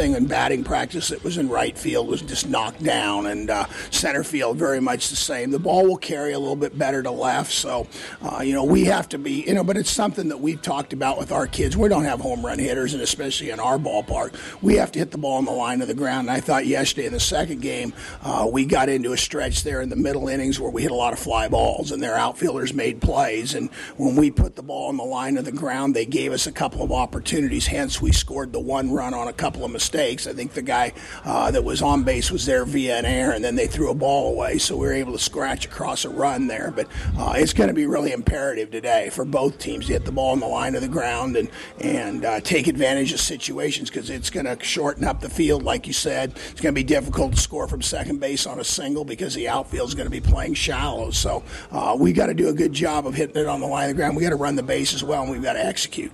thing in batting practice that was in right field was just knocked down, and uh, center field very much the same. The ball will carry a little bit better to left, so uh, you know we have to be you know, but it's something that we've talked about with our kids. We don't have home run hitters, and especially in our ballpark, we have to hit the ball on the line of the ground. And I thought yesterday in the second game uh, we got into a stretch there in the middle innings where we hit a lot of fly balls, and their outfielders made plays. And when we put the ball on the line of the ground, they gave us a couple of opportunities. Hence, we scored the one run on a couple of mistakes mistakes. I think the guy uh, that was on base was there via an error, and then they threw a ball away, so we were able to scratch across a run there. But uh, it's going to be really imperative today for both teams to hit the ball on the line of the ground and and uh, take advantage of situations because it's going to shorten up the field, like you said. It's going to be difficult to score from second base on a single because the outfield is going to be playing shallow. So uh, we got to do a good job of hitting it on the line of the ground. We got to run the base as well, and we've got to execute.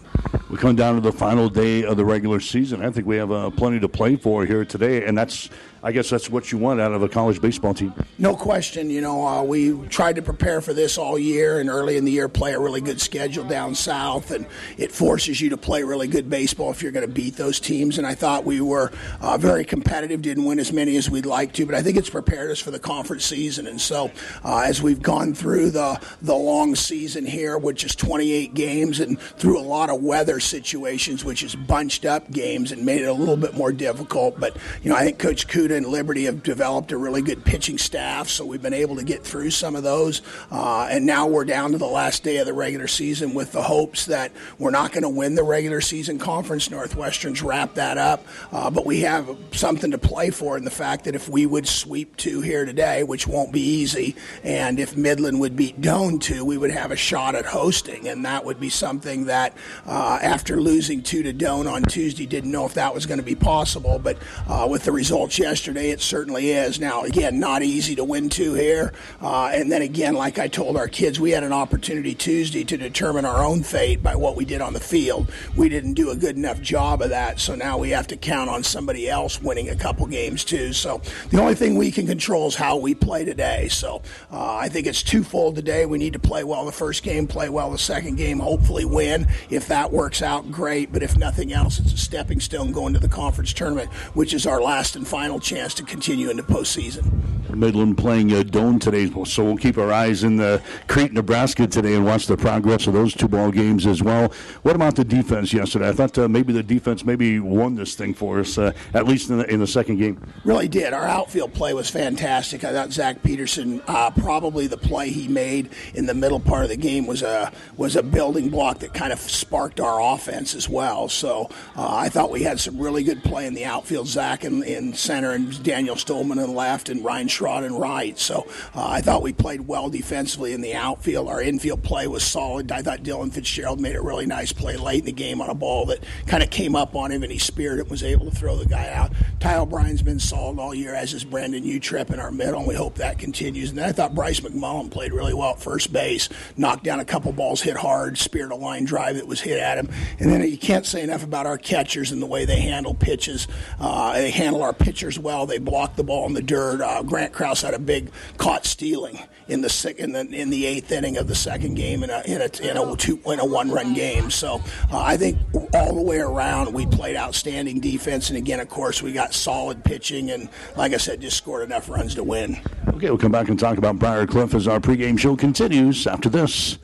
We come down to the final day of the regular season. I think we have uh, plenty to play for here today, and that's I guess that's what you want out of a college baseball team. No question. You know, uh, we tried to prepare for this all year, and early in the year, play a really good schedule down south, and it forces you to play really good baseball if you're going to beat those teams. And I thought we were uh, very competitive. Didn't win as many as we'd like to, but I think it's prepared us for the conference season. And so, uh, as we've gone through the the long season here, which is 28 games, and through a lot of weather situations, which is bunched up games and made it a little bit more difficult. But you know, I think Coach Kuda and Liberty have developed a really good pitching staff, so we've been able to get through some of those. Uh, and now we're down to the last day of the regular season with the hopes that we're not going to win the regular season conference. Northwestern's wrap that up, uh, but we have something to play for in the fact that if we would sweep two here today, which won't be easy, and if Midland would beat Doane two, we would have a shot at hosting, and that would be something that uh, after losing two to Doane on Tuesday, didn't know if that was going to be possible, but uh, with the results yesterday yesterday. It certainly is. Now, again, not easy to win two here. Uh, and then again, like I told our kids, we had an opportunity Tuesday to determine our own fate by what we did on the field. We didn't do a good enough job of that, so now we have to count on somebody else winning a couple games too. So the only thing we can control is how we play today. So uh, I think it's twofold today. We need to play well the first game, play well the second game, hopefully win. If that works out, great. But if nothing else, it's a stepping stone going to the conference tournament, which is our last and final chance to continue in the postseason. Midland playing uh, Doane today, so we'll keep our eyes in the Crete, Nebraska today and watch the progress of those two ball games as well. What about the defense yesterday? I thought uh, maybe the defense maybe won this thing for us, uh, at least in the, in the second game. Really did. Our outfield play was fantastic. I thought Zach Peterson, uh, probably the play he made in the middle part of the game was a was a building block that kind of sparked our offense as well. So uh, I thought we had some really good play in the outfield. Zach in, in center and Daniel Stolman in left and Ryan Schrod in right. So uh, I thought we played well defensively in the outfield. Our infield play was solid. I thought Dylan Fitzgerald made a really nice play late in the game on a ball that kind of came up on him and he speared it and was able to throw the guy out. Ty O'Brien's been solid all year, as is Brandon Utrep in our middle, and we hope that continues. And then I thought Bryce McMullen played really well at first base, knocked down a couple balls, hit hard, speared a line drive that was hit at him. And then you can't say enough about our catchers and the way they handle pitches. Uh, they handle our pitchers well. They blocked the ball in the dirt. Uh, Grant Kraus had a big caught stealing in the six, in the in the eighth inning of the second game in a in a in a, two, in a one run game. So uh, I think all the way around we played outstanding defense, and again, of course, we got solid pitching, and like I said, just scored enough runs to win. Okay, we'll come back and talk about Briar Cliff as our pregame show continues after this.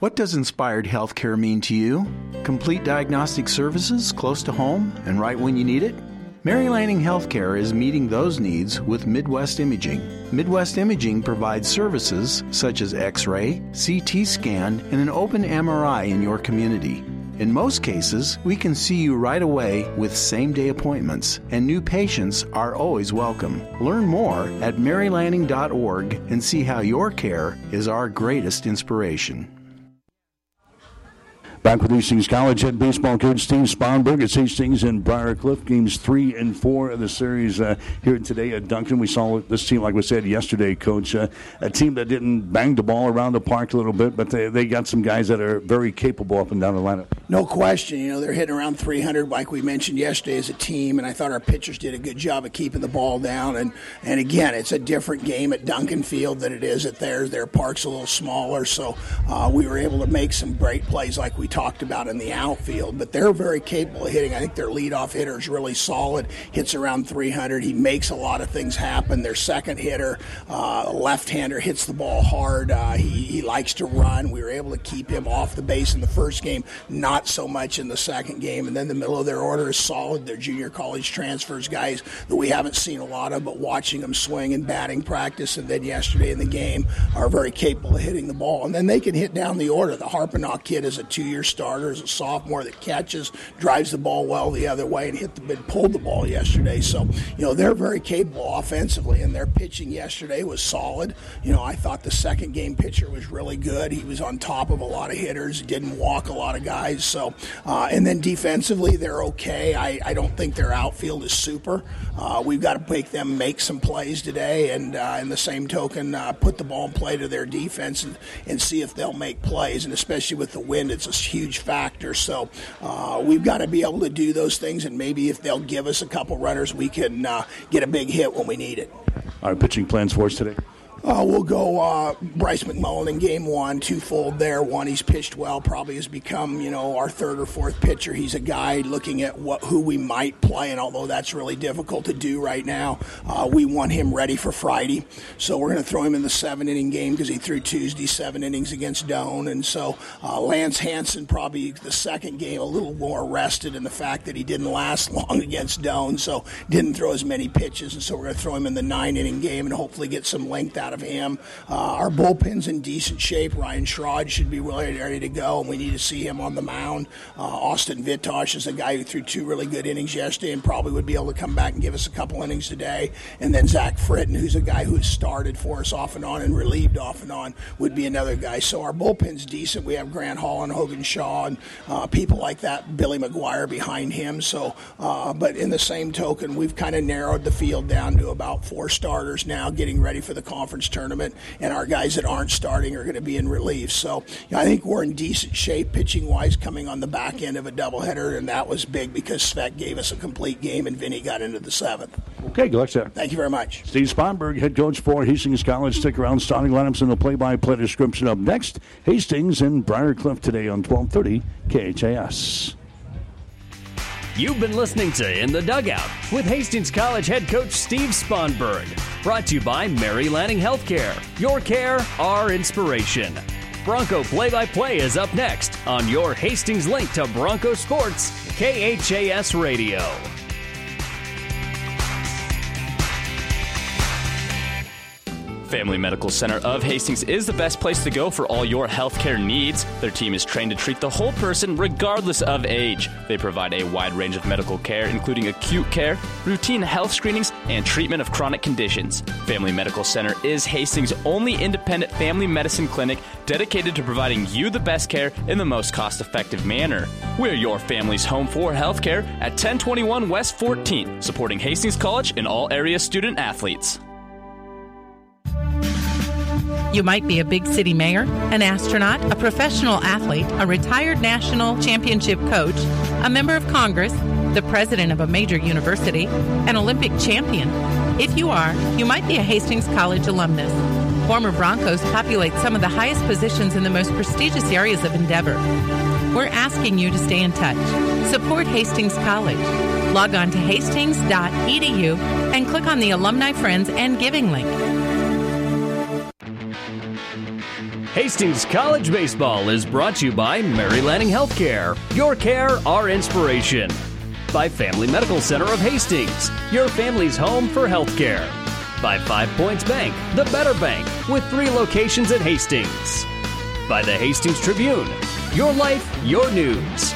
What does inspired healthcare mean to you? Complete diagnostic services close to home and right when you need it? Mary Lanning Healthcare is meeting those needs with Midwest Imaging. Midwest Imaging provides services such as X ray, CT scan, and an open MRI in your community. In most cases, we can see you right away with same day appointments, and new patients are always welcome. Learn more at marylanning.org and see how your care is our greatest inspiration. Back with Hastings College head baseball coach Steve Sponberg. It's Hastings and Briar Cliff games three and four of the series uh, here today at Duncan. We saw this team, like we said yesterday, coach, uh, a team that didn't bang the ball around the park a little bit, but they, they got some guys that are very capable up and down the lineup. No question. You know, they're hitting around 300, like we mentioned yesterday, as a team, and I thought our pitchers did a good job of keeping the ball down. And, and again, it's a different game at Duncan Field than it is at theirs. Their park's a little smaller, so uh, we were able to make some great plays like we talked about in the outfield. But they're very capable of hitting. I think their leadoff hitter is really solid, hits around 300. He makes a lot of things happen. Their second hitter, uh, left-hander, hits the ball hard. Uh, he, he likes to run. We were able to keep him off the base in the first game, not so much in the second game. And then the middle of their order is solid. They're junior college transfers, guys that we haven't seen a lot of, but watching them swing in batting practice and then yesterday in the game are very capable of hitting the ball. And then they can hit down the order. The Harpenock kid is a two-year starter, is a sophomore that catches, drives the ball well the other way, and hit the pulled the ball yesterday. So you know they're very capable offensively, and their pitching yesterday was solid. You know I thought the second game pitcher was really good. He was on top of a lot of hitters, He didn't walk a lot of guys. So uh, and then defensively they're okay. I, I don't think their outfield is super. Uh, we've got to make them make some plays today, and uh, in the same token, uh, put the ball in play to their defense and, and see if they'll make plays. And especially with the wind, it's a huge factor. So uh, we've got to be able to do those things, and maybe if they'll give us a couple runners, we can uh, get a big hit when we need it. Our pitching plans for us today. Uh, we'll go uh, Bryce McMullen in game one, twofold there. One, he's pitched well, probably has become, you know, our third or fourth pitcher. He's a guy looking at what who we might play, and although that's really difficult to do right now, uh, we want him ready for Friday. So we're going to throw him in the seven inning game because he threw Tuesday seven innings against Doane, and so uh, Lance Hanson probably the second game a little more rested in the fact that he didn't last long against Doane, so didn't throw as many pitches, and so we're going to throw him in the nine inning game and hopefully get some length out out of him. Uh, our bullpen's in decent shape. Ryan Schrod should be ready to go, and we need to see him on the mound. Uh, Austin Vitosh is a guy who threw two really good innings yesterday and probably would be able to come back and give us a couple innings today. And then Zach Fritton, who's a guy who started for us off and on and relieved off and on, would be another guy. So our bullpen's decent. We have Grant Hall and Hogan Shaw and uh, people like that. Billy McGuire behind him. So, uh, but in the same token, we've kind of narrowed the field down to about four starters now, getting ready for the conference conference tournament, and our guys that aren't starting are going to be in relief. So you know, I think we're in decent shape pitching wise coming on the back end of a doubleheader, and that was big because Svet gave us a complete game and Vinny got into the seventh. Okay, good luck, sir. Thank you very much. Steve Sponberg, head coach for Hastings College. Stick around. Starting lineups and the play-by-play description up next. Hastings and Briar Cliff today on 1230 KHAS. You've been listening to In the Dugout with Hastings College head coach Steve Sponberg. Brought to you by Mary Lanning Healthcare. Your care, our inspiration. Bronco play by play is up next on your Hastings link to Bronco Sports, KHAS Radio. Family Medical Center of Hastings is the best place to go for all your healthcare needs. Their team is trained to treat the whole person regardless of age. They provide a wide range of medical care, including acute care, routine health screenings, and treatment of chronic conditions. Family Medical Center is Hastings' only independent family medicine clinic dedicated to providing you the best care in the most cost effective manner. We're your family's home for healthcare at 1021 West 14th, supporting Hastings College and all area student athletes. You might be a big city mayor, an astronaut, a professional athlete, a retired national championship coach, a member of Congress, the president of a major university, an Olympic champion. If you are, you might be a Hastings College alumnus. Former Broncos populate some of the highest positions in the most prestigious areas of endeavor. We're asking you to stay in touch. Support Hastings College. Log on to hastings.edu and click on the Alumni Friends and Giving link. Hastings College Baseball is brought to you by Mary Lanning Healthcare. Your care, our inspiration. By Family Medical Center of Hastings, your family's home for healthcare. By Five Points Bank, the better bank, with three locations at Hastings. By the Hastings Tribune, your life, your news.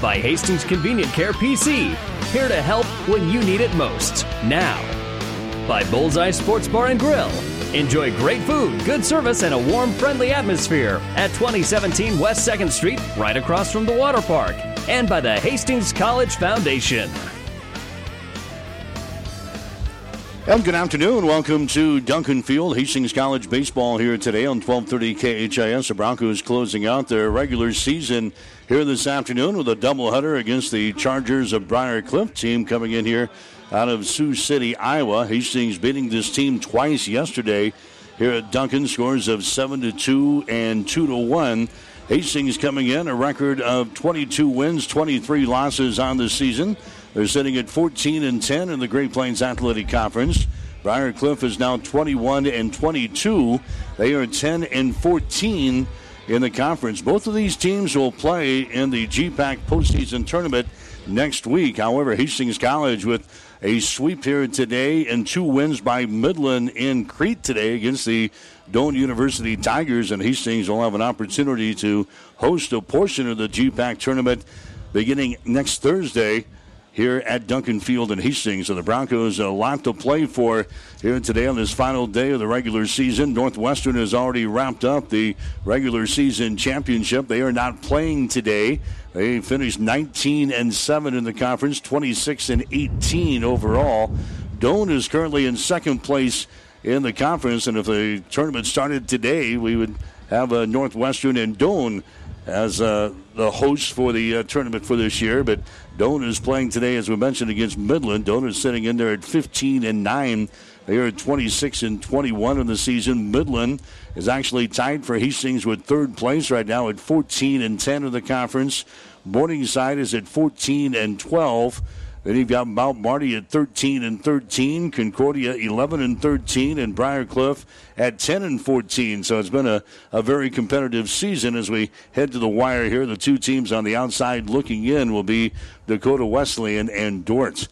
By Hastings Convenient Care PC, here to help when you need it most. Now. By Bullseye Sports Bar and Grill, Enjoy great food, good service, and a warm, friendly atmosphere at 2017 West 2nd Street, right across from the water park, and by the Hastings College Foundation. And good afternoon. Welcome to Duncan Field, Hastings College baseball here today on 12:30 KHAS. The Broncos closing out their regular season here this afternoon with a doubleheader against the Chargers of Briar Cliff team coming in here out of Sioux City, Iowa. Hastings beating this team twice yesterday here at Duncan. Scores of 7 to 2 and 2 to 1. Hastings coming in a record of 22 wins, 23 losses on the season. They're sitting at 14 and 10 in the Great Plains Athletic Conference. Briar Cliff is now 21 and 22. They are 10 and 14 in the conference. Both of these teams will play in the GPAC postseason tournament next week. However, Hastings College with a sweep here today and two wins by Midland in Crete today against the Doane University Tigers. And Hastings will have an opportunity to host a portion of the GPAC tournament beginning next Thursday here at Duncan Field in Hastings. So the Broncos a lot to play for here today on this final day of the regular season. Northwestern has already wrapped up the regular season championship. They are not playing today. They finished 19 and 7 in the conference, 26 and 18 overall. Doane is currently in second place in the conference, and if the tournament started today, we would have a Northwestern and Doane as uh, the host for the uh, tournament for this year. But Doane is playing today, as we mentioned, against Midland. Doane is sitting in there at 15 and 9. They are at 26 and 21 in the season. Midland is actually tied for Hastings with third place right now at 14 and 10 in the conference. Morningside is at 14 and 12. Then you've got Mount Marty at 13 and 13, Concordia 11 and 13, and Briar Cliff at 10 and 14. So it's been a, a very competitive season as we head to the wire here. The two teams on the outside looking in will be Dakota Wesleyan and Dordt.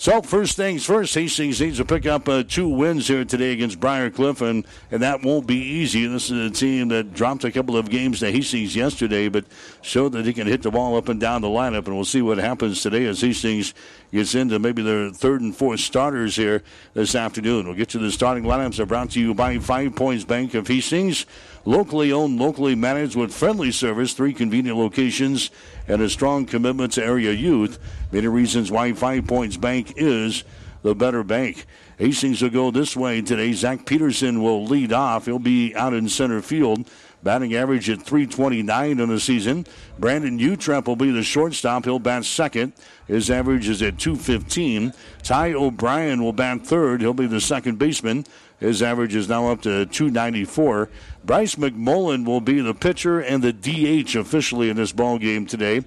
So first things first, Hastings needs to pick up uh, two wins here today against Briar Cliff, and, and that won't be easy. This is a team that dropped a couple of games to Hastings yesterday, but showed that he can hit the ball up and down the lineup, and we'll see what happens today as Hastings gets into maybe their third and fourth starters here this afternoon. We'll get to the starting lineups. Are brought to you by Five Points Bank of Hastings, locally owned, locally managed with friendly service, three convenient locations, and a strong commitment to area youth. Many reasons why Five Points Bank is the better bank. Hastings will go this way today. Zach Peterson will lead off. He'll be out in center field. Batting average at 329 in the season. Brandon Utrep will be the shortstop. He'll bat second. His average is at 215. Ty O'Brien will bat third. He'll be the second baseman. His average is now up to 294. Bryce McMullen will be the pitcher and the DH officially in this ball game today.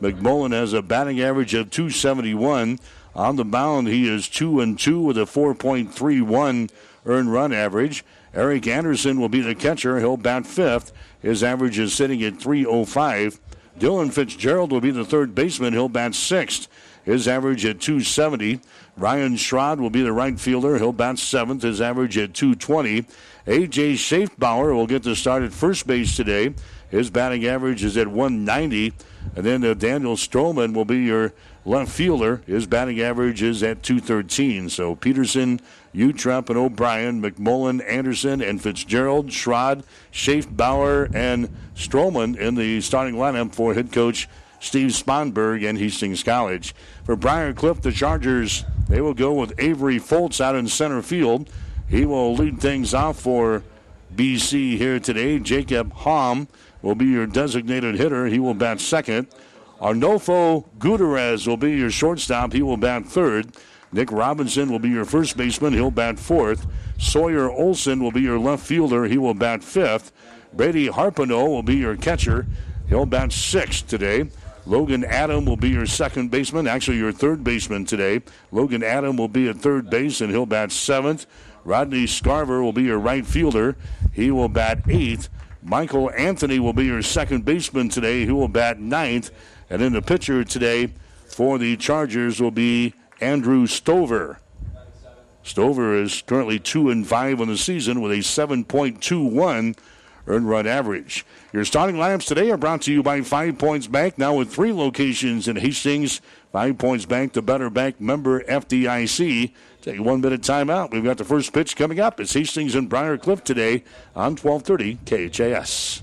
McMullen has a batting average of 271. On the mound, he is 2 and 2 with a 4.31 earned run average. Eric Anderson will be the catcher. He'll bat fifth. His average is sitting at 305. Dylan Fitzgerald will be the third baseman. He'll bat sixth. His average at 270. Ryan Schrod will be the right fielder. He'll bat seventh. His average at 220. A.J. Schaefbauer will get the start at first base today. His batting average is at 190. And then uh, Daniel Stroman will be your left fielder. His batting average is at 213. So Peterson, Utrep, and O'Brien, McMullen, Anderson, and Fitzgerald, Schrod, Schaefbauer, and Stroman in the starting lineup for head coach Steve Sponberg and Hastings College. For Briar Cliff, the Chargers, they will go with Avery Foltz out in center field. He will lead things off for BC here today. Jacob Hom will be your designated hitter. He will bat second. Arnolfo Gutierrez will be your shortstop. He will bat third. Nick Robinson will be your first baseman. He'll bat fourth. Sawyer Olson will be your left fielder. He will bat fifth. Brady Harpino will be your catcher. He'll bat sixth today. Logan Adam will be your second baseman, actually your third baseman today. Logan Adam will be at third base and he'll bat seventh. Rodney Scarver will be your right fielder. He will bat eighth. Michael Anthony will be your second baseman today. He will bat ninth. And then the pitcher today for the Chargers will be Andrew Stover. Stover is currently 2 and 5 on the season with a 7.21 earned run average. Your starting lineups today are brought to you by Five Points Bank, now with three locations in Hastings. Five Points Bank, the better bank member FDIC. Take one minute timeout. We've got the first pitch coming up. It's Hastings and Briar Cliff today on 1230 KHAS.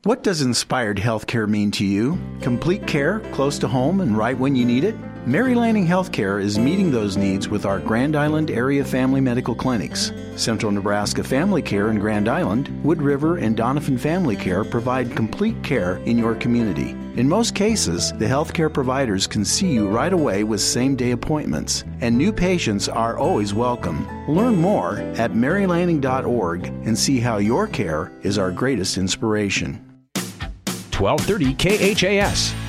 What does inspired healthcare mean to you? Complete care, close to home, and right when you need it? Mary Lanning Healthcare is meeting those needs with our Grand Island area family medical clinics. Central Nebraska Family Care in Grand Island, Wood River, and Doniphan Family Care provide complete care in your community. In most cases, the healthcare providers can see you right away with same day appointments, and new patients are always welcome. Learn more at marylanning.org and see how your care is our greatest inspiration. 1230 KHAS.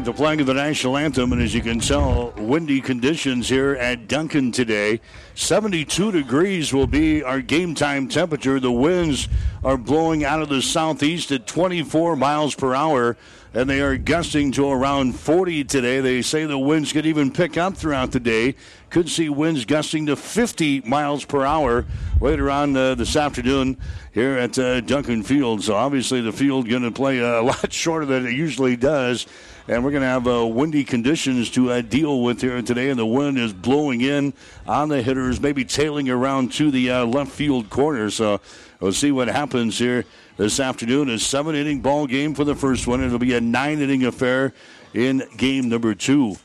The flag of the national anthem, and as you can tell, windy conditions here at Duncan today. 72 degrees will be our game time temperature. The winds are blowing out of the southeast at 24 miles per hour, and they are gusting to around 40 today. They say the winds could even pick up throughout the day. Could see winds gusting to 50 miles per hour later on uh, this afternoon here at uh, Duncan Field. So obviously the field going to play a lot shorter than it usually does and we're going to have uh, windy conditions to uh, deal with here today. And the wind is blowing in on the hitters, maybe tailing around to the uh, left field corner. So we'll see what happens here this afternoon. A seven inning ball game for the first one. It'll be a nine inning affair in game number two.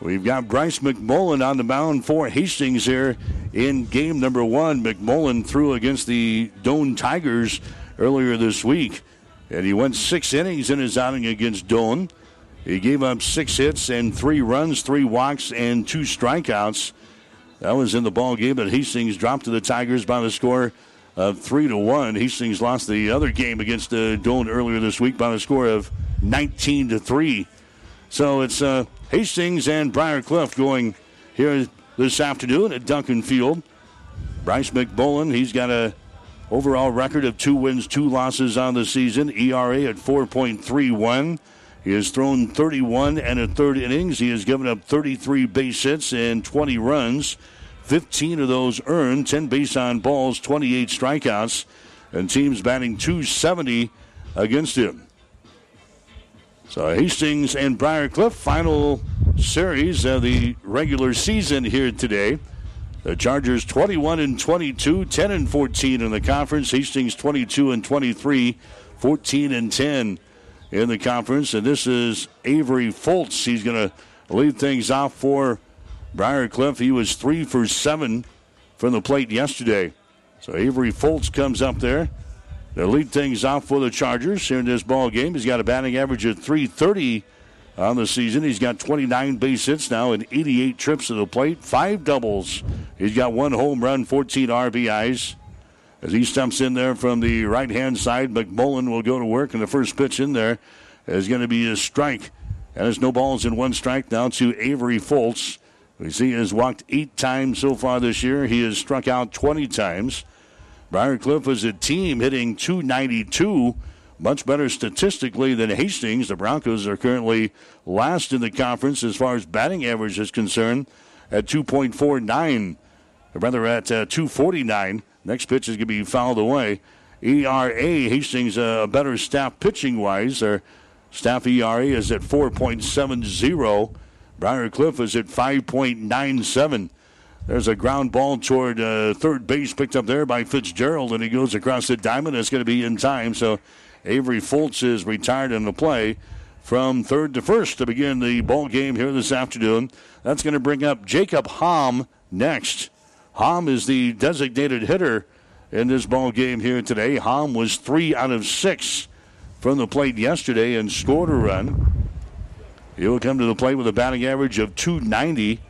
We've got Bryce McMullen on the mound for Hastings here in game number one. McMullen threw against the Doane Tigers earlier this week, and he went six innings in his outing against Doane. He gave up six hits and three runs, three walks, and two strikeouts. That was in the ball game that Hastings dropped to the Tigers by the score of three to one. Hastings lost the other game against uh, Doane earlier this week by the score of 19 to three. So it's uh, Hastings and Briar Cliff going here this afternoon at Duncan Field. Bryce McMullen, he's got a overall record of two wins, two losses on the season. ERA at 4.31. He has thrown 31 and a third innings. He has given up 33 base hits and 20 runs. 15 of those earned, 10 base on balls, 28 strikeouts, and teams batting 270 against him. So Hastings and Briar Cliff, final series of the regular season here today. The Chargers 21 and 22, 10 and 14 in the conference. Hastings 22 and 23, 14 and 10 in the conference. And this is Avery Foltz. He's going to lead things off for Briar Cliff. He was three for seven from the plate yesterday. So Avery Foltz comes up there to lead things off for the Chargers here in this ball game. He's got a batting average of 330 on the season. He's got 29 base hits now and 88 trips to the plate, five doubles. He's got one home run, 14 RBIs. As he stumps in there from the right hand side, McMullen will go to work, and the first pitch in there is going to be a strike. And there's no balls in one strike now to Avery Foltz. We see has walked eight times so far this year. He has struck out 20 times. Briar Cliff is a team hitting 292, much better statistically than Hastings. The Broncos are currently last in the conference as far as batting average is concerned at 2.49, or rather at uh, 249. Next pitch is going to be fouled away. ERA, Hastings uh, better staff pitching wise. Their staff ERA is at 4.70. Briar Cliff is at 5.97. There's a ground ball toward uh, third base picked up there by Fitzgerald, and he goes across the diamond. It's going to be in time. So Avery Foltz is retired in the play from third to first to begin the ball game here this afternoon. That's going to bring up Jacob Hom next. Hom is the designated hitter in this ball game here today. Hom was three out of six from the plate yesterday and scored a run. He'll come to the plate with a batting average of 290.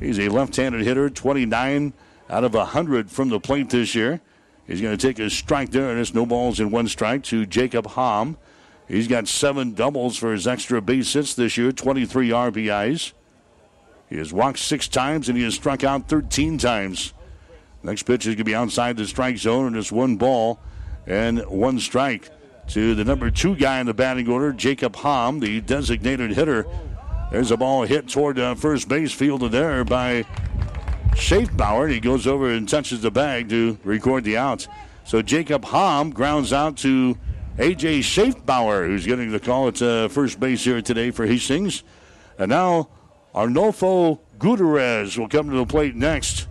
He's a left-handed hitter, 29 out of 100 from the plate this year. He's going to take a strike there, and it's no balls in one strike to Jacob Hom. He's got seven doubles for his extra base hits this year, 23 RBIs. He has walked six times and he has struck out 13 times. Next pitch is going to be outside the strike zone, and it's one ball and one strike to the number two guy in the batting order, Jacob Hom, the designated hitter. There's a ball hit toward uh, first base, fielded there by Schaefbauer. He goes over and touches the bag to record the out. So Jacob Hom grounds out to A.J. Schaefbauer, who's getting the call at uh, first base here today for Hastings. And now Arnolfo Gutierrez will come to the plate next.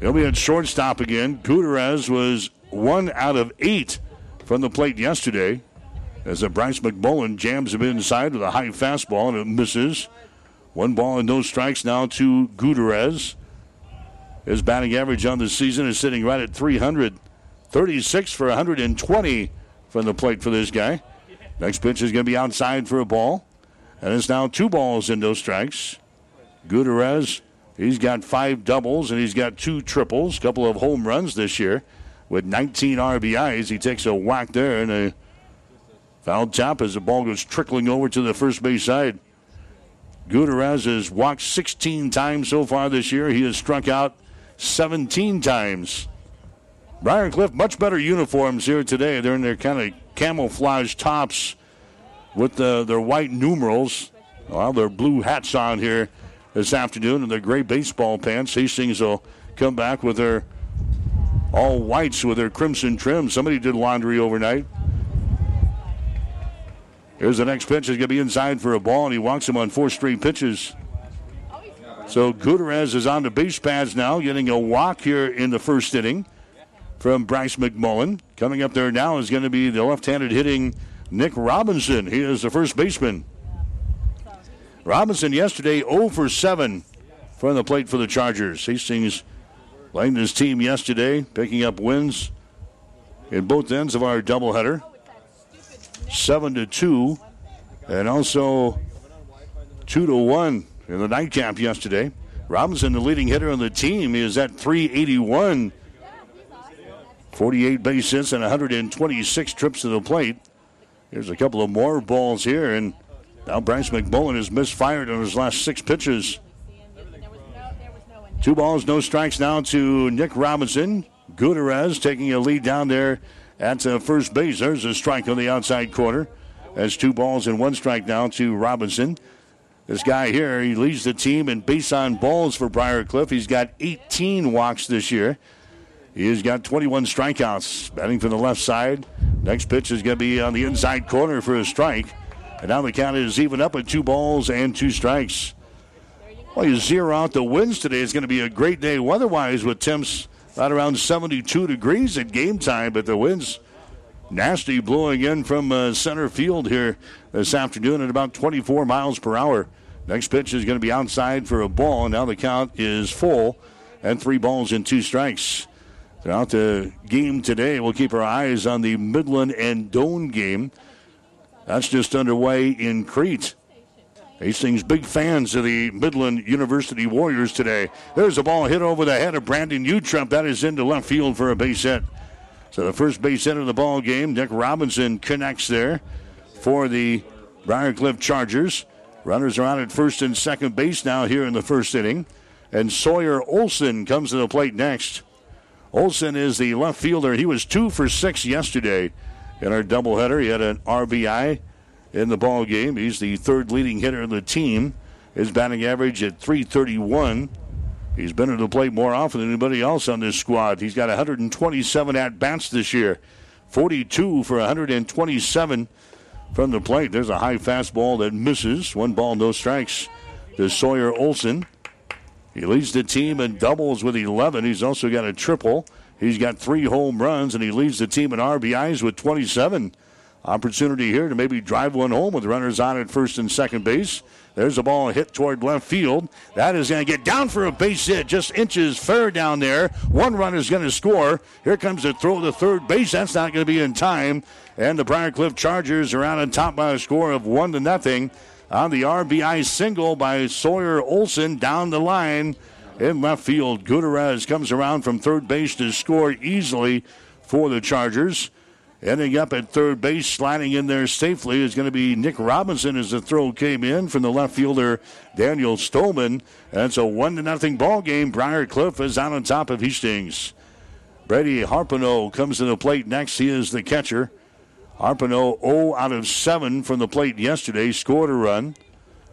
He'll be at shortstop again. Gutierrez was one out of eight from the plate yesterday as a Bryce McMullen jams him inside with a high fastball and it misses. One ball and no strikes now to Gutierrez. His batting average on the season is sitting right at 300. 36 for 120 from the plate for this guy. Next pitch is going to be outside for a ball. And it's now two balls and no strikes. Gutierrez, he's got five doubles and he's got two triples, a couple of home runs this year with 19 RBIs. He takes a whack there and a foul tap as the ball goes trickling over to the first base side. Gutierrez has walked 16 times so far this year. He has struck out 17 times. Briar Cliff, much better uniforms here today. They're in their kind of camouflage tops with the, their white numerals. Well, their blue hats on here this afternoon and their gray baseball pants. Hastings will come back with their all whites with their crimson trim. Somebody did laundry overnight. Here's the next pitch. He's going to be inside for a ball, and he walks him on four straight pitches. So Gutierrez is on the base pads now, getting a walk here in the first inning from Bryce McMullen. Coming up there now is going to be the left-handed hitting Nick Robinson. He is the first baseman. Robinson yesterday 0 for 7 from the plate for the Chargers. Hastings his team yesterday, picking up wins in both ends of our doubleheader. 7 to 2, and also 2 to 1 in the nightcap yesterday. Robinson, the leading hitter on the team, is at 381. 48 base hits and 126 trips to the plate. Here's a couple of more balls here, and now Bryce McMullen has misfired on his last six pitches. Two balls, no strikes now to Nick Robinson. Gutierrez taking a lead down there at uh, first base. There's a strike on the outside corner. That's two balls and one strike now to Robinson. This guy here, he leads the team in base on balls for Briar Cliff. He's got 18 walks this year. He's got 21 strikeouts. Batting from the left side. Next pitch is going to be on the inside corner for a strike. And now the count is even up at two balls and two strikes. Well, you zero out the winds today. It's going to be a great day weather-wise with temps right around 72 degrees at game time, but the winds nasty blowing in from uh, center field here this afternoon at about 24 miles per hour. Next pitch is going to be outside for a ball. Now the count is full and three balls and two strikes. Throughout the game today, we'll keep our eyes on the Midland and Doane game. That's just underway in Crete. Hastings big fans of the Midland University Warriors today. There's a ball hit over the head of Brandon Utrep. That is into left field for a base hit. So the first base hit of the ball game, Nick Robinson connects there for the Briar Cliff Chargers. Runners are on at first and second base now here in the first inning. And Sawyer Olson comes to the plate next. Olson is the left fielder. He was two for six yesterday in our doubleheader. He had an RBI in the ball game. He's the third leading hitter of the team. His batting average at 331. He's been at the plate more often than anybody else on this squad. He's got 127 at bats this year, 42 for 127 from the plate. There's a high fastball that misses. One ball, no strikes to Sawyer Olson. He leads the team in doubles with 11. He's also got a triple. He's got three home runs, and he leads the team in RBIs with 27. Opportunity here to maybe drive one home with runners on at first and second base. There's a ball hit toward left field. That is going to get down for a base hit, just inches fair down there. One run is going to score. Here comes the throw to third base. That's not going to be in time. And the Briar Cliff Chargers are out on top by a score of one to nothing on the RBI single by Sawyer Olson down the line in left field. Gutierrez comes around from third base to score easily for the Chargers. Ending up at third base, sliding in there safely is going to be Nick Robinson as the throw came in from the left fielder Daniel Stolman. That's a one to nothing ball game. Briar Cliff is out on top of Hastings. Brady Harpino comes to the plate next. He is the catcher. Harpino 0 out of 7 from the plate yesterday, scored a run.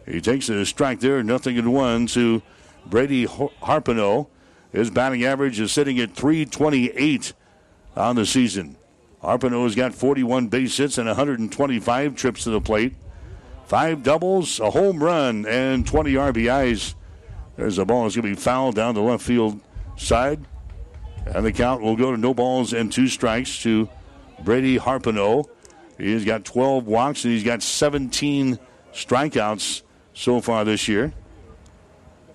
He takes a strike there, nothing in one to Brady Harpino. His batting average is sitting at 328 on the season. Harpino has got 41 base hits and 125 trips to the plate. Five doubles, a home run, and 20 RBIs. There's a ball that's going to be fouled down the left field side. And the count will go to no balls and two strikes to Brady Harpino. He's got 12 walks and he's got 17 strikeouts so far this year.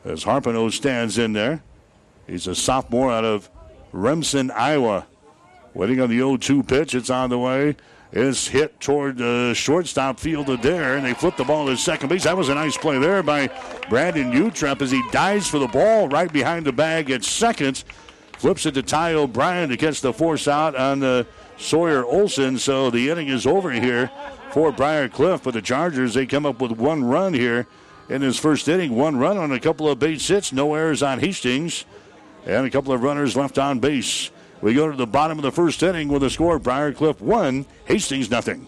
As Harpino stands in there, he's a sophomore out of Remsen, Iowa. Waiting on the 0 2 pitch. It's on the way. It's hit toward the shortstop field of there, and they flip the ball to second base. That was a nice play there by Brandon Utrep as he dives for the ball right behind the bag at second. Flips it to Ty O'Brien to catch the force out on the Sawyer Olson. So the inning is over here for Briar Cliff. But the Chargers, they come up with one run here in his first inning. One run on a couple of base hits. No errors on Hastings. And a couple of runners left on base. We go to the bottom of the first inning with a score Briar Cliff 1, Hastings nothing.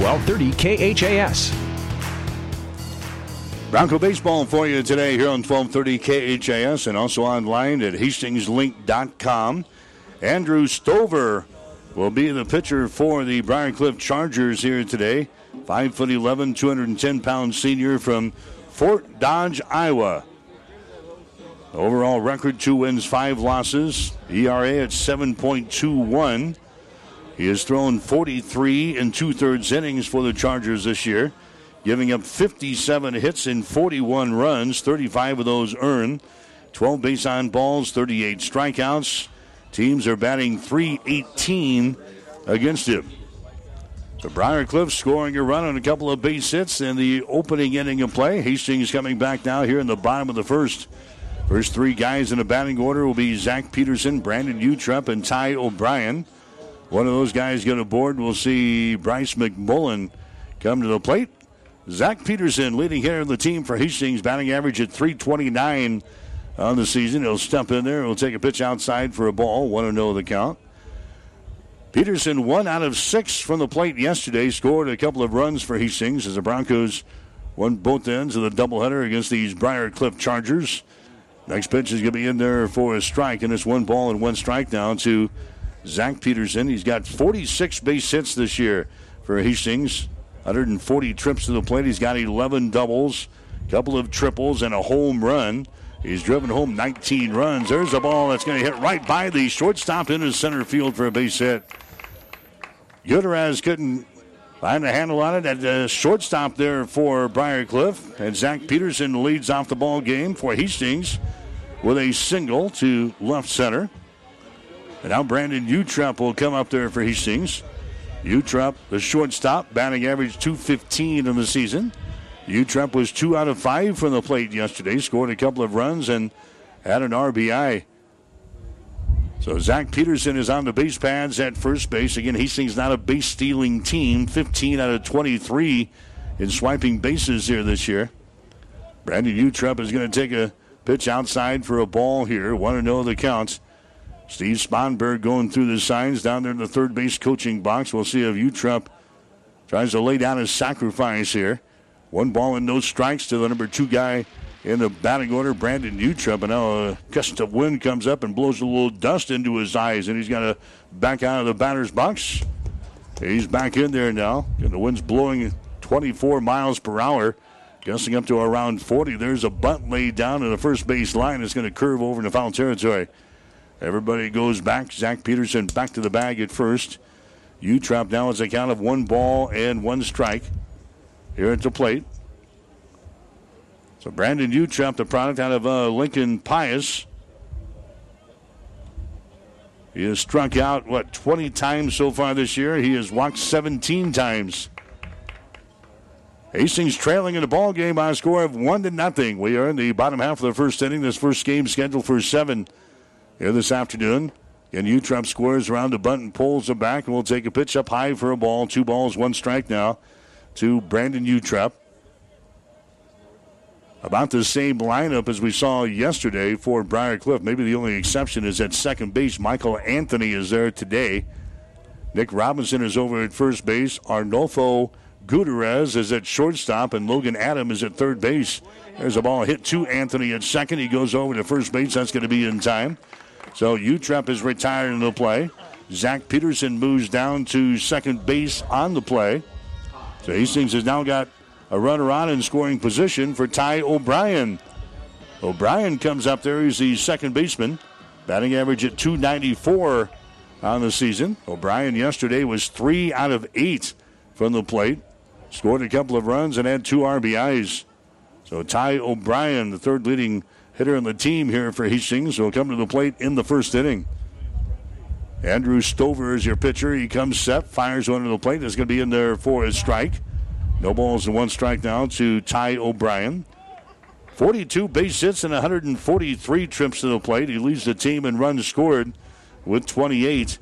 1230 KHAS. Bronco baseball for you today here on 1230 KHAS and also online at hastingslink.com. Andrew Stover will be the pitcher for the Briar Cliff Chargers here today. 5 foot 11, 210 pound senior from Fort Dodge, Iowa. Overall record two wins, five losses. ERA at 7.21. He has thrown 43 and two thirds innings for the Chargers this year, giving up 57 hits and 41 runs, 35 of those earned, 12 base on balls, 38 strikeouts. Teams are batting 318 against him. The Briar Cliff scoring a run on a couple of base hits in the opening inning of play. Hastings coming back now here in the bottom of the first. First three guys in the batting order will be Zach Peterson, Brandon Utrep, and Ty O'Brien. One of those guys get aboard. We'll see Bryce McMullen come to the plate. Zach Peterson leading here in the team for Hastings, batting average at 329 on the season. He'll step in there. He'll take a pitch outside for a ball. One to know the count. Peterson, one out of six from the plate yesterday, scored a couple of runs for Hastings as the Broncos won both ends of the doubleheader against these Briar Cliff Chargers. Next pitch is going to be in there for a strike, and it's one ball and one strike down to Zach Peterson. He's got 46 base hits this year for Hastings. 140 trips to the plate. He's got 11 doubles, a couple of triples, and a home run. He's driven home 19 runs. There's a ball that's going to hit right by the shortstop into center field for a base hit. Gutierrez couldn't find a handle on it at the shortstop there for Briar Cliff. And Zach Peterson leads off the ball game for Hastings with a single to left center. And now Brandon Utrep will come up there for Hastings. Utrep, the shortstop, batting average 215 in the season. Utrep was two out of five from the plate yesterday, scored a couple of runs and had an RBI. So Zach Peterson is on the base pads at first base. Again, Hastings not a base stealing team, 15 out of 23 in swiping bases here this year. Brandon Utrep is going to take a pitch outside for a ball here. Want to know the counts. Steve Sponberg going through the signs down there in the third base coaching box. We'll see if Utrep tries to lay down his sacrifice here. One ball and no strikes to the number two guy in the batting order, Brandon Utrep. And now a gust of wind comes up and blows a little dust into his eyes, and he's got to back out of the batter's box. He's back in there now, and the wind's blowing 24 miles per hour Gusting up to around 40. There's a bunt laid down in the first base line. It's going to curve over into foul territory. Everybody goes back. Zach Peterson back to the bag at first. Utrap now has a count of one ball and one strike here at the plate. So Brandon Utrap, the product out of uh, Lincoln Pius. He has struck out, what, 20 times so far this year. He has walked 17 times. Hastings trailing in the ball game by a score of one to nothing. We are in the bottom half of the first inning. This first game scheduled for seven here this afternoon. And Utrep squares around the bunt and pulls it back, and we'll take a pitch up high for a ball. Two balls, one strike now to Brandon Utrep. About the same lineup as we saw yesterday for Briar Cliff. Maybe the only exception is at second base. Michael Anthony is there today. Nick Robinson is over at first base. Arnolfo Gutierrez is at shortstop, and Logan Adam is at third base. There's a ball hit to Anthony at second. He goes over to first base. That's going to be in time. So Utrep is retired in the play. Zach Peterson moves down to second base on the play. So Hastings has now got a runner on in scoring position for Ty O'Brien. O'Brien comes up there. He's the second baseman. Batting average at 294 on the season. O'Brien yesterday was three out of eight from the plate. Scored a couple of runs and had two RBIs. So Ty O'Brien, the third leading hitter on the team here for Hastings, will come to the plate in the first inning. Andrew Stover is your pitcher. He comes set, fires one to the plate. It's going to be in there for a strike. No balls and one strike now to Ty O'Brien. 42 base hits and 143 trips to the plate. He leads the team in runs scored with 28.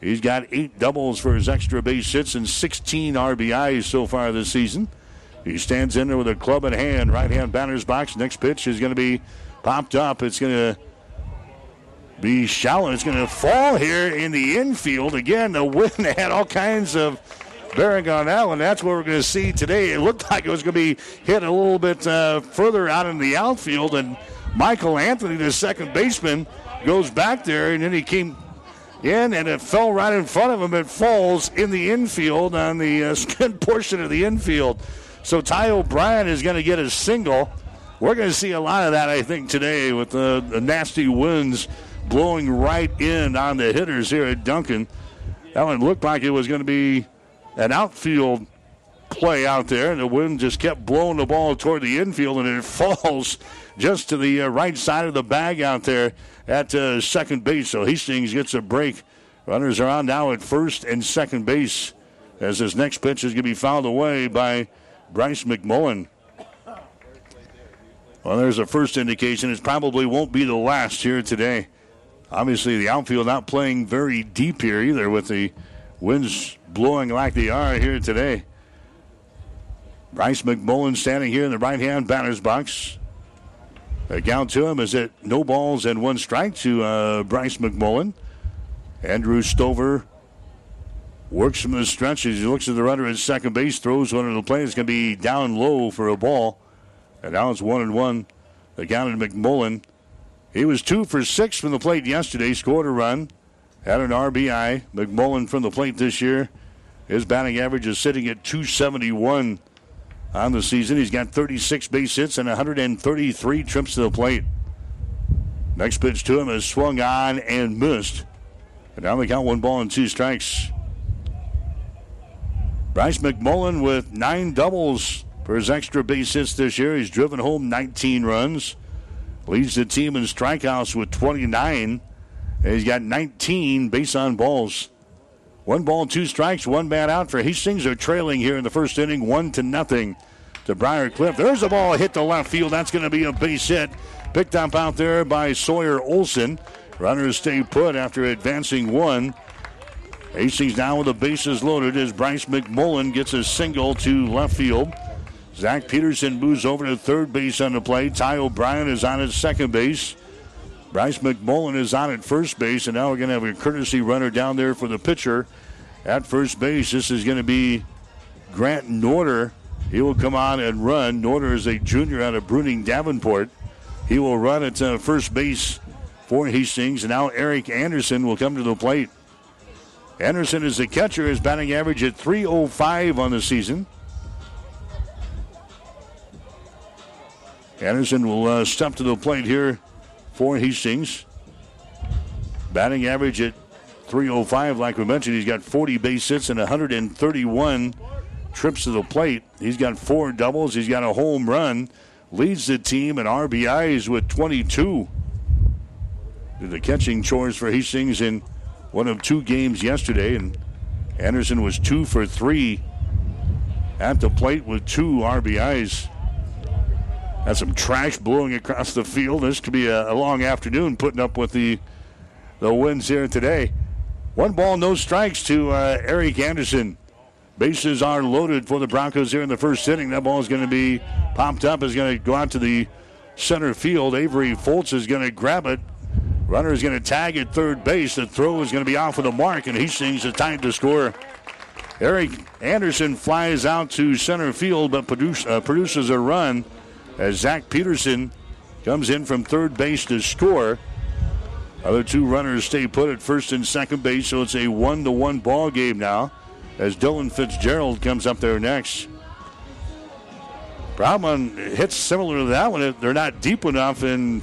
He's got eight doubles for his extra base hits and 16 RBIs so far this season. He stands in there with a club in hand, right hand batter's box. Next pitch is going to be popped up. It's going to be shallow. It's going to fall here in the infield. Again, the wind had all kinds of bearing on that one. That's what we're going to see today. It looked like it was going to be hit a little bit uh, further out in the outfield, and Michael Anthony, the second baseman, goes back there, and then he came in, and it fell right in front of him. It falls in the infield on the uh, skin portion of the infield. So Ty O'Brien is going to get a single. We're going to see a lot of that, I think, today with the, the nasty winds blowing right in on the hitters here at Duncan. That one looked like it was going to be an outfield play out there, and the wind just kept blowing the ball toward the infield, and it falls just to the uh, right side of the bag out there at uh, second base. So Hastings gets a break. Runners are on now at first and second base as his next pitch is going to be fouled away by Bryce McMullen. Well, there's a first indication. It probably won't be the last here today. Obviously, the outfield not playing very deep here either with the winds blowing like they are here today. Bryce McMullen standing here in the right hand batter's box. The count to him is at no balls and one strike to uh, Bryce McMullen. Andrew Stover works from the stretch as he looks at the runner at second base, throws one to the plate. It's going to be down low for a ball. And now it's one and one. The count to McMullen. He was two for six from the plate yesterday, scored a run, had an RBI. McMullen from the plate this year. His batting average is sitting at 271 on the season. He's got 36 base hits and 133 trips to the plate. Next pitch to him is swung on and missed. And now they count one ball and two strikes. Bryce McMullen with nine doubles for his extra base hits this year. He's driven home 19 runs. Leads the team in strikeouts with 29. He's got 19 base on balls. One ball, two strikes, one bat out for Hastings. Are trailing here in the first inning, one to nothing to Briar Cliff. There's a ball hit to left field. That's going to be a base hit. Picked up out there by Sawyer Olson. Runners stay put after advancing one. Hastings now with the bases loaded as Bryce McMullen gets a single to left field. Zach Peterson moves over to third base on the play. Ty O'Brien is on at second base. Bryce McMullen is on at first base, and now we're going to have a courtesy runner down there for the pitcher at first base. This is going to be Grant Norder. He will come on and run. Norder is a junior out of Bruning Davenport. He will run at uh, first base for Hastings, and now Eric Anderson will come to the plate. Anderson is the catcher, his batting average at 305 on the season. Anderson will uh, step to the plate here for Hastings. Batting average at 305, like we mentioned. He's got 40 base hits and 131 trips to the plate. He's got four doubles. He's got a home run. Leads the team in RBIs with 22. Did the catching chores for Hastings in one of two games yesterday, and Anderson was two for three at the plate with two RBIs. Had some trash blowing across the field. This could be a, a long afternoon putting up with the the wins here today. One ball, no strikes to uh, Eric Anderson. Bases are loaded for the Broncos here in the first inning. That ball is going to be popped up, is going to go out to the center field. Avery Foltz is going to grab it. Runner is going to tag at third base. The throw is going to be off of the mark, and Hastings the time to score. Eric Anderson flies out to center field, but produce, uh, produces a run as Zach Peterson comes in from third base to score. Other two runners stay put at first and second base, so it's a one to one ball game now as Dylan Fitzgerald comes up there next. Problem hits similar to that one. They're not deep enough, and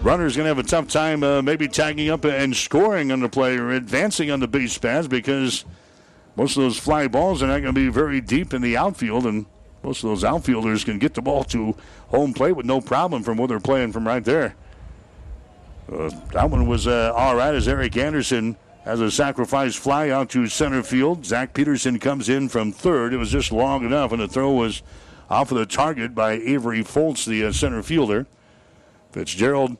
runner's going to have a tough time uh, maybe tagging up and scoring on the play or advancing on the base paths because most of those fly balls are not going to be very deep in the outfield, and most of those outfielders can get the ball to home plate with no problem from where they're playing from right there. Uh, that one was uh, all right as Eric Anderson has a sacrifice fly out to center field. Zach Peterson comes in from third. It was just long enough, and the throw was off of the target by Avery Foltz, the uh, center fielder. Fitzgerald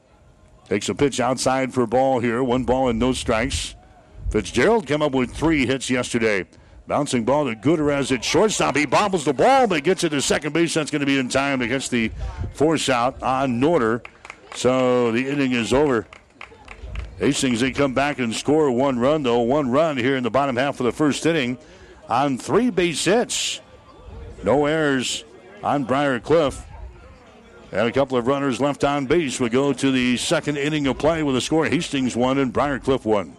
takes a pitch outside for a ball here. One ball and no strikes. Fitzgerald came up with three hits yesterday. Bouncing ball to Gutierrez at shortstop. He bobbles the ball, but gets it to second base. That's going to be in time to catch the force out on Norder. So the inning is over. Hastings, they come back and score one run, though. One run here in the bottom half of the first inning on three base hits. No errors on Briar Cliff. And a couple of runners left on base. We go to the second inning of play with a score. Hastings one and Briar Cliff one.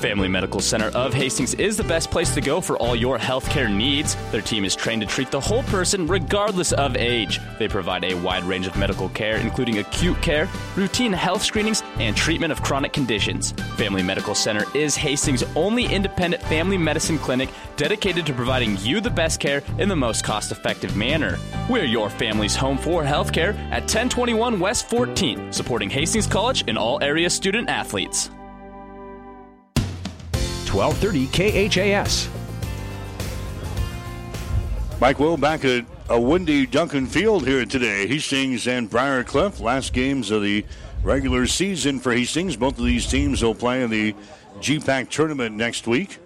Family Medical Center of Hastings is the best place to go for all your healthcare needs. Their team is trained to treat the whole person regardless of age. They provide a wide range of medical care, including acute care, routine health screenings, and treatment of chronic conditions. Family Medical Center is Hastings' only independent family medicine clinic dedicated to providing you the best care in the most cost effective manner. We're your family's home for healthcare at 1021 West 14th, supporting Hastings College and all area student athletes. 1230 KHAS. Mike Will back at a windy Duncan Field here today. Hastings and Briar Cliff, last games of the regular season for Hastings. Both of these teams will play in the GPAC tournament next week.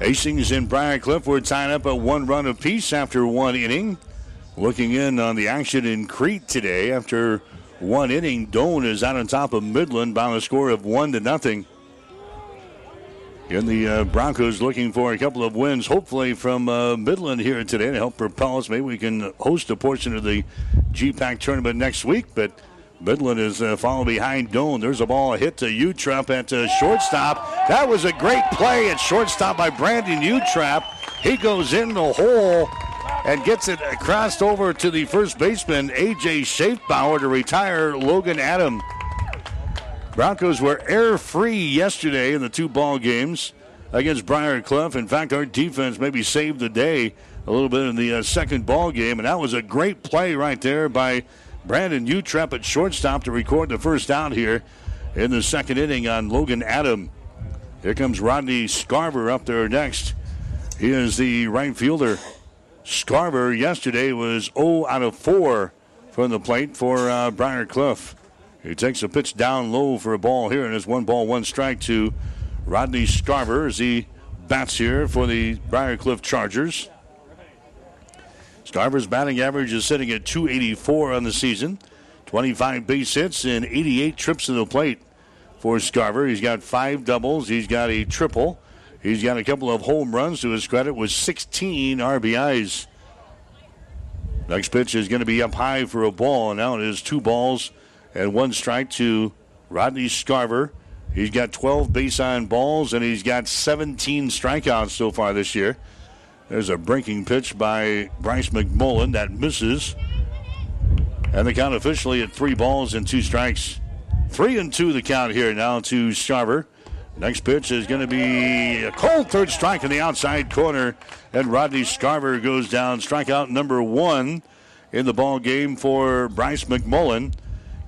Hastings and Briar Cliff were tied up at one run apiece after one inning. Looking in on the action in Crete today after one inning, Doane is out on top of Midland by a score of one to nothing. And the uh, Broncos looking for a couple of wins, hopefully from uh, Midland here today to help propel us. Maybe we can host a portion of the GPAC tournament next week. But Midland is uh, following behind Doane. There's a ball hit to Utrep at uh, shortstop. That was a great play at shortstop by Brandon Utrep. He goes in the hole and gets it crossed over to the first baseman, A.J. Schaefbauer, to retire Logan Adam. Broncos were air free yesterday in the two ball games against Briar Cliff. In fact, our defense maybe saved the day a little bit in the uh, second ball game, and that was a great play right there by Brandon Utrep at shortstop to record the first out here in the second inning on Logan Adam. Here comes Rodney Scarver up there next. He is the right fielder. Scarver yesterday was 0 out of 4 from the plate for uh, Briar Cliff. He takes a pitch down low for a ball here, and it's one ball, one strike to Rodney Scarver as he bats here for the Briar Cliff Chargers. Scarver's batting average is sitting at 284 on the season. 25 base hits and 88 trips to the plate for Scarver. He's got five doubles. He's got a triple. He's got a couple of home runs to his credit with 16 RBIs. Next pitch is going to be up high for a ball. and Now it is two balls and one strike to Rodney Scarver. He's got 12 base on balls and he's got 17 strikeouts so far this year. There's a breaking pitch by Bryce McMullen that misses. And the count officially at three balls and two strikes. Three and two the count here now to Scarver. Next pitch is going to be a cold third strike in the outside corner, and Rodney Scarver goes down. Strikeout number one in the ball game for Bryce McMullen.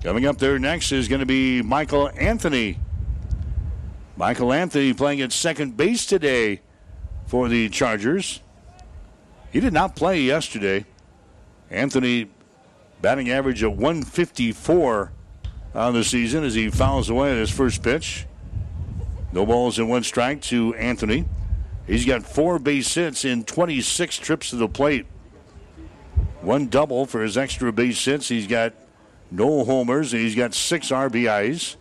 Coming up there next is going to be Michael Anthony. Michael Anthony playing at second base today for the Chargers. He did not play yesterday. Anthony batting average of 154 on the season as he fouls away at his first pitch. No balls and one strike to Anthony. He's got four base hits in 26 trips to the plate. One double for his extra base hits. He's got no homers and he's got six RBIs.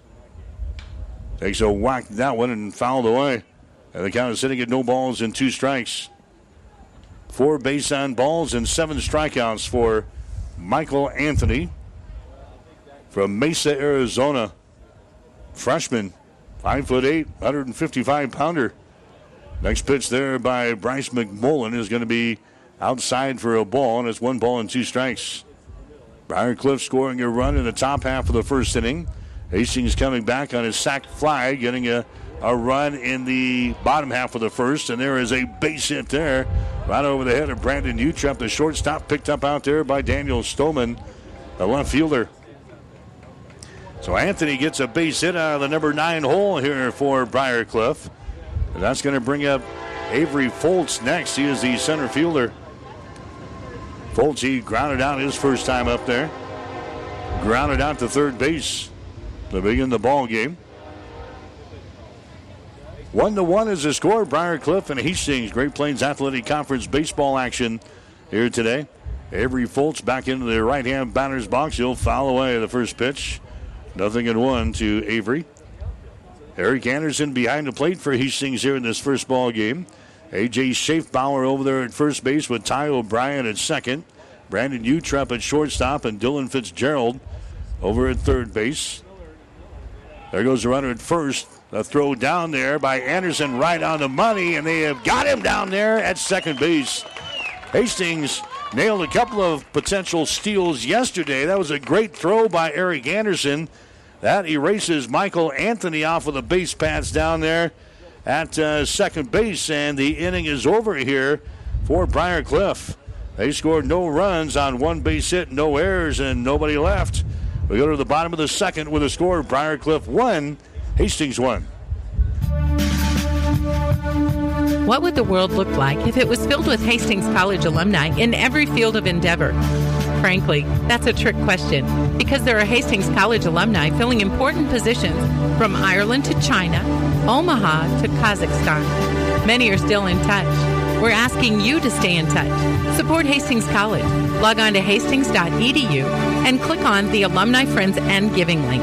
Takes a whack that one and fouled away. And the count is sitting at no balls and two strikes. Four base on balls and seven strikeouts for Michael Anthony from Mesa, Arizona. Freshman, five foot eight, 155 pounder. Next pitch there by Bryce McMullen is going to be outside for a ball, and it's one ball and two strikes. Briar Cliff scoring a run in the top half of the first inning. Hastings coming back on his sac fly, getting a, a run in the bottom half of the first, and there is a base hit there, right over the head of Brandon Utrep, the shortstop, picked up out there by Daniel Stolman, the left fielder. So Anthony gets a base hit out of the number nine hole here for Briar Cliff. And that's going to bring up Avery Foltz next. He is the center fielder. Foltz, grounded out his first time up there. Grounded out to third base to begin the ball game. One to one is the score. Briar Cliff and Hastings, Great Plains Athletic Conference baseball action here today. Avery Foltz back into the right hand batter's box. He'll foul away the first pitch. Nothing in one to Avery. Eric Anderson behind the plate for Hastings here in this first ball game. AJ Schaefbauer over there at first base with Ty O'Brien at second. Brandon Utrep at shortstop and Dylan Fitzgerald over at third base. There goes the runner at first. A throw down there by Anderson right on the money, and they have got him down there at second base. Hastings nailed a couple of potential steals yesterday. That was a great throw by Eric Anderson. That erases Michael Anthony off of the base paths down there at uh, second base, and the inning is over here for Briar Cliff. They scored no runs on one base hit, no errors, and nobody left. We go to the bottom of the second with a score of Briar Cliff 1, Hastings 1. What would the world look like if it was filled with Hastings College alumni in every field of endeavor? Frankly, that's a trick question because there are Hastings College alumni filling important positions from Ireland to China, Omaha to Kazakhstan. Many are still in touch. We're asking you to stay in touch. Support Hastings College. Log on to hastings.edu and click on the Alumni Friends and Giving link.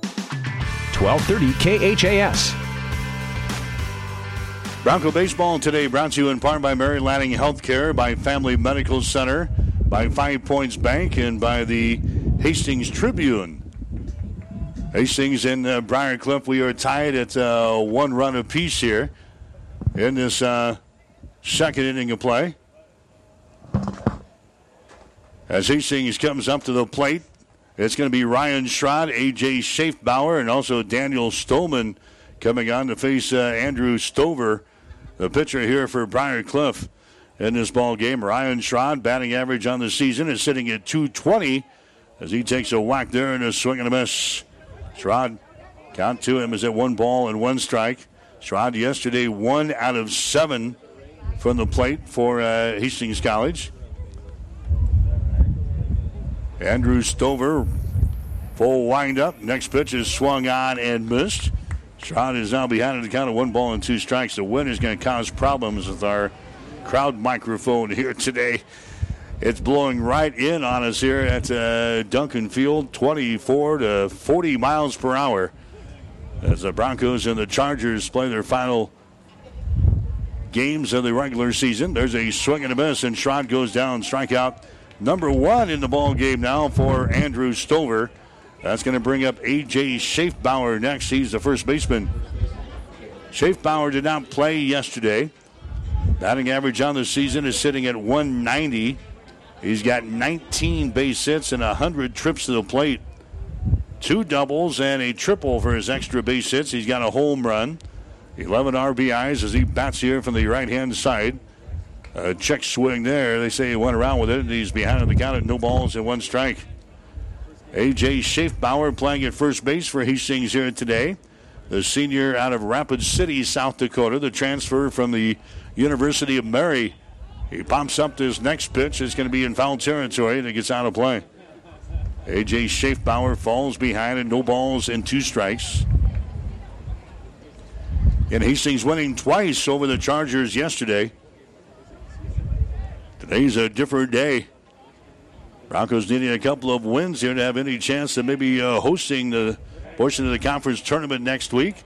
1230 KHAS. Bronco Baseball today brought to you in part by Mary Lanning Healthcare, by Family Medical Center, by Five Points Bank, and by the Hastings Tribune. Hastings and uh, Briar Cliff, we are tied at uh, one run apiece here in this uh, second inning of play. As Hastings comes up to the plate, it's going to be Ryan Schrod, A.J. Schaefbauer, and also Daniel Stolman coming on to face uh, Andrew Stover, the pitcher here for Briar Cliff in this ball game. Ryan Schrod, batting average on the season, is sitting at 220 as he takes a whack there and a swing and a miss. Schrod, count to him is at one ball and one strike. Schrod yesterday one out of seven from the plate for uh, Hastings College. Andrew Stover, full windup. Next pitch is swung on and missed. Schrod is now behind in the count of one ball and two strikes. The wind is going to cause problems with our crowd microphone here today. It's blowing right in on us here at uh, Duncan Field, 24 to 40 miles per hour. As the Broncos and the Chargers play their final games of the regular season. There's a swing and a miss, and Schrod goes down. Strikeout number one in the ball game now for Andrew Stover. That's going to bring up A.J. Schaefbauer next. He's the first baseman. Schaefbauer did not play yesterday. Batting average on the season is sitting at 190. He's got 19 base hits and 100 trips to the plate. Two doubles and a triple for his extra base hits. He's got a home run. 11 RBIs as he bats here from the right hand side. A check swing there. They say he went around with it. He's behind on the count at no balls and one strike. A.J. Schaefbauer playing at first base for Hastings here today. The senior out of Rapid City, South Dakota, the transfer from the University of Mary. He pumps up this next pitch. It's going to be in foul territory and it gets out of play. A.J. Schaefbauer falls behind and no balls and two strikes. And Hastings winning twice over the Chargers yesterday. Today's a different day. Broncos needing a couple of wins here to have any chance of maybe uh, hosting the portion of the conference tournament next week.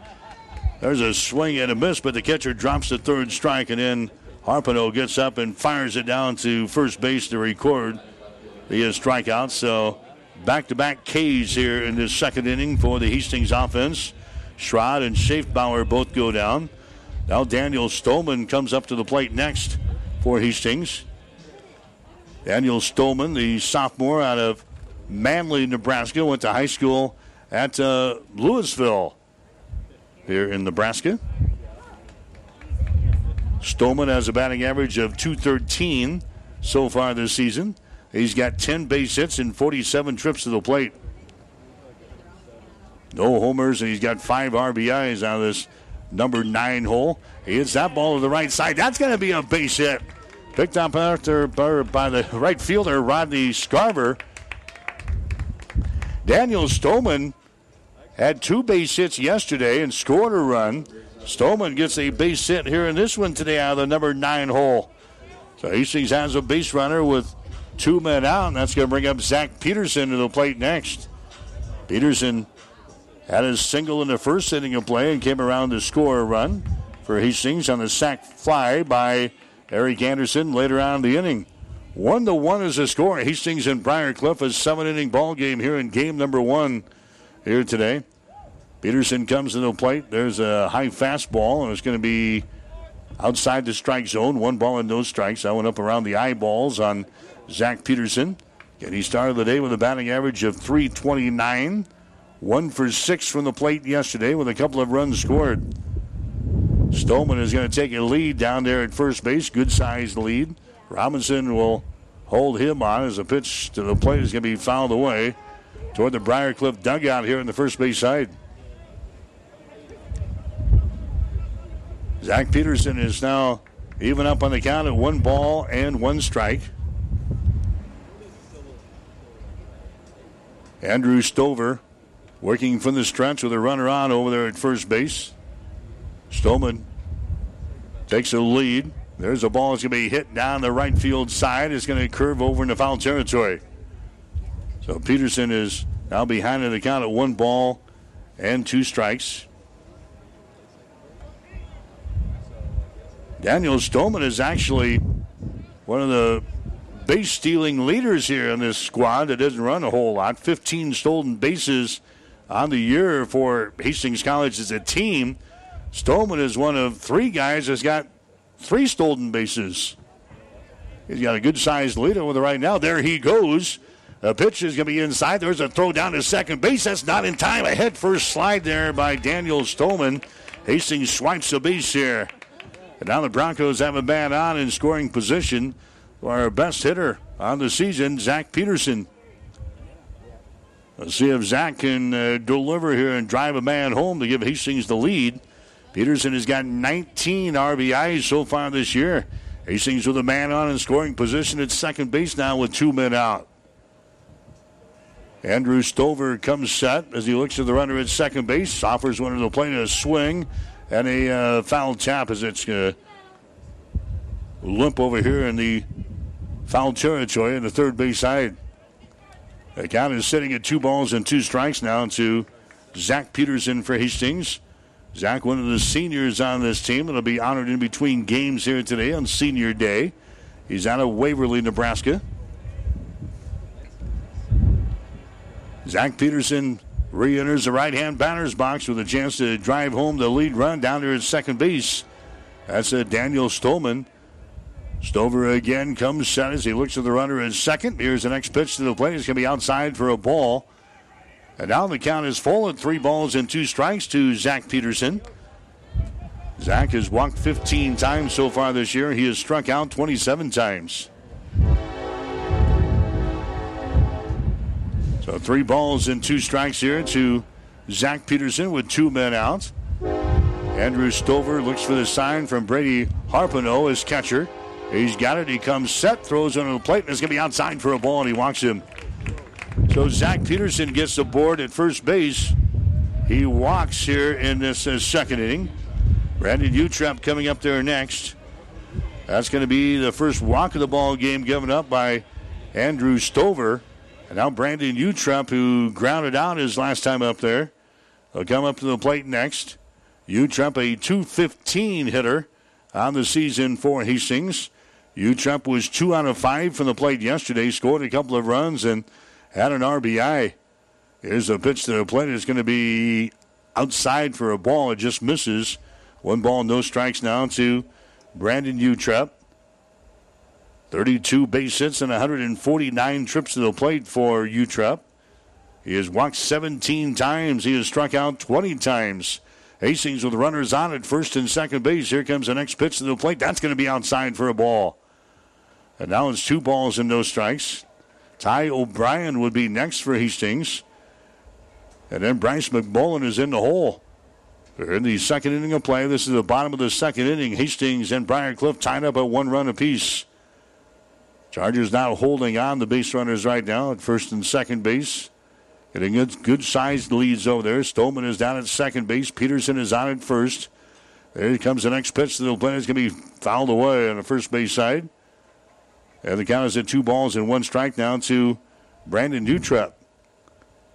There's a swing and a miss, but the catcher drops the third strike, and then Harpino gets up and fires it down to first base to record the uh, strikeout. So back to back Ks here in this second inning for the Hastings offense. Schrod and Schaefbauer both go down. Now Daniel Stolman comes up to the plate next for Hastings. Daniel Stolman, the sophomore out of Manley, Nebraska, went to high school at uh, Louisville here in Nebraska. Stolman has a batting average of 213 so far this season. He's got 10 base hits and 47 trips to the plate. No homers, and he's got five RBIs out of this number nine hole. He hits that ball to the right side. That's going to be a base hit. Picked up after by the right fielder, Rodney Scarver. Daniel Stolman had two base hits yesterday and scored a run. Stolman gets a base hit here in this one today out of the number nine hole. So Hastings has a base runner with two men out, and that's going to bring up Zach Peterson to the plate next. Peterson had his single in the first inning of play and came around to score a run for Hastings on the sac fly by Eric Anderson later on in the inning. One to one is the score. Hastings and Briar Cliff a seven inning ball game here in game number one here today. Peterson comes to the plate. There's a high fastball, and it's going to be outside the strike zone. One ball and no strikes. That went up around the eyeballs on Zach Peterson. And he started the day with a batting average of 329. One for six from the plate yesterday with a couple of runs scored. Stolman is going to take a lead down there at first base. Good sized lead. Robinson will hold him on as a pitch to the plate is going to be fouled away toward the Briar Cliff dugout here in the first base side. Zach Peterson is now even up on the count at one ball and one strike. Andrew Stover working from the stretch with a runner on over there at first base. Stolman takes the lead. There's a ball that's going to be hit down the right field side. It's going to curve over into foul territory. So Peterson is now behind in the count at one ball and two strikes. Daniel Stolman is actually one of the base stealing leaders here in this squad that doesn't run a whole lot. 15 stolen bases on the year for Hastings College as a team. Stolman is one of three guys that's got three stolen bases. He's got a good sized lead over it right now. There he goes. The pitch is going to be inside. There's a throw down to second base. That's not in time. A head first slide there by Daniel Stolman. Hastings swipes the base here. And now the Broncos have a man on in scoring position. Our best hitter on the season, Zach Peterson. Let's see if Zach can uh, deliver here and drive a man home to give Hastings the lead. Peterson has got 19 RBIs so far this year. Hastings with a man on in scoring position at second base now with two men out. Andrew Stover comes set as he looks at the runner at second base, offers one of the plate a swing and a uh, foul tap as it's uh, limp over here in the foul territory in the third base side. The count is sitting at two balls and two strikes now to Zach Peterson for Hastings. Zach, one of the seniors on this team, that'll be honored in between games here today on Senior Day. He's out of Waverly, Nebraska. Zach Peterson re enters the right hand batter's box with a chance to drive home the lead run down to his second base. That's a Daniel Stolman. Stover again comes set as he looks at the runner in second. Here's the next pitch to the plate. It's going to be outside for a ball. And now the count is full at three balls and two strikes to Zach Peterson. Zach has walked 15 times so far this year. He has struck out 27 times. So three balls and two strikes here to Zach Peterson with two men out. Andrew Stover looks for the sign from Brady Harpino as catcher. He's got it. He comes set, throws it on the plate, and it's going to be outside for a ball, and he walks him. So Zach Peterson gets the board at first base. He walks here in this uh, second inning. Brandon Utrep coming up there next. That's going to be the first walk of the ball game given up by Andrew Stover. And now Brandon Utrep, who grounded out his last time up there, will come up to the plate next. Utrep, a 215 hitter on the season for Hastings. Utrep was two out of five from the plate yesterday, scored a couple of runs and had an RBI. Here's a pitch to the plate. It's going to be outside for a ball. It just misses. One ball, no strikes now to Brandon Utrep. 32 base hits and 149 trips to the plate for Utrep. He has walked 17 times. He has struck out 20 times. Hastings with runners on at first and second base. Here comes the next pitch to the plate. That's going to be outside for a ball. And now it's two balls and no strikes. Ty O'Brien would be next for Hastings. And then Bryce McMullen is in the hole. They're in the second inning of play. This is the bottom of the second inning. Hastings and Briar Cliff tied up at one run apiece. Chargers now holding on the base runners right now at first and second base. Getting good, good sized leads over there. Stolman is down at second base. Peterson is on at first. There comes the next pitch to the plate. It's going to be fouled away on the first base side. And the count is at two balls and one strike now to Brandon Utrep.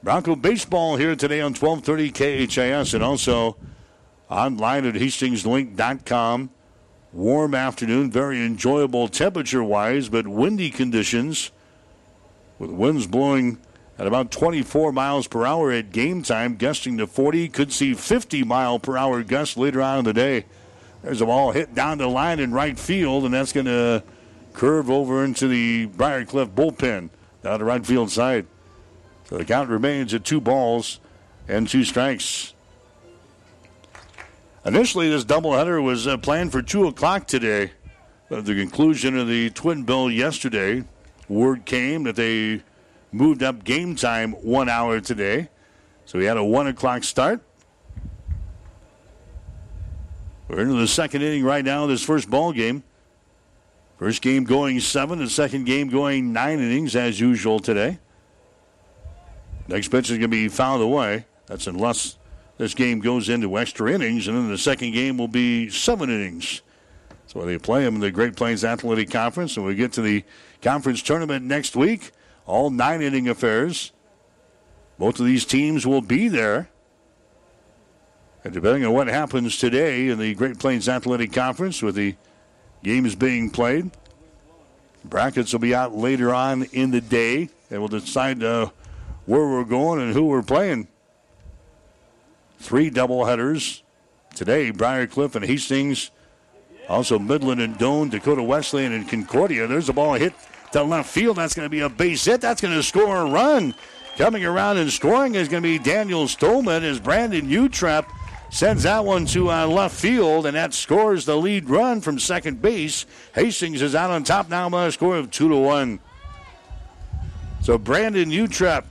Bronco baseball here today on 1230 KHAS and also online at hastingslink.com. Warm afternoon, very enjoyable temperature wise, but windy conditions with winds blowing at about 24 miles per hour at game time, gusting to 40. Could see 50 mile per hour gusts later on in the day. There's a ball hit down the line in right field, and that's going to curve over into the Briar Cliff bullpen down the right field side. So the count remains at two balls and two strikes. Initially, this doubleheader was uh, planned for 2 o'clock today. At the conclusion of the Twin Bill yesterday, word came that they moved up game time one hour today. So we had a 1 o'clock start. We're into the second inning right now, this first ball game. First game going seven, the second game going nine innings as usual today. Next pitch is going to be fouled away. That's unless this game goes into extra innings, and then the second game will be seven innings. So they play them in the Great Plains Athletic Conference, and we get to the conference tournament next week. All nine inning affairs. Both of these teams will be there. And depending on what happens today in the Great Plains Athletic Conference with the games being played, brackets will be out later on in the day, and we'll decide uh, where we're going and who we're playing. Three doubleheaders today Briar Cliff and Hastings. Also, Midland and Doane, Dakota Wesleyan and Concordia. There's a ball hit to left field. That's going to be a base hit. That's going to score a run. Coming around and scoring is going to be Daniel Stolman as Brandon Utrep sends that one to uh, left field, and that scores the lead run from second base. Hastings is out on top now by a score of two to one. So Brandon Utrep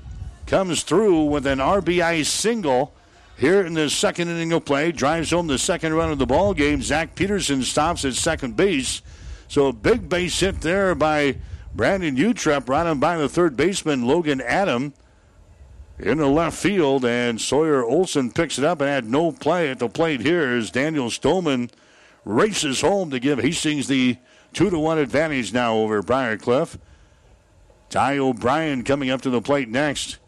comes through with an RBI single here in the second inning of play. Drives home the second run of the ball game. Zach Peterson stops at second base. So a big base hit there by Brandon Utrep, running by the third baseman Logan Adam in the left field, and Sawyer Olson picks it up and had no play at the plate here as Daniel Stolman races home to give Hastings the two to one advantage now over Briar Cliff. Ty O'Brien coming up to the plate next.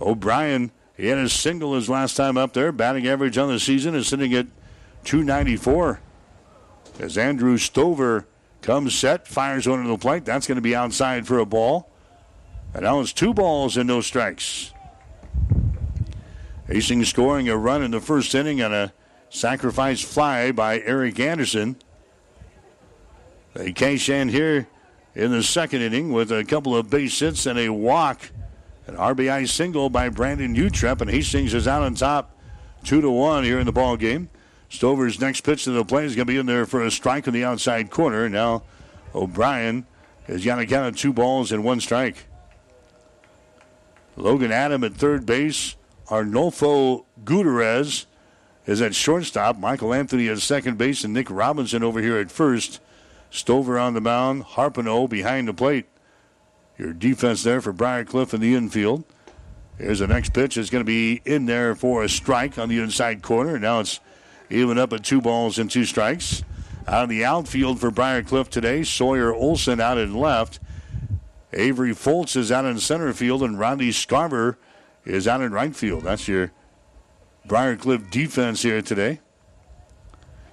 O'Brien, he had a single his last time up there. Batting average on the season is sitting at 294. As Andrew Stover comes set, fires one to the plate. That's going to be outside for a ball. And now it's two balls and no strikes. Hastings scoring a run in the first inning on a sacrifice fly by Eric Anderson. They cash in here in the second inning with a couple of base hits and a walk. An RBI single by Brandon Utrep, and Hastings is out on top, two to one here in the ball game. Stover's next pitch to the plate is going to be in there for a strike in the outside corner. Now O'Brien has got a count of two balls and one strike. Logan Adam at third base. Arnolfo Gutierrez is at shortstop. Michael Anthony at second base, and Nick Robinson over here at first. Stover on the mound. Harpino behind the plate. Your defense there for Briar Cliff in the infield. Here's the next pitch. It's going to be in there for a strike on the inside corner. Now it's even up at two balls and two strikes. Out of the outfield for Briar Cliff today, Sawyer Olson out in left. Avery Foltz is out in center field, and Rodney Scarver is out in right field. That's your Briar Cliff defense here today.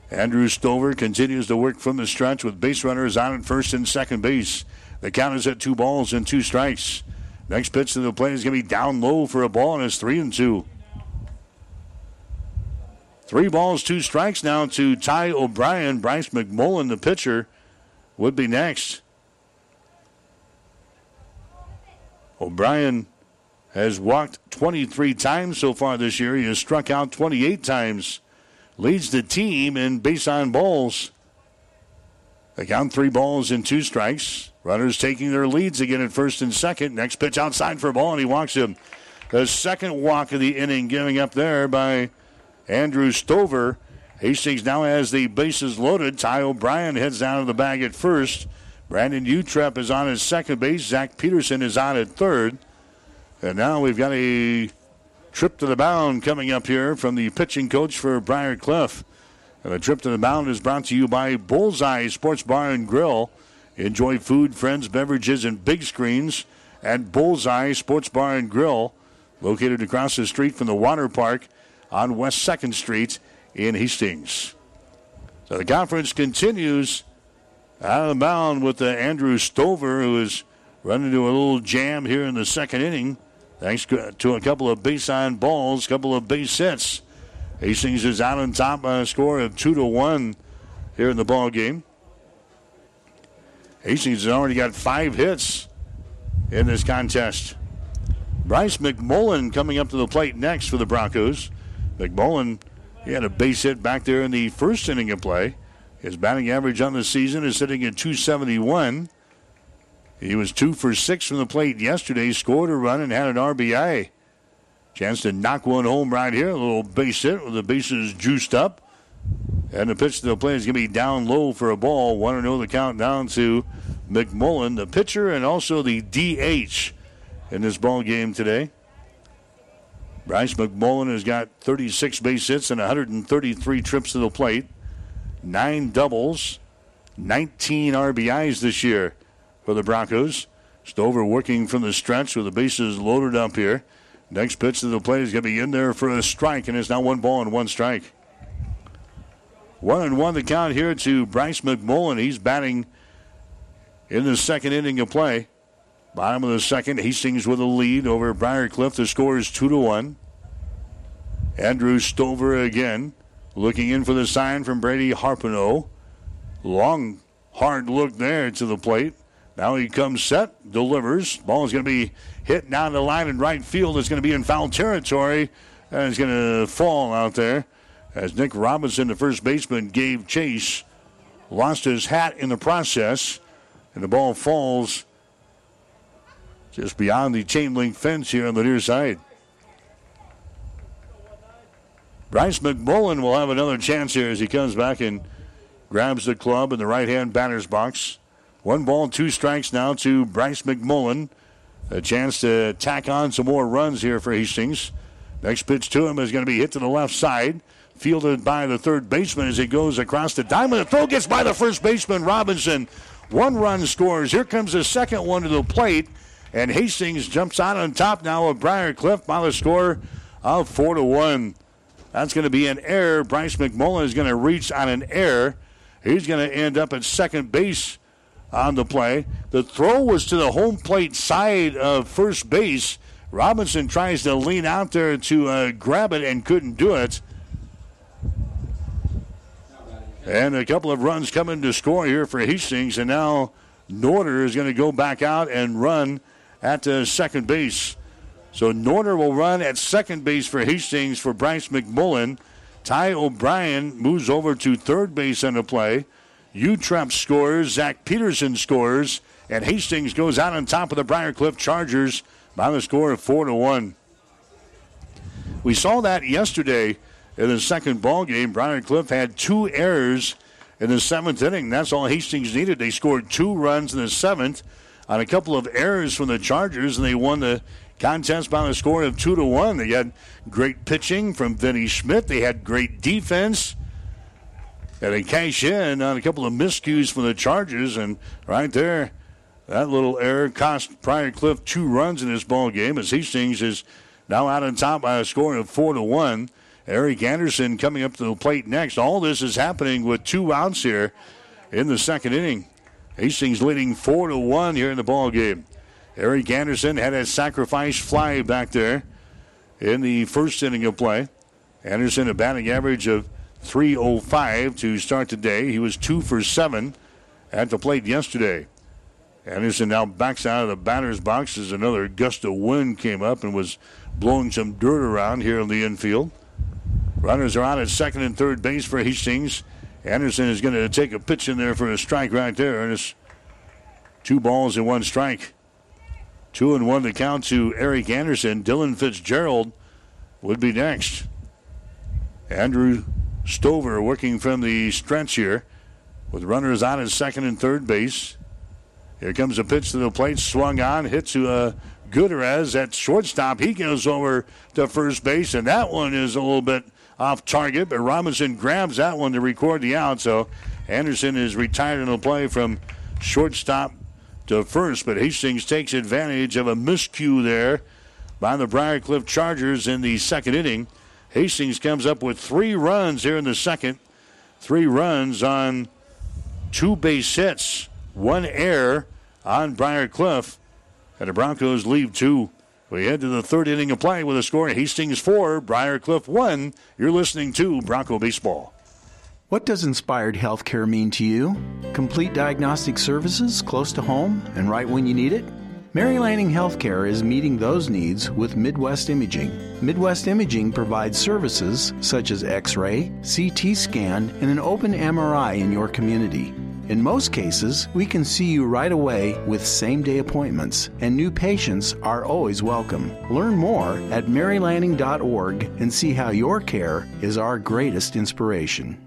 Andrew Stover continues to work from the stretch with base runners out at first and second base. The count is at two balls and two strikes. Next pitch to the plate is going to be down low for a ball, and it's three and two. Three balls, two strikes now to Ty O'Brien. Bryce McMullen, the pitcher, would be next. O'Brien has walked 23 times so far this year. He has struck out 28 times. Leads the team in base on balls. They count three balls and two strikes. Runners taking their leads again at first and second. Next pitch outside for a ball, and he walks him. The second walk of the inning giving up there by Andrew Stover. Hastings now has the bases loaded. Ty O'Brien heads down to the bag at first. Brandon Utrep is on at second base. Zach Peterson is on at third. And now we've got a trip to the mound coming up here from the pitching coach for Briar Cliff. And the trip to the mound is brought to you by Bullseye Sports Bar and Grill. Enjoy food, friends, beverages, and big screens at Bullseye Sports Bar and Grill, located across the street from the water park on West 2nd Street in Hastings. So the conference continues out of the mound with the Andrew Stover, who is running into a little jam here in the second inning, thanks to a couple of base on balls, a couple of base hits. Hastings is out on top by a score of two to one here in the ball game. Hastings has already got five hits in this contest. Bryce McMullen coming up to the plate next for the Broncos. McMullen, he had a base hit back there in the first inning of play. His batting average on the season is sitting at 271. He was two for six from the plate yesterday, scored a run and had an RBI. Chance to knock one home right here. A little base hit with the bases juiced up. And the pitch to the plate is going to be down low for a ball. 1 0 the count down to McMullen, the pitcher, and also the DH in this ball game today. Bryce McMullen has got 36 base hits and 133 trips to the plate, nine doubles, 19 RBIs this year for the Broncos. Stover working from the stretch with the bases loaded up here. Next pitch to the plate is going to be in there for a strike, and it's now one ball and one strike. One and one the count here to Bryce McMullen. He's batting in the second inning of play. Bottom of the second, Hastings with a lead over Briar Cliff. The score is two to one. Andrew Stover again, looking in for the sign from Brady Harpino. Long, hard look there to the plate. Now he comes set, delivers. Ball is going to be hit down the line in right field. It's going to be in foul territory, and it's going to fall out there. as Nick Robinson, the first baseman, gave chase, lost his hat in the process, and the ball falls just beyond the chain link fence here on the near side. Bryce McMullen will have another chance here as he comes back and grabs the club in the right hand batter's box. One ball, two strikes now to Bryce McMullen. A chance to tack on some more runs here for Hastings. Next pitch to him is going to be hit to the left side. Fielded by the third baseman as he goes across the diamond. The throw gets by the first baseman, Robinson. One run scores. Here comes the second one to the plate. And Hastings jumps out on top now of Briar Cliff by the score of 4 to 1. That's going to be an error. Bryce McMullen is going to reach on an error. He's going to end up at second base on the play. The throw was to the home plate side of first base. Robinson tries to lean out there to uh, grab it and couldn't do it. And a couple of runs coming to score here for Hastings. And now Norder is going to go back out and run at uh, second base. So Norder will run at second base for Hastings for Bryce McMullen. Ty O'Brien moves over to third base on the play. Utrep scores. Zach Peterson scores. And Hastings goes out on top of the Briar Cliff Chargers by the score of 4 to 1. We saw that yesterday in the second ball game. Briar Cliff had two errors in the seventh inning. That's all Hastings needed. They scored two runs in the seventh on a couple of errors from the Chargers, and they won the contest by a score of two to one. They had great pitching from Vinny Schmidt. They had great defense. And they cash in on a couple of miscues from the Chargers, and right there, that little error cost Briar Cliff two runs in this ball game. As Hastings is now out on top by a score of four to one. Eric Anderson coming up to the plate next. All this is happening with two outs here in the second inning. Hastings leading four to one here in the ball game. Eric Anderson had a sacrifice fly back there in the first inning of play. Anderson a batting average of 305 to start the day. He was two for seven at the plate yesterday. Anderson now backs out of the batter's box as another gust of wind came up and was blowing some dirt around here in the infield. Runners are out at second and third base for Hastings. Anderson is going to take a pitch in there for a strike right there. And it's two balls and one strike. Two and one to count to Eric Anderson. Dylan Fitzgerald would be next. Andrew Stover working from the stretch here with runners on at second and third base. Here comes a pitch to the plate, swung on, hit to uh, Gutierrez at shortstop. He goes over to first base, and that one is a little bit off target, but Robinson grabs that one to record the out. So Anderson is retired in the play from shortstop to first, but Hastings takes advantage of a miscue there by the Briar Cliff Chargers in the second inning. Hastings comes up with three runs here in the second. Three runs on two base hits, one error on Briar Cliff, and the Broncos leave two. We head to the third inning of play with a score Hastings 4, Briar Cliff 1. You're listening to Bronco Baseball. What does inspired healthcare mean to you? Complete diagnostic services close to home and right when you need it? Mary Lanning Healthcare is meeting those needs with Midwest Imaging. Midwest Imaging provides services such as X ray, CT scan, and an open MRI in your community. In most cases, we can see you right away with same day appointments, and new patients are always welcome. Learn more at marylanning.org and see how your care is our greatest inspiration.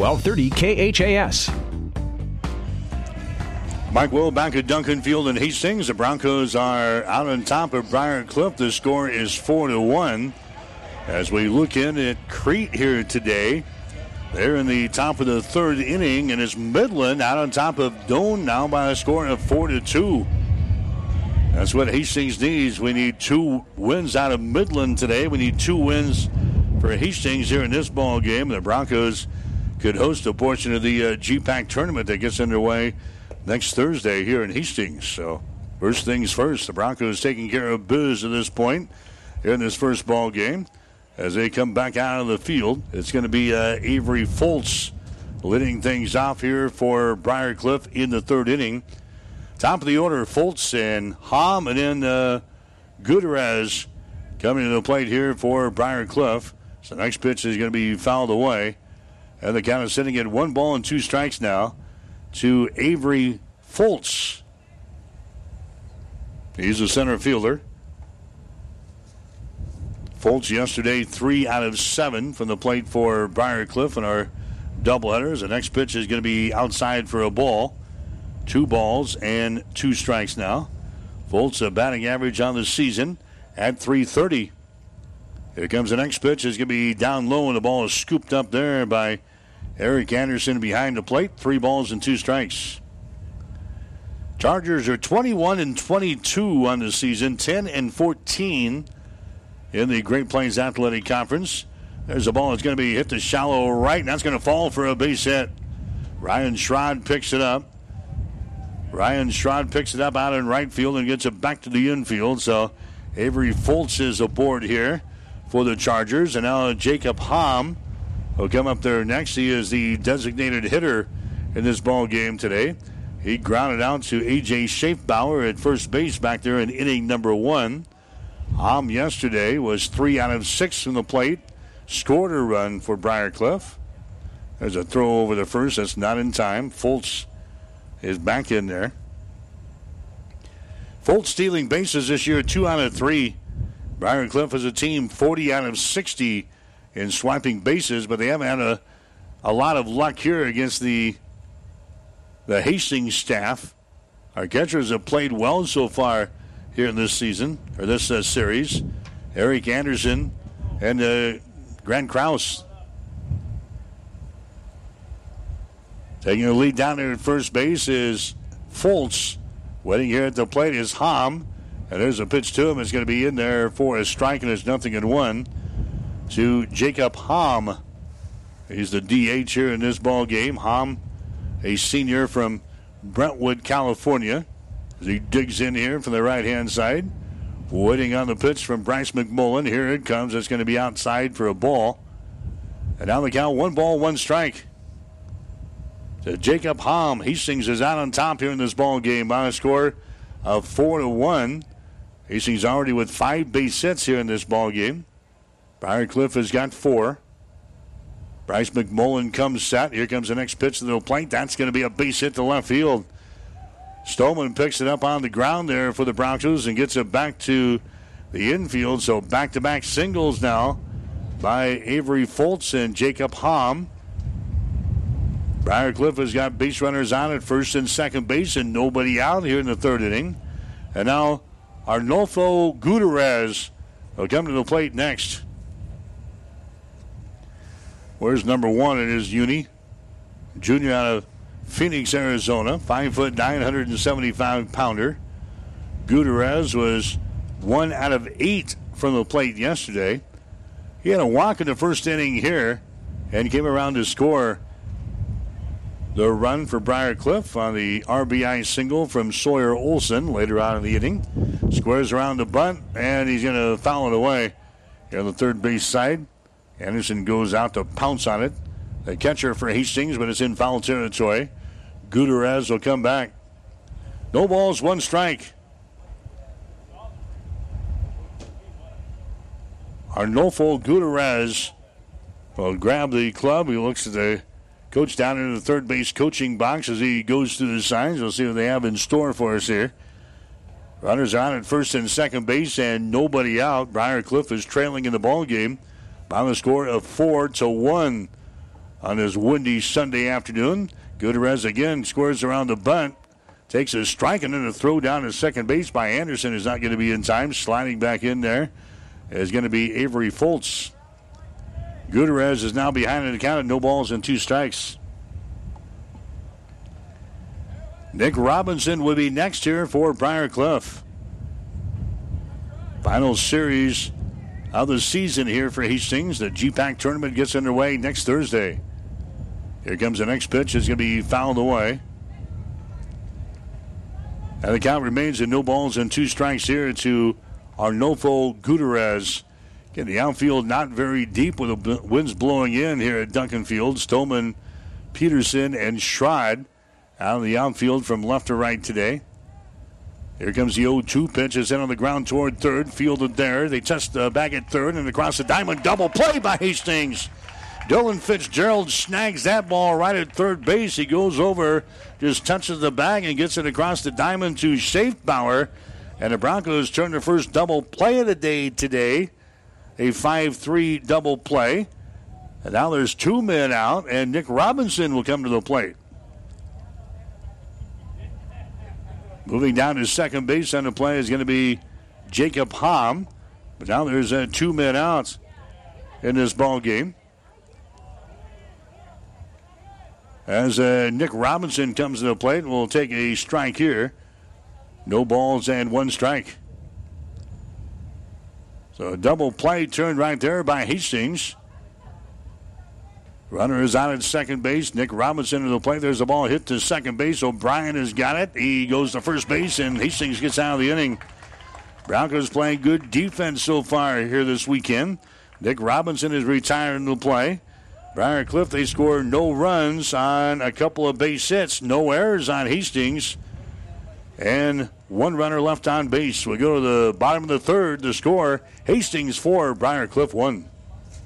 1230 KHAS. Mike Will back at Duncan Field in Hastings. The Broncos are out on top of Briar Cliff. The score is four to one. As we look in at Crete here today, they're in the top of the third inning, and it's Midland out on top of Doane now by a score of four to two. That's what Hastings needs. We need two wins out of Midland today. We need two wins for Hastings here in this ball game. The Broncos could host a portion of the uh, GPAC tournament that gets underway next Thursday here in Hastings. So, first things first, the Broncos taking care of biz at this point here in this first ball game. As they come back out of the field, it's going to be uh, Avery Foltz leading things off here for Briar Cliff in the third inning. Top of the order, Foltz and Hom, and then uh, Gutierrez coming to the plate here for Briar Cliff. So the next pitch is going to be fouled away. And the count is sitting at one ball and two strikes now to Avery Foltz. He's a center fielder. Foltz yesterday, three out of seven from the plate for Briar Cliff in our doubleheaders. The next pitch is going to be outside for a ball. Two balls and two strikes now. Foltz, a batting average on the season at 330. Here comes the next pitch. It's going to be down low, and the ball is scooped up there by Eric Anderson behind the plate. Three balls and two strikes. Chargers are 21 and 22 on the season, 10 and 14 in the Great Plains Athletic Conference. There's a ball that's going to be hit to shallow right, and that's going to fall for a base hit. Ryan Schrod picks it up. Ryan Schrod picks it up out in right field and gets it back to the infield. So Avery Foltz is aboard here for the Chargers. And now Jacob Hom will come up there next. He is the designated hitter in this ball game today. He grounded out to A.J. Schaefbauer at first base back there in inning number one. Hom yesterday was three out of six from the plate, scored a run for Briar Cliff. There's a throw over the first. That's not in time. Foltz is back in there. Foltz stealing bases this year, two out of three. Briar Cliff as a team, 40 out of 60 in swiping bases, but they haven't had a, a lot of luck here against the the Hastings staff. Our catchers have played well so far here in this season, or this uh, series. Eric Anderson and uh, Grant Kraus Taking the lead down there at first base is Foltz. Waiting here at the plate is Hom. And there's a pitch to him. It's going to be in there for a strike, and it's nothing in one to Jacob Hom. He's the DH here in this ball game. Hom, a senior from Brentwood, California. As he digs in here from the right hand side. Waiting on the pitch from Bryce McMullen. Here it comes. It's going to be outside for a ball. And now the count one ball, one strike to Jacob Hom. Hastings is out on top here in this ball game by a score of four to one. Hastings already with five base hits here in this ball game. Briar Cliff has got four. Bryce McMullen comes set. Here comes the next pitch to the plate. That's going to be a base hit to left field. Stolman picks it up on the ground there for the Broncos and gets it back to the infield. So back to back singles now by Avery Foltz and Jacob Hom. Briar Cliff has got base runners on at first and second base and nobody out here in the third inning. And now Arnolfo Gutierrez will come to the plate next. Where's number one in his uni? Junior out of Phoenix, Arizona. Five foot, 975 pounder. Gutierrez was one out of eight from the plate yesterday. He had a walk in the first inning here and came around to score the run for Briar Cliff on the RBI single from Sawyer Olson later on in the inning. Squares around the bunt, and he's going to foul it away here on the third base side. Anderson goes out to pounce on it. The catcher for Hastings, but it's in foul territory. Gutierrez will come back. No balls, one strike. Arnolfo Gutierrez will grab the club. He looks at the coach down in the third base coaching box as he goes through the signs. We'll see what they have in store for us here. Runners on at first and second base, and nobody out. Briar Cliff is trailing in the ball game by score of four to one on this windy Sunday afternoon. Gutierrez again scores around the bunt, takes a strike, and then a throw down to second base by Anderson is not going to be in time. Sliding back in there is going to be Avery Foltz. Gutierrez is now behind in the count at no balls and two strikes. Nick Robinson will be next here for Briar Cliff. Final series of the season here for Hastings. The GPAC tournament gets underway next Thursday. Here comes the next pitch. It's going to be fouled away. And the count remains at no balls and two strikes here to Arnolfo Gutierrez. Again, the outfield not very deep with the winds blowing in here at Duncan Field. Stolman, Peterson, and Schrod out of the outfield from left to right today. Here comes the 0 2 pitch. Is in on the ground toward third. Fielded there. They test the bag at third and across the diamond. Double play by Hastings. Dylan Fitzgerald snags that ball right at third base. He goes over, just touches the bag and gets it across the diamond to Schaefbauer. And the Broncos turn their first double play of the day today. A 5 3 double play. And now there's two men out, and Nick Robinson will come to the plate. Moving down to second base on the play is going to be Jacob Hom. But now there's uh, two men out in this ball game. As uh, Nick Robinson comes to the plate, we'll take a strike here. No balls and one strike. So a double play turned right there by Hastings. Runner is out at second base. Nick Robinson to the plate. There's a ball hit to second base. O'Brien has got it. He goes to first base, and Hastings gets out of the inning. Broncos playing good defense so far here this weekend. Nick Robinson is retiring to play. Briar Cliff, they score no runs on a couple of base hits, no errors on Hastings, and one runner left on base. We go to the bottom of the third. The score Hastings 4, Briar Cliff 1.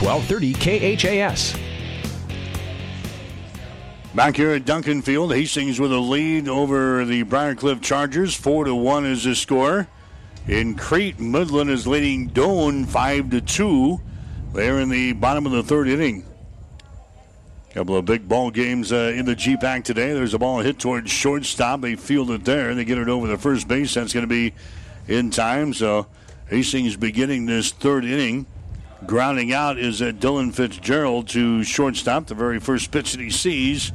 1230 KHAS. Back here at Duncan Field, Hastings with a lead over the Briar Cliff Chargers. Four to one is the score. In Crete, Midland is leading Doane five to two. They're in the bottom of the third inning. Couple of big ball games uh, in the GPAC today. There's a ball hit towards shortstop. They field it there. They get it over the first base. That's going to be in time. So Hastings beginning this third inning. Grounding out is uh, Dylan Fitzgerald to shortstop. The very first pitch that he sees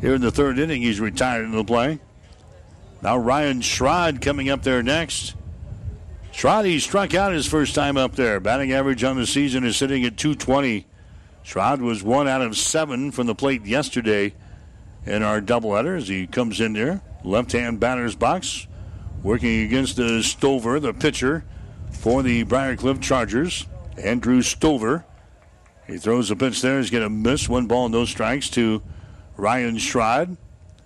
here in the third inning, he's retired in the play. Now Ryan Schrod coming up there next. Schrod, he struck out his first time up there. Batting average on the season is sitting at 220. Schrod was one out of seven from the plate yesterday in our doubleheader as he comes in there. Left hand batter's box, working against the Stover, the pitcher for the Briar Cliff Chargers. Andrew Stover. He throws a pitch there. He's going to miss. One ball, no strikes to Ryan Schrod.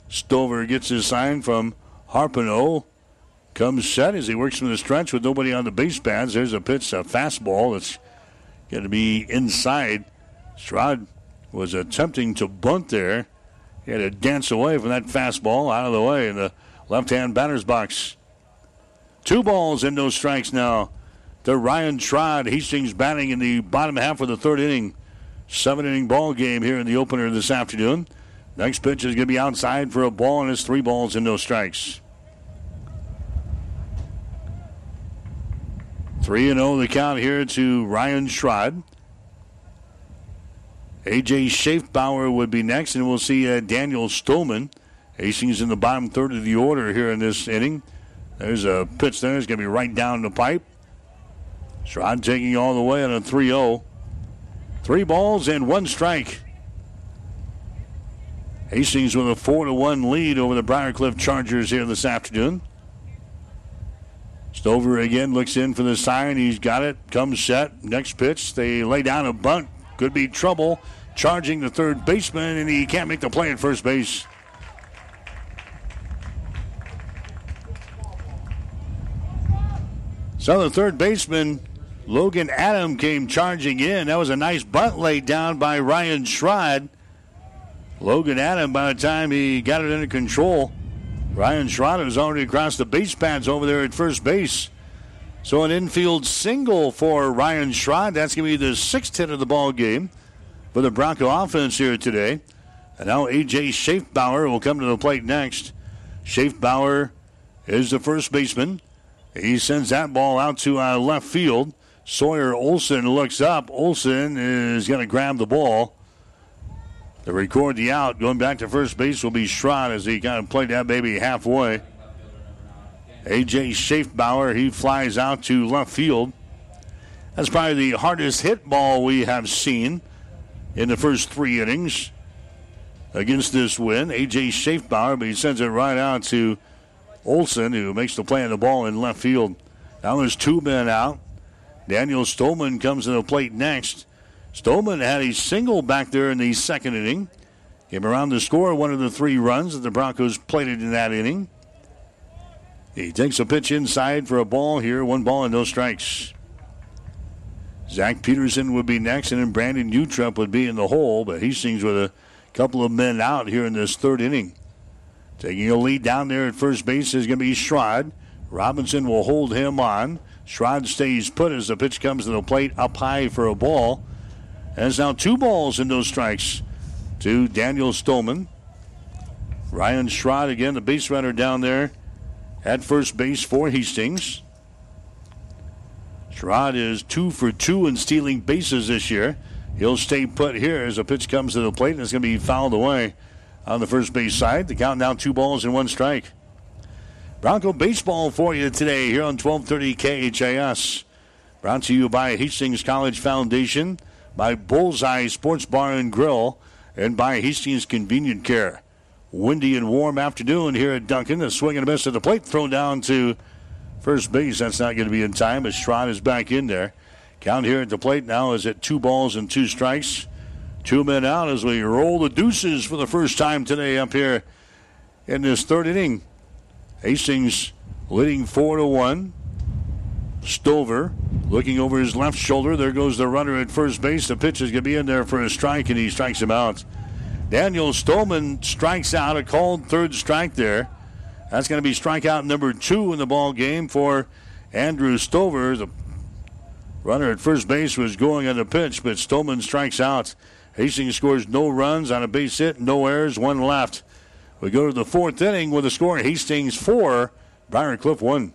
Stover gets his sign from Harpino. Comes set as he works from the stretch with nobody on the base pads. There's a pitch, a fastball that's going to be inside. Schrod was attempting to bunt there. He had to dance away from that fastball out of the way in the left hand batter's box. Two balls and no strikes now to Ryan Schrod. Hastings batting in the bottom half of the third inning. Seven inning ball game here in the opener this afternoon. Next pitch is going to be outside for a ball, and it's three balls and no strikes. 3 0 the count here to Ryan Schrod. AJ Schaefbauer would be next, and we'll see uh, Daniel Stolman. Hastings in the bottom third of the order here in this inning. There's a pitch there. It's going to be right down the pipe. Schrod taking all the way on a 3 0. Three balls and one strike. Hastings with a 4 to 1 lead over the Briar Cliff Chargers here this afternoon. Stover again looks in for the sign. He's got it. Comes set. Next pitch. They lay down a bunt. Could be trouble. Charging the third baseman, and he can't make the play at first base. So the third baseman, Logan Adam, came charging in. That was a nice bunt laid down by Ryan Schrod. Logan Adam, by the time he got it under control, Ryan Schrod was already across the base pads over there at first base. So an infield single for Ryan Schrod. That's going to be the sixth hit of the ball game for the Bronco offense here today. And now A.J. Schaefbauer will come to the plate next. Schaefbauer is the first baseman. He sends that ball out to uh, left field. Sawyer Olson looks up. Olson is going to grab the ball. To record the out, going back to first base will be Schrod as he kind of played that baby halfway. A.J. Schaefbauer, he flies out to left field. That's probably the hardest hit ball we have seen in the first three innings against this win. A.J. Schaefbauer, but he sends it right out to Olson, who makes the play on the ball in left field. Now there's two men out. Daniel Stolman comes to the plate next. Stolman had a single back there in the second inning. Came around to score one of the three runs that the Broncos plated in that inning. He takes a pitch inside for a ball here. One ball and no strikes. Zach Peterson would be next, and then Brandon Utrep would be in the hole, but Hastings with a couple of men out here in this third inning. Taking a lead down there at first base is going to be Schrod. Robinson will hold him on. Schrod stays put as the pitch comes to the plate up high for a ball. It's now two balls and no strikes to Daniel Stolman. Ryan Schrod again, the base runner down there at first base for Hastings. Schrod is two for two in stealing bases this year. He'll stay put here as the pitch comes to the plate and it's going to be fouled away on the first base side. The count now two balls and one strike. Bronco baseball for you today here on 1230 KHAS. Brought to you by Hastings College Foundation, by Bullseye Sports Bar and Grill, and by Hastings Convenient Care. Windy and warm afternoon here at Duncan. A swing and a miss at the plate thrown down to first base. That's not going to be in time as Schrod is back in there. Count here at the plate now is at two balls and two strikes. Two men out as we roll the deuces for the first time today up here in this third inning. Hastings leading four to one. Stover looking over his left shoulder. There goes the runner at first base. The pitch is going to be in there for a strike, and he strikes him out. Daniel Stolman strikes out a called third strike there. That's going to be strikeout number two in the ball game for Andrew Stover. The runner at first base was going on the pitch, but Stolman strikes out. Hastings scores no runs on a base hit, no errors, one left. We go to the fourth inning with a score Hastings four, Briar Cliff one.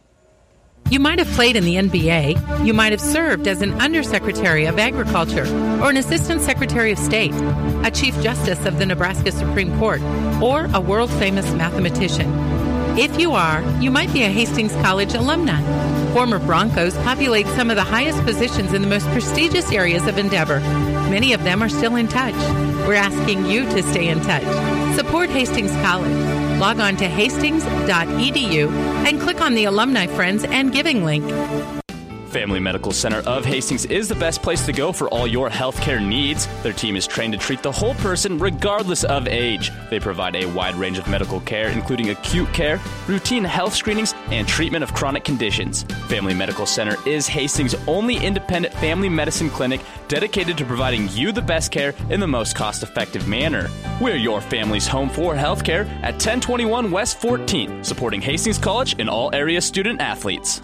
You might have played in the NBA. You might have served as an Undersecretary of Agriculture or an Assistant Secretary of State, a Chief Justice of the Nebraska Supreme Court, or a world famous mathematician. If you are, you might be a Hastings College alumni. Former Broncos populate some of the highest positions in the most prestigious areas of endeavor. Many of them are still in touch. We're asking you to stay in touch. Support Hastings College. Log on to hastings.edu and click on the Alumni Friends and Giving link. Family Medical Center of Hastings is the best place to go for all your healthcare needs. Their team is trained to treat the whole person regardless of age. They provide a wide range of medical care, including acute care, routine health screenings, and treatment of chronic conditions. Family Medical Center is Hastings' only independent family medicine clinic dedicated to providing you the best care in the most cost effective manner. We're your family's home for healthcare at 1021 West 14th, supporting Hastings College and all area student athletes.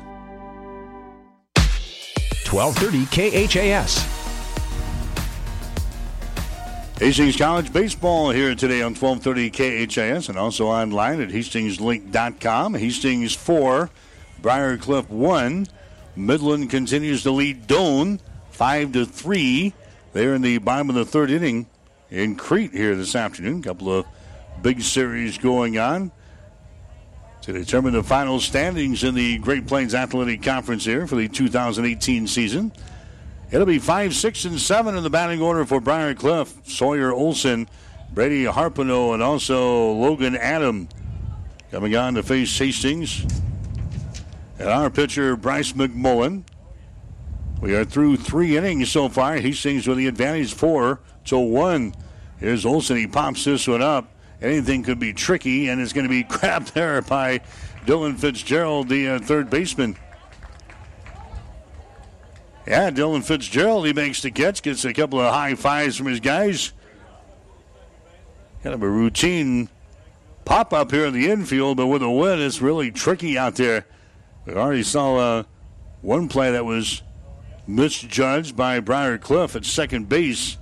1230 KHAS. Hastings College Baseball here today on 1230 KHAS and also online at hastingslink.com. Hastings 4, Briar Cliff 1. Midland continues to lead Doane 5 to 3. They're in the bottom of the third inning in Crete here this afternoon. A couple of big series going on to determine the final standings in the Great Plains Athletic Conference here for the 2018 season. It'll be 5, 6, and 7 in the batting order for Briar Cliff. Sawyer Olson, Brady Harpino, and also Logan Adam coming on to face Hastings. And our pitcher, Bryce McMullen. We are through three innings so far. Hastings with the advantage four to one. Here's Olson. He pops this one up. Anything could be tricky, and it's going to be grabbed there by Dylan Fitzgerald, the uh, third baseman. Yeah, Dylan Fitzgerald, he makes the catch, gets a couple of high fives from his guys. Kind of a routine pop up here in the infield, but with a win, it's really tricky out there. We already saw uh, one play that was misjudged by Briar Cliff at second base.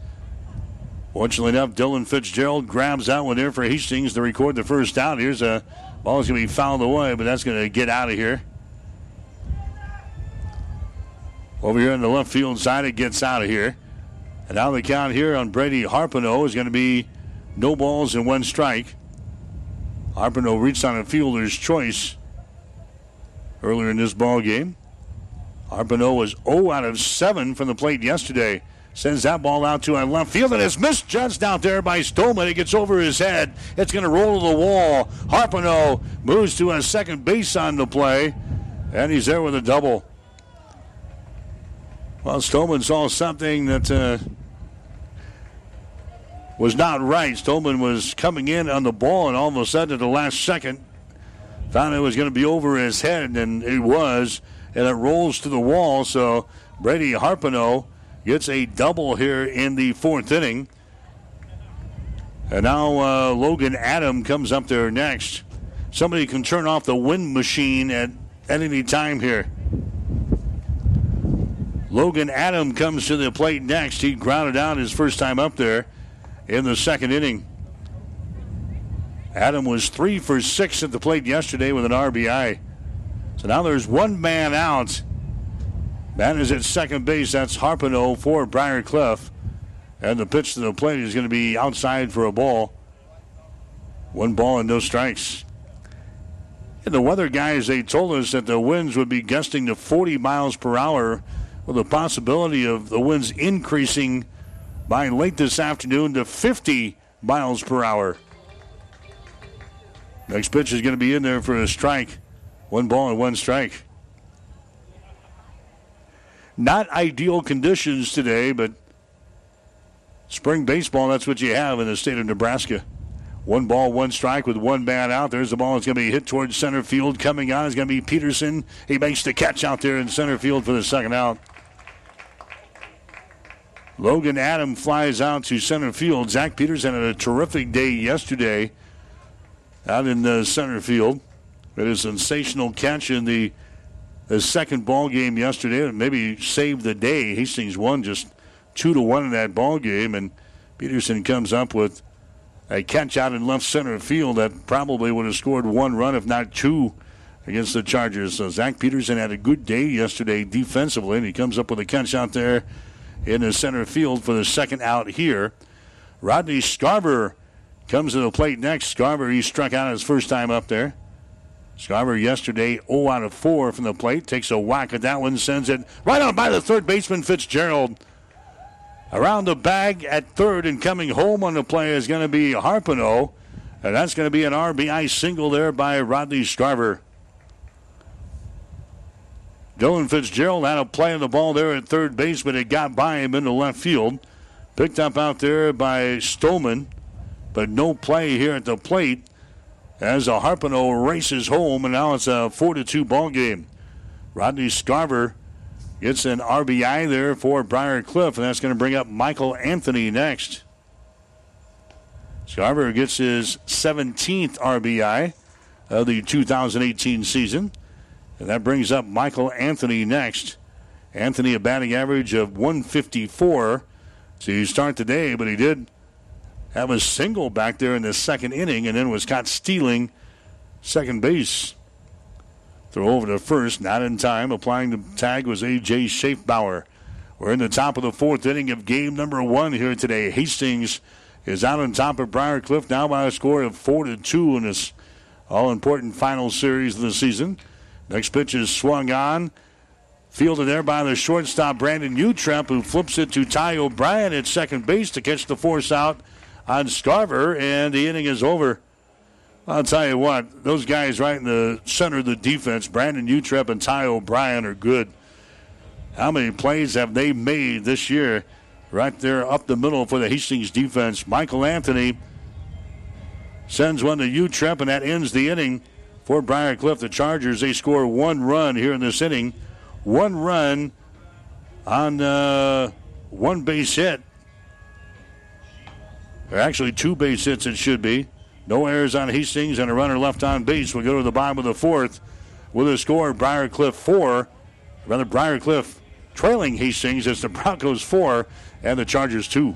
Fortunately enough, Dylan Fitzgerald grabs that one there for Hastings to record the first out. Here's a ball is going to be fouled away, but that's going to get out of here. Over here on the left field side, it gets out of here. And now the count here on Brady Harpino is going to be no balls and one strike. Harpino reached on a fielder's choice earlier in this ball game. Harpino was 0 out of 7 from the plate yesterday. Sends that ball out to a left field and is misjudged out there by Stolman. It gets over his head. It's going to roll to the wall. Harpino moves to a second base on the play, and he's there with a double. Well, Stolman saw something that uh, was not right. Stolman was coming in on the ball, and all of a sudden, at the last second, found it was going to be over his head, and it was, and it rolls to the wall. So Brady Harpino gets a double here in the fourth inning. And now uh, Logan Adam comes up there next. Somebody can turn off the wind machine at, at any time here. Logan Adam comes to the plate next. He grounded out his first time up there in the second inning. Adam was three for six at the plate yesterday with an RBI. So now there's one man out. Man is at second base. That's Harpino for Briar Cliff. And the pitch to the plate is going to be outside for a ball. One ball and no strikes. And the weather guys, they told us that the winds would be gusting to 40 miles per hour with the possibility of the winds increasing by late this afternoon to 50 miles per hour. Next pitch is going to be in there for a strike. One ball and one strike. Not ideal conditions today, but spring baseball, that's what you have in the state of Nebraska. One ball, one strike with one man out. There's the ball. It's going to be hit towards center field. Coming on is going to be Peterson. He makes the catch out there in center field for the second out. Logan Adam flies out to center field. Zach Peterson had a terrific day yesterday out in the center field. It is a sensational catch in the, the second ball game yesterday. Maybe saved the day. Hastings won just two to one in that ball game, and Peterson comes up with a catch out in left center field that probably would have scored one run, if not two, against the Chargers. So Zach Peterson had a good day yesterday defensively, and he comes up with a catch out there in the center field for the second out here. Rodney Scarver comes to the plate next. Scarver, he struck out his first time up there. Scarver yesterday 0 out of 4 from the plate. Takes a whack at that one, sends it right on by the third baseman, Fitzgerald. Around the bag at third and coming home on the play is going to be Harpino. And that's going to be an RBI single there by Rodney Scarver. Dylan Fitzgerald had a play on the ball there at third base, but it got by him into left field. Picked up out there by Stolman, but no play here at the plate as a Harpino races home, and now it's a 4 to 2 ball game. Rodney Scarver gets an RBI there for Briar Cliff, and that's going to bring up Michael Anthony next. Scarver gets his 17th RBI of the 2018 season. And that brings up Michael Anthony next. Anthony, a batting average of 154. So you start day, but he did have a single back there in the second inning and then was caught stealing second base. Throw over to first, not in time. Applying the tag was A.J. Schaefbauer. We're in the top of the fourth inning of game number one here today. Hastings is out on top of Briar Cliff now by a score of 4 to 2 in this all important final series of the season. Next pitch is swung on. Fielded there by the shortstop, Brandon Utrep, who flips it to Ty O'Brien at second base to catch the force out on Scarver, and the inning is over. I'll tell you what, those guys right in the center of the defense, Brandon Utrep and Ty O'Brien, are good. How many plays have they made this year? Right there up the middle for the Hastings defense. Michael Anthony sends one to Utrep, and that ends the inning for Briar Cliff. The Chargers, they score one run here in this inning. One run on uh, one base hit. Or actually, two base hits, it should be. No errors on Hastings and a runner left on base. We go to the bottom of the fourth with a score Briar Cliff 4. Rather, Briar Cliff trailing Hastings as the Broncos 4 and the Chargers 2.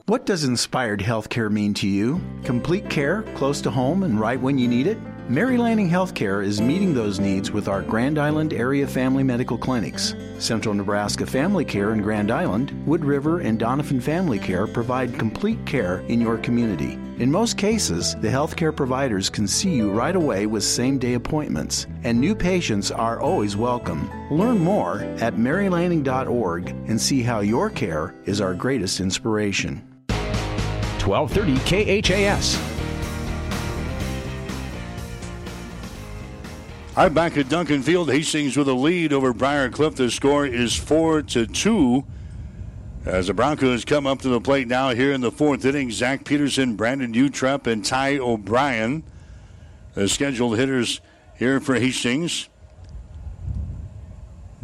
What does inspired healthcare mean to you? Complete care, close to home, and right when you need it? Mary Lanning Healthcare is meeting those needs with our Grand Island area family medical clinics. Central Nebraska Family Care in Grand Island, Wood River, and Doniphan Family Care provide complete care in your community. In most cases, the healthcare providers can see you right away with same day appointments, and new patients are always welcome. Learn more at marylanning.org and see how your care is our greatest inspiration. 1230 KHAS. I'm back at Duncan Field, Hastings with a lead over Briar Cliff. The score is four to two. As the Broncos come up to the plate now here in the fourth inning, Zach Peterson, Brandon Utrep, and Ty O'Brien, the scheduled hitters here for Hastings.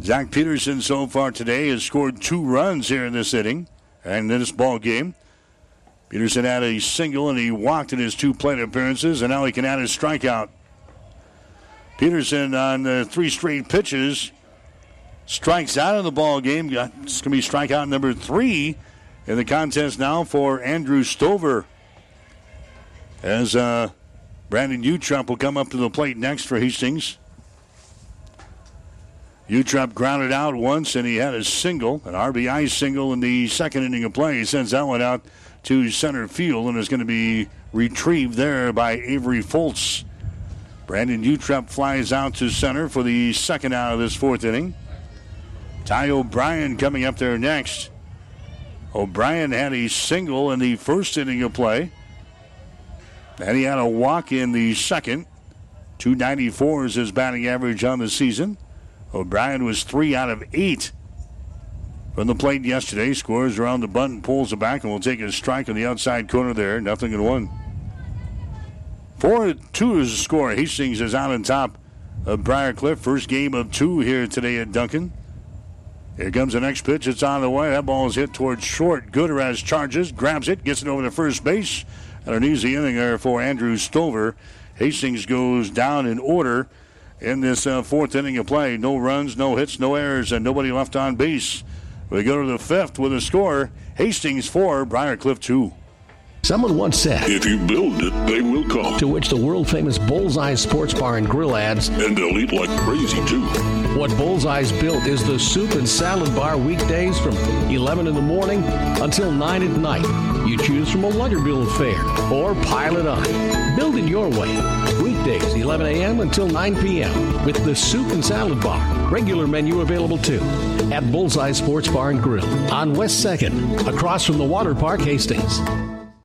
Zach Peterson so far today has scored two runs here in this inning and in this ball game. Peterson had a single and he walked in his two plate appearances, and now he can add a strikeout. Peterson on the three straight pitches strikes out of the ball game. It's going to be strikeout number three in the contest now for Andrew Stover. As uh, Brandon Utrep will come up to the plate next for Hastings. Utrep grounded out once and he had a single, an RBI single in the second inning of play. He sends that one out to center field and is going to be retrieved there by Avery Foltz. Brandon Utrep flies out to center for the second out of this fourth inning. Ty O'Brien coming up there next. O'Brien had a single in the first inning of play. And he had a walk in the second. 294 is his batting average on the season. O'Brien was three out of eight from the plate yesterday. Scores around the bunt and pulls it back and will take a strike on the outside corner there. Nothing in one. Four two is the score. Hastings is out on top of Briar Cliff. First game of two here today at Duncan. Here comes the next pitch. It's on the way. That ball is hit towards short. Gutierrez charges, grabs it, gets it over to first base. And an easy inning there for Andrew Stover. Hastings goes down in order in this uh, fourth inning of play. No runs, no hits, no errors, and nobody left on base. We go to the fifth with a score. Hastings 4, Briar Cliff 2. Someone once said, If you build it, they will come. To which the world famous Bullseye Sports Bar and Grill adds, And they'll eat like crazy, too. What Bullseye's built is the soup and salad bar weekdays from 11 in the morning until 9 at night. You choose from a Luggerbill fare or pile it on. Build it your way. Weekdays, 11 a.m. until 9 p.m. with the soup and salad bar. Regular menu available too at Bullseye Sports Bar and Grill on West 2nd, across from the Water Park, Hastings.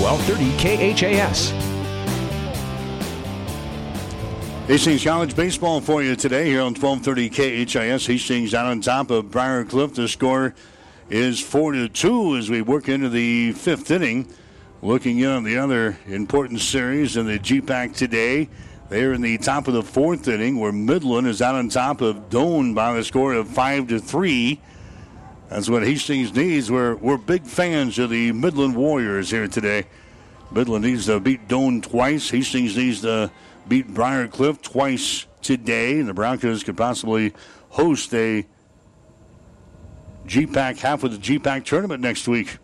1230 KHAS. Hastings College baseball for you today here on 1230 KHAS. Hastings out on top of Briar Cliff. The score is 4 to 2 as we work into the fifth inning Looking in on the other important series in the GPAC today, they're in the top of the fourth inning, where Midland is out on top of Doane by the score of five to three. That's what Hastings needs. We're we're big fans of the Midland Warriors here today. Midland needs to beat Doane twice. Hastings needs to beat Briar Cliff twice today. And the Broncos could possibly host a GPAC half of the GPAC tournament next week.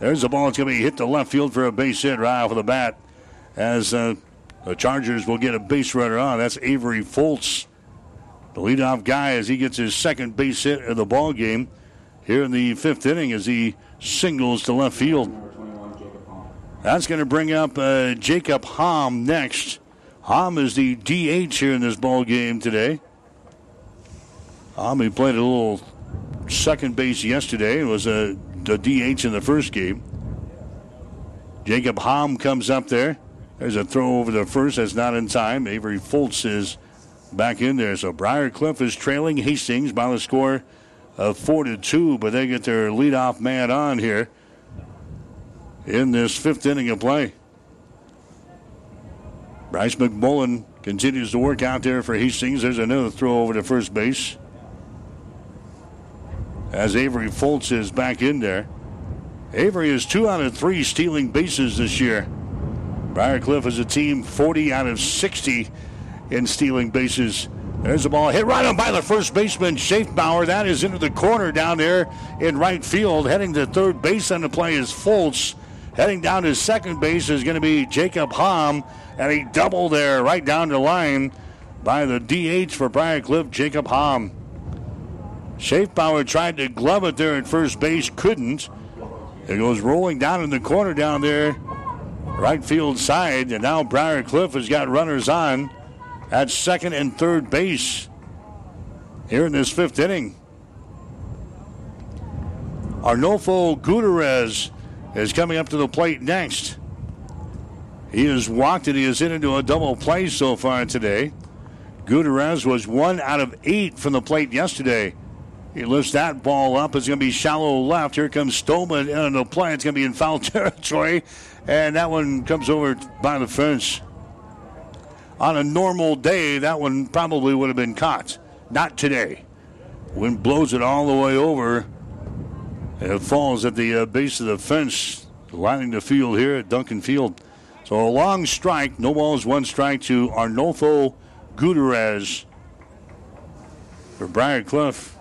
There's the ball. It's going to be hit to left field for a base hit right off of the bat. As uh, the Chargers will get a base runner on. That's Avery Foltz, the leadoff guy, as he gets his second base hit of the ball game here in the fifth inning as he singles to left field. That's going to bring up uh, Jacob Hom next. Hom is the DH here in this ball game today. Hom, he played a little second base yesterday. It was a, a DH in the first game. Jacob Hom comes up there. There's a throw over the first. That's not in time. Avery Foltz is back in there. So Briar Cliff is trailing Hastings by the score of four to two, but they get their leadoff man on here in this fifth inning of play. Bryce McMullen continues to work out there for Hastings. There's another throw over to first base. As Avery Foltz is back in there. Avery is two out of three stealing bases this year. Briar Cliff is a team 40 out of 60 in stealing bases. There's the ball hit right on by the first baseman, Schaefbauer. That is into the corner down there in right field. Heading to third base on the play is Foltz. Heading down to second base is going to be Jacob Hom. And a double there right down the line by the DH for Briar Cliff, Jacob Hom. Schaefbauer tried to glove it there at first base, couldn't. It goes rolling down in the corner down there, right field side, and now Briar Cliff has got runners on at second and third base here in this fifth inning. Arnolfo Gutierrez is coming up to the plate next. He has walked and he is in into a double play so far today. Gutierrez was one out of eight from the plate yesterday. He lifts that ball up. It's going to be shallow left. Here comes Stolman in the play. It's going to be in foul territory. And that one comes over by the fence. On a normal day, that one probably would have been caught. Not today. Wind blows it all the way over. And it falls at the uh, base of the fence, lining the field here at Duncan Field. So a long strike. No balls, one strike to Arnolfo Gutierrez for Briar Cliff.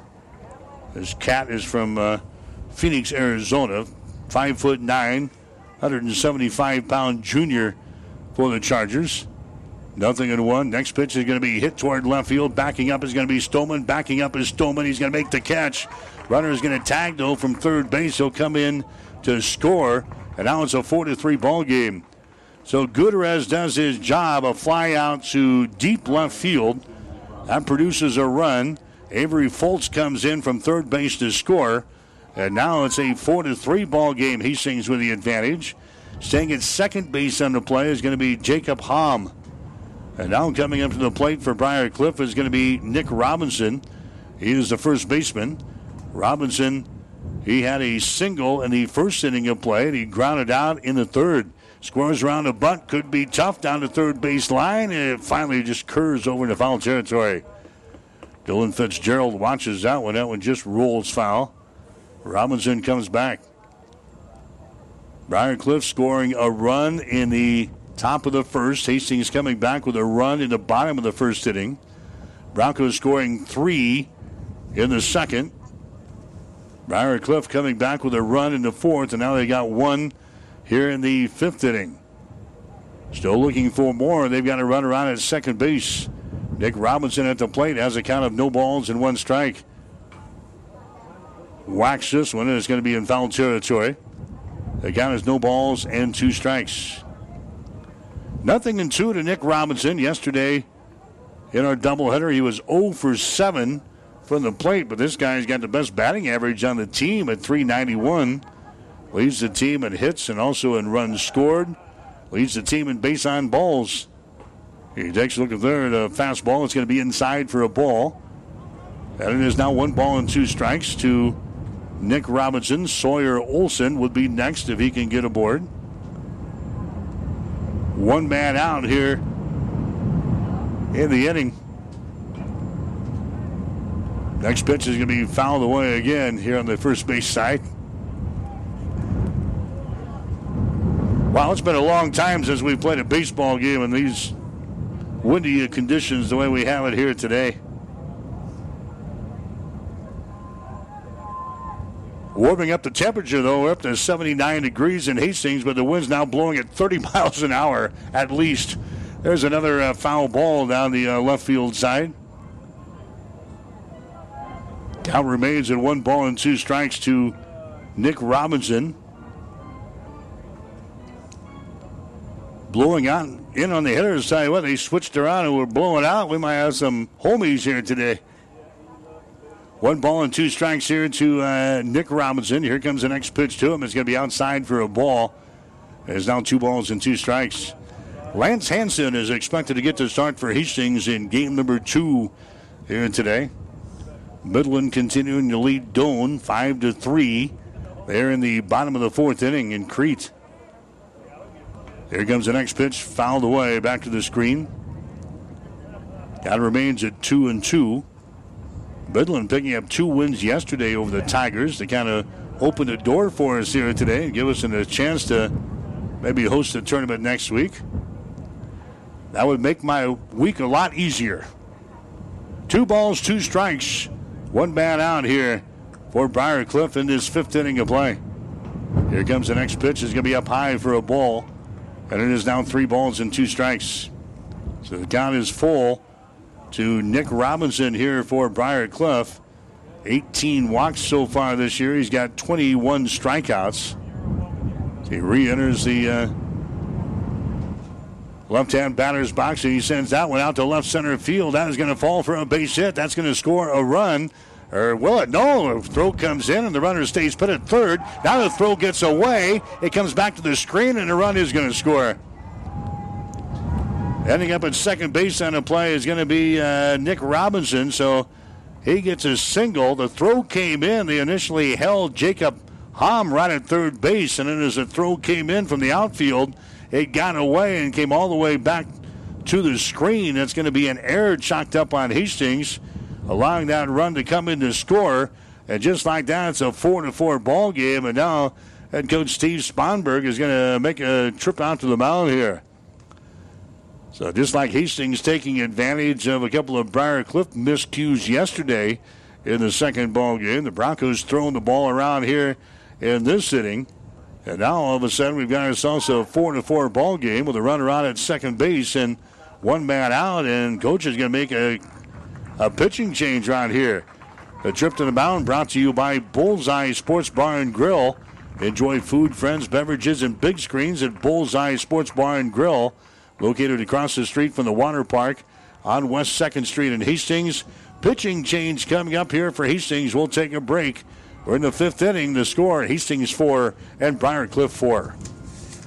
This cat is from uh, Phoenix, Arizona. Five foot nine, 175 pound junior for the Chargers. Nothing in one. Next pitch is going to be hit toward left field. Backing up is going to be Stolman. Backing up is Stolman. He's going to make the catch. Runner is going to tag though from third base. He'll come in to score. And now it's a four to three ball game. So Gutierrez does his job. A fly out to deep left field. That produces a run. Avery Foltz comes in from third base to score. And now it's a 4 to 3 ball game. He sings with the advantage. Staying at second base on the play is going to be Jacob Hom. And now coming up to the plate for Briar Cliff is going to be Nick Robinson. He is the first baseman. Robinson, he had a single in the first inning of play, and he grounded out in the third. Scores around a bunt, could be tough down the third base line, and it finally just curves over into foul territory. Dylan Fitzgerald watches that one. That one just rolls foul. Robinson comes back. Briar Cliff scoring a run in the top of the first. Hastings coming back with a run in the bottom of the first inning. Broncos scoring three in the second. Briar Cliff coming back with a run in the fourth, and now they got one here in the fifth inning. Still looking for more. They've got a run around at second base. Nick Robinson at the plate has a count of no balls and one strike. Whacks this one, and it's going to be in foul territory. The count is no balls and two strikes. Nothing in two to Nick Robinson. Yesterday in our doubleheader, he was 0 for 7 from the plate, but this guy's got the best batting average on the team at 391. Leads the team in hits and also in runs scored. Leads the team in base on balls. He takes a look at there at a fastball. It's going to be inside for a ball. And it is now one ball and two strikes to Nick Robinson. Sawyer Olson would be next if he can get aboard. One man out here in the inning. Next pitch is going to be fouled away again here on the first base side. Wow, it's been a long time since we've played a baseball game in these windy conditions the way we have it here today. Warming up the temperature, though, up to 79 degrees in Hastings, but the wind's now blowing at 30 miles an hour at least. There's another uh, foul ball down the uh, left field side. Count remains at one ball and two strikes to Nick Robinson. Blowing out in on the hitter's side. What they switched around and were blowing out. We might have some homies here today. One ball and two strikes here to uh, Nick Robinson. Here comes the next pitch to him. It's going to be outside for a ball. There's now two balls and two strikes. Lance Hanson is expected to get the start for Hastings in game number two here today. Midland continuing to lead Doane five to three. They're in the bottom of the fourth inning in Crete. Here comes the next pitch, fouled away back to the screen. That remains at two and two. Midland picking up two wins yesterday over the Tigers. to kind of open the door for us here today and give us a chance to maybe host a tournament next week. That would make my week a lot easier. Two balls, two strikes one man out here for Briar Cliff in this fifth inning of play. Here comes the next pitch. It's going to be up high for a ball. And it is now three balls and two strikes. So the count is full to Nick Robinson here for Briar Cliff. 18 walks so far this year. He's got 21 strikeouts. He re enters the uh, left hand batter's box and he sends that one out to left center field. That is going to fall for a base hit. That's going to score a run. Or will it? No, the throw comes in and the runner stays put at third. Now the throw gets away. It comes back to the screen and the run is going to score. Ending up at second base on the play is going to be uh, Nick Robinson. So he gets a single. The throw came in. They initially held Jacob Hom right at third base, and then as the throw came in from the outfield, it got away and came all the way back to the screen. It's going to be an error chalked up on Hastings allowing that run to come in to score. And just like that, it's a four to four ball game. And now head coach Steve Sponberg is going to make a trip out to the mound here. So just like Hastings taking advantage of a couple of Briar Cliff miscues yesterday in the second ball game, the Broncos throwing the ball around here in this inning. And now all of a sudden we've got ourselves a four to four ball game with a runner on at second base and one man out. And coach is going to make a a pitching change right here. The trip to the mound brought to you by Bullseye Sports Bar and Grill. Enjoy food, friends, beverages, and big screens at Bullseye Sports Bar and Grill, located across the street from the water park on West 2nd Street in Hastings. Pitching change coming up here for Hastings. We'll take a break. We're in the fifth inning. The score Hastings 4 and Briar Cliff 4.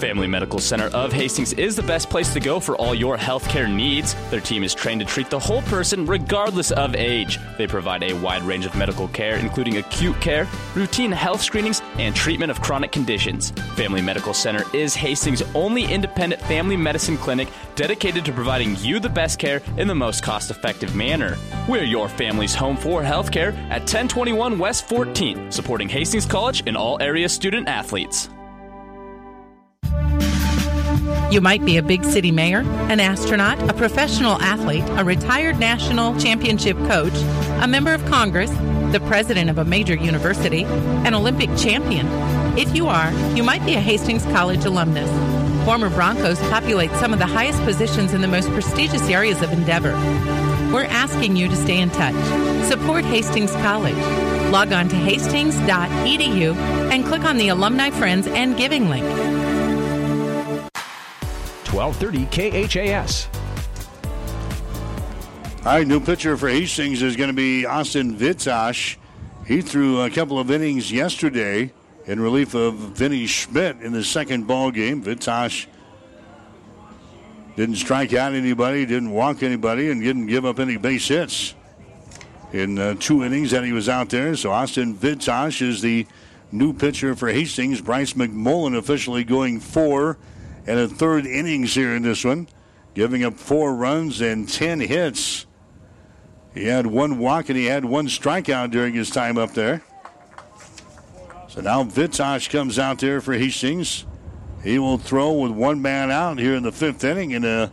Family Medical Center of Hastings is the best place to go for all your healthcare needs. Their team is trained to treat the whole person regardless of age. They provide a wide range of medical care, including acute care, routine health screenings, and treatment of chronic conditions. Family Medical Center is Hastings' only independent family medicine clinic dedicated to providing you the best care in the most cost effective manner. We're your family's home for healthcare at 1021 West 14th, supporting Hastings College and all area student athletes. You might be a big city mayor, an astronaut, a professional athlete, a retired national championship coach, a member of Congress, the president of a major university, an Olympic champion. If you are, you might be a Hastings College alumnus. Former Broncos populate some of the highest positions in the most prestigious areas of endeavor. We're asking you to stay in touch. Support Hastings College. Log on to hastings.edu and click on the Alumni Friends and Giving link. 1230 KHAS. All right, new pitcher for Hastings is going to be Austin Vitosh. He threw a couple of innings yesterday in relief of Vinny Schmidt in the second ball game. Vitosh didn't strike out anybody, didn't walk anybody, and didn't give up any base hits in uh, two innings that he was out there. So Austin Vitosh is the new pitcher for Hastings. Bryce McMullen officially going four and a third innings here in this one, giving up four runs and ten hits. He had one walk and he had one strikeout during his time up there. So now Vitosh comes out there for Hastings. He will throw with one man out here in the fifth inning in a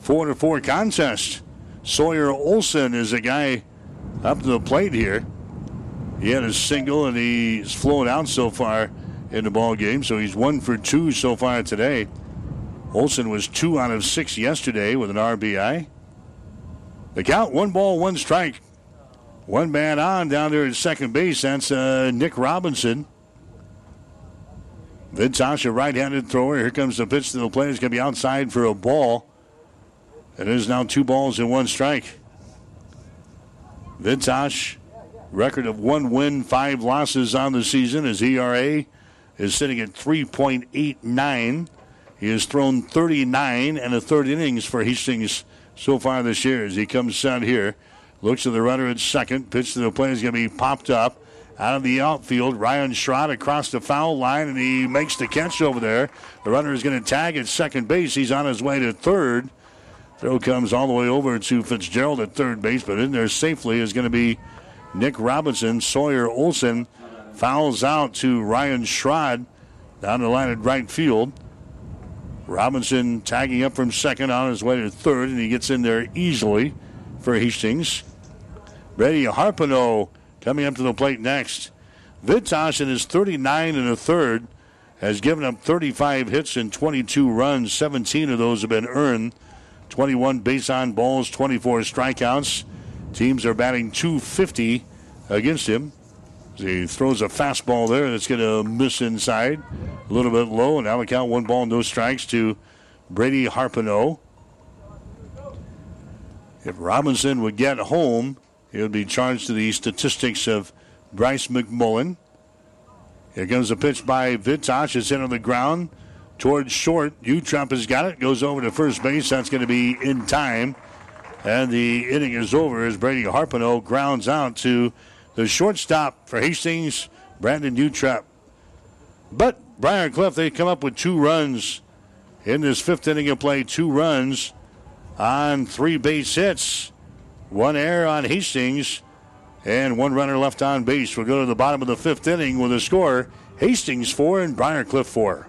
four to four contest. Sawyer Olson is a guy up to the plate here. He had a single and he's flown out so far in the ball game, so he's one for two so far today. Olson was two out of six yesterday with an RBI. The count one ball, one strike. One man on down there at second base. That's uh, Nick Robinson. Vitosh, a right handed thrower. Here comes the pitch to the plate. It's going to be outside for a ball. It is now two balls and one strike. Vitosh, record of one win, five losses on the season. His ERA is sitting at 3.89. He has thrown 39 and a third innings for Hastings so far this year as he comes out here. Looks at the runner at second. Pitch to the plate is going to be popped up. Out of the outfield, Ryan Schrod across the foul line, and he makes the catch over there. The runner is going to tag at second base. He's on his way to third. Throw comes all the way over to Fitzgerald at third base, but in there safely is going to be Nick Robinson. Sawyer Olson fouls out to Ryan Schrod down the line at right field. Robinson tagging up from second on his way to third, and he gets in there easily for Hastings. Brady Harpino coming up to the plate next. Vitosh in his 39 and a third has given up 35 hits and 22 runs. 17 of those have been earned. 21 base on balls, 24 strikeouts. Teams are batting 250 against him. He throws a fastball there that's going to miss inside. A little bit low, and now the count one ball, no strikes to Brady Harpino. If Robinson would get home, he would be charged to the statistics of Bryce McMullen. Here comes a pitch by Vitosh. It's in on the ground towards short. Utrep has got it. Goes over to first base. That's going to be in time. And the inning is over as Brady Harpino grounds out to the shortstop for Hastings, Brandon Utrep. But Briar Cliff, they come up with two runs in this fifth inning of play. Two runs on three base hits. One error on Hastings, and one runner left on base. We'll go to the bottom of the fifth inning with a score Hastings 4 and Briar Cliff 4.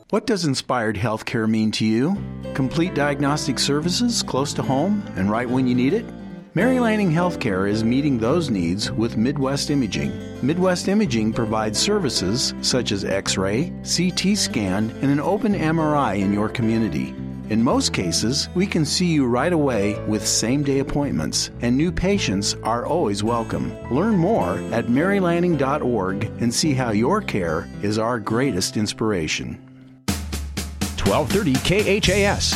What does inspired healthcare mean to you? Complete diagnostic services close to home and right when you need it? Mary Lanning Healthcare is meeting those needs with Midwest Imaging. Midwest Imaging provides services such as X ray, CT scan, and an open MRI in your community. In most cases, we can see you right away with same day appointments, and new patients are always welcome. Learn more at marylanning.org and see how your care is our greatest inspiration. 1230 KHAS.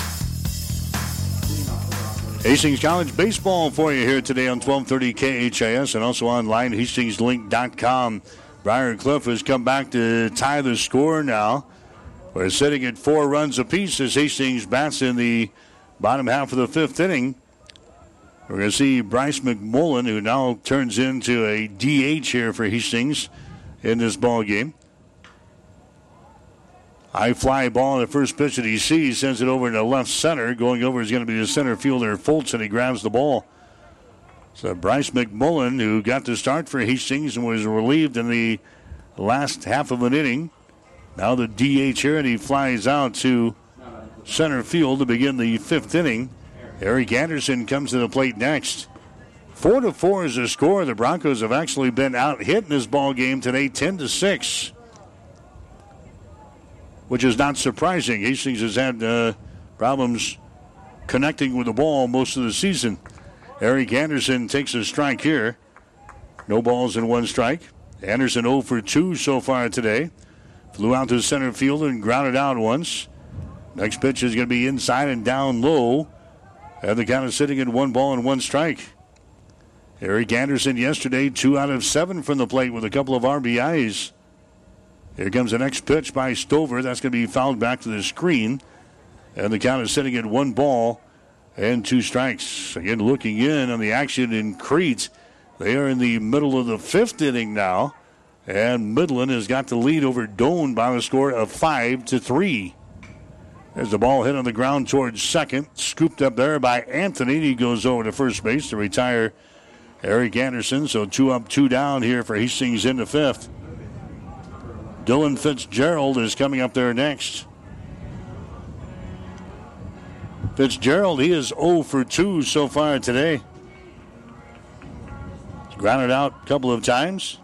Hastings College baseball for you here today on 1230 KHAS and also online hastingslink.com. Briar Cliff has come back to tie the score now. We're sitting at four runs apiece as Hastings bats in the bottom half of the fifth inning. We're going to see Bryce McMullen, who now turns into a DH here for Hastings in this ball game. High fly ball, the first pitch that he sees sends it over to left center. Going over is going to be the center fielder Foltz, and he grabs the ball. So Bryce McMullen, who got the start for Hastings and was relieved in the last half of an inning, now the DH here, and he flies out to center field to begin the fifth inning. Eric Anderson comes to the plate next. Four to four is the score. The Broncos have actually been out hit in this ball game today, ten to six, which is not surprising. Hastings has had uh, problems connecting with the ball most of the season. Eric Anderson takes a strike here. No balls and one strike. Anderson 0 for 2 so far today. Flew out to center field and grounded out once. Next pitch is going to be inside and down low. And the count is sitting at one ball and one strike. Eric Anderson yesterday, two out of seven from the plate with a couple of RBIs. Here comes the next pitch by Stover. That's going to be fouled back to the screen. And the count is sitting at one ball and two strikes. Again, looking in on the action in Crete. They are in the middle of the fifth inning now. And Midland has got the lead over Doane by the score of five to three. There's the ball hit on the ground towards second. Scooped up there by Anthony. He goes over to first base to retire Eric Anderson. So two up, two down here for Hastings in the fifth. Dylan Fitzgerald is coming up there next. Fitzgerald, he is 0 for 2 so far today. He's grounded out a couple of times.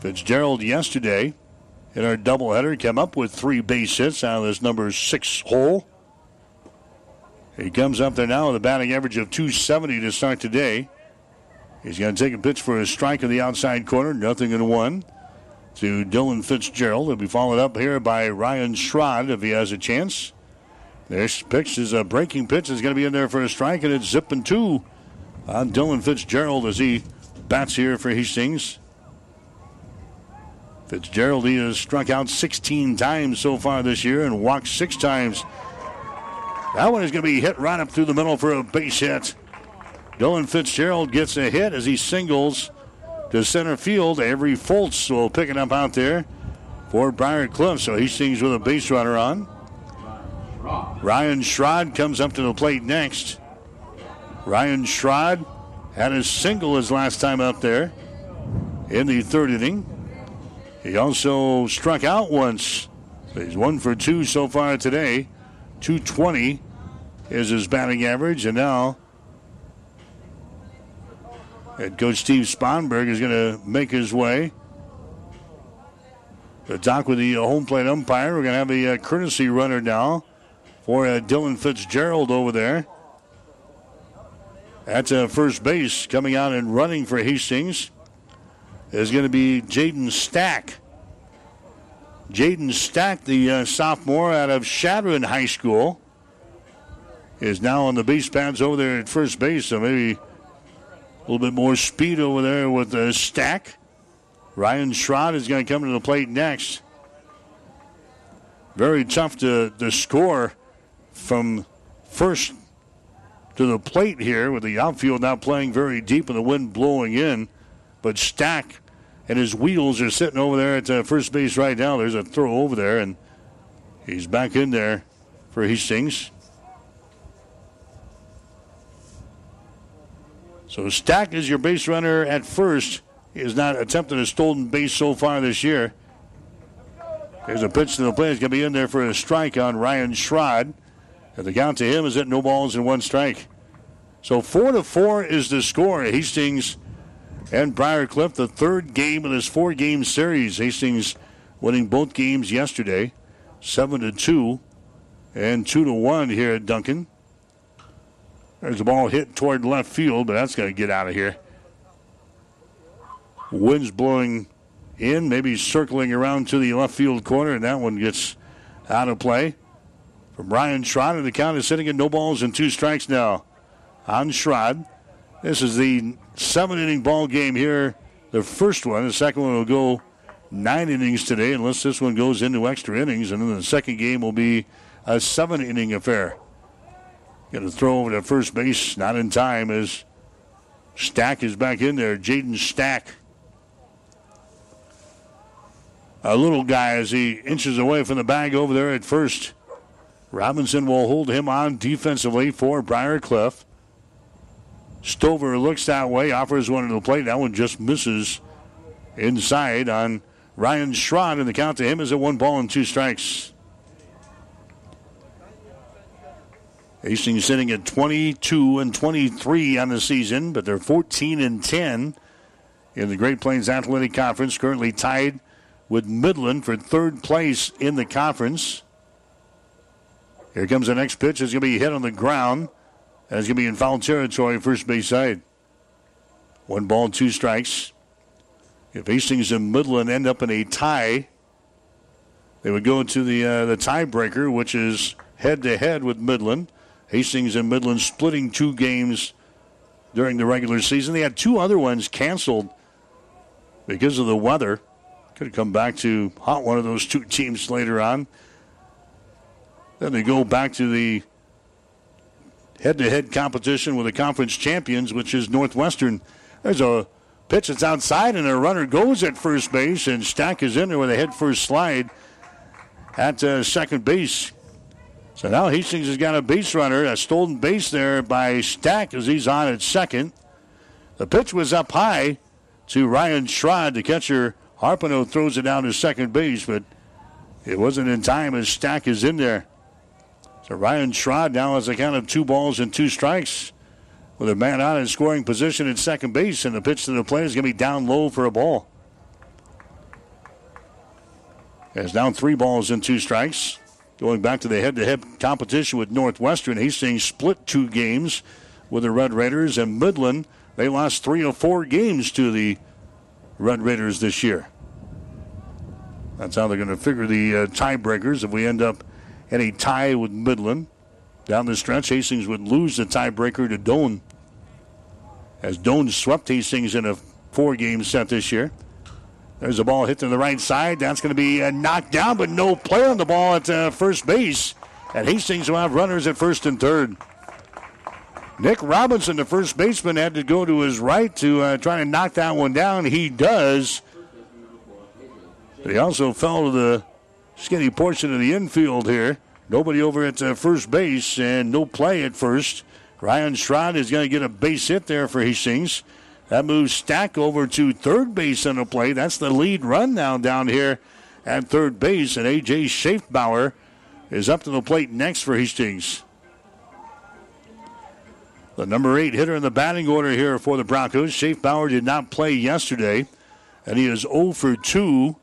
Fitzgerald yesterday in our doubleheader came up with three base hits out of this number six hole. He comes up there now with a batting average of 270 to start today. He's going to take a pitch for a strike in the outside corner, nothing in one. To Dylan Fitzgerald. He'll be followed up here by Ryan Schrod if he has a chance. This pitch is a breaking pitch. Is going to be in there for a strike, and it's zipping two on Dylan Fitzgerald as he bats here for Hastings. Fitzgerald he has struck out 16 times so far this year and walked six times. That one is going to be hit right up through the middle for a base hit. Dylan Fitzgerald gets a hit as he singles to center field. Avery Foltz will pick it up out there for Briar Cliff. So he Hastings with a base runner on. Ryan Schrod comes up to the plate next. Ryan Schrod had a single his last time up there in the third inning. He also struck out once. He's one for two so far today. 220 is his batting average, and now head coach Steve Sponberg is going to make his way to talk with the home plate umpire. We're going to have a, uh, courtesy runner now for uh, Dylan Fitzgerald over there. At uh, first base, coming out and running for Hastings is going to be Jaden Stack. Jaden Stack, the uh, sophomore out of Chadron High School, is now on the base pads over there at first base. So maybe little bit more speed over there with the Stack. Ryan Schrod is going to come to the plate next. Very tough to, to score from first to the plate here with the outfield now playing very deep and the wind blowing in. But Stack and his wheels are sitting over there at uh, first base right now. There's a throw over there, and he's back in there for Hastings. So Stack is your base runner at first. He has not attempted a stolen base so far this year. There's a pitch to the plate. It's going to be in there for a strike on Ryan Schrod. And the count to him is at no balls and one strike. So four to four is the score. Hastings and Briar Cliff, the third game of this four-game series. Hastings winning both games yesterday, seven to two, and two to one here at Duncan. There's a ball hit toward left field, but that's going to get out of here. Wind's blowing in, maybe circling around to the left field corner, and that one gets out of play. From Ryan Schrod, and the count is sitting at no balls and two strikes now on Schrod. This is the seven inning ball game here. The first one, the second one will go nine innings today, unless this one goes into extra innings, and then the second game will be a seven inning affair. Going to throw over to first base, not in time as Stack is back in there. Jaden Stack. A little guy as he inches away from the bag over there at first. Robinson will hold him on defensively for Briar Cliff. Stover looks that way, offers one to the plate. That one just misses inside on Ryan Schrod, and the count to him is at one ball and two strikes. Hastings sitting at 22 and 23 on the season, but they're 14 and 10 in the Great Plains Athletic Conference, currently tied with Midland for third place in the conference. Here comes the next pitch. It's going to be hit on the ground. That's going to be in foul territory, first base side. One ball, two strikes. If Hastings and Midland end up in a tie, they would go to the uh, the tiebreaker, which is head to head with Midland. Hastings and Midland splitting two games during the regular season. They had two other ones canceled because of the weather. Could have come back to haunt one of those two teams later on. Then they go back to the head to head competition with the conference champions, which is Northwestern. There's a pitch that's outside, and a runner goes at first base, and Stack is in there with a head first slide at uh, second base. So now Hastings has got a base runner, a stolen base there by Stack as he's on at second. The pitch was up high to Ryan Schrod. The catcher, Harpino, throws it down to second base, but it wasn't in time as Stack is in there. So Ryan Schrod now has a count of two balls and two strikes with a man out in scoring position at second base, and the pitch to the plate is going to be down low for a ball. It's down three balls and two strikes. Going back to the head to head competition with Northwestern, Hastings split two games with the Red Raiders, and Midland, they lost three or four games to the Red Raiders this year. That's how they're going to figure the uh, tiebreakers if we end up in a tie with Midland. Down the stretch, Hastings would lose the tiebreaker to Doane. As Doane swept Hastings in a four game set this year. There's a ball hit to the right side. That's going to be uh, knocked down, but no play on the ball at uh, first base. And Hastings will have runners at first and third. Nick Robinson, the first baseman, had to go to his right to uh, try to knock that one down. He does. But he also fell to the skinny portion of the infield here. Nobody over at uh, first base and no play at first. Ryan Schrod is going to get a base hit there for Hastings. That moves Stack over to third base on the play. That's the lead run now down here at third base. And A.J. Schaefbauer is up to the plate next for Hastings. The number eight hitter in the batting order here for the Broncos. Schaefbauer did not play yesterday, and he is 0 for 2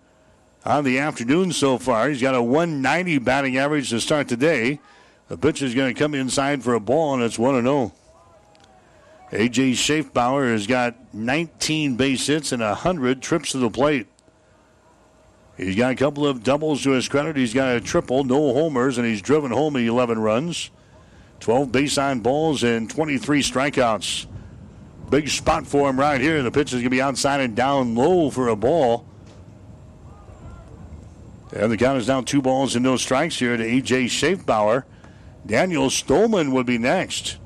on the afternoon so far. He's got a 190 batting average to start today. The pitch is going to come inside for a ball, and it's 1 0. A.J. Schaefbauer has got 19 base hits and 100 trips to the plate. He's got a couple of doubles to his credit. He's got a triple, no homers, and he's driven home 11 runs. 12 base on balls and 23 strikeouts. Big spot for him right here. The pitch is going to be outside and down low for a ball. And the count is down two balls and no strikes here to A.J. Schaefbauer. Daniel Stolman would be next.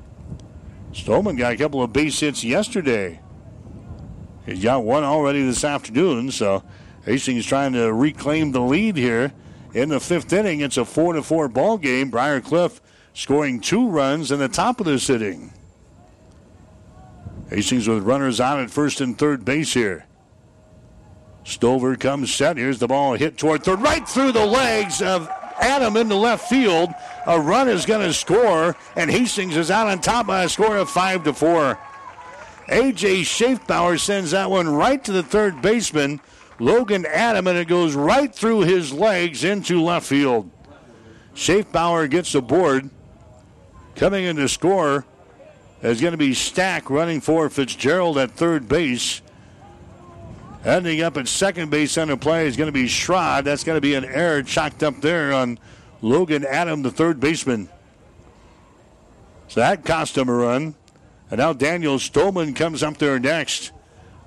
Stolman got a couple of base hits yesterday. He's got one already this afternoon, so Hastings trying to reclaim the lead here in the fifth inning. It's a four to four ball game. Briar Cliff scoring two runs in the top of this inning. Hastings with runners on at first and third base here. Stover comes set. Here's the ball hit toward third, right through the legs of Adam into left field. A run is going to score, and Hastings is out on top by a score of five to four. AJ Schaefbauer sends that one right to the third baseman, Logan Adam, and it goes right through his legs into left field. Schaefbauer gets the board. Coming in to score is going to be Stack running for Fitzgerald at third base. Ending up at second base on the play is going to be Schrod. That's going to be an error chalked up there on Logan Adam, the third baseman. So that cost him a run. And now Daniel Stolman comes up there next.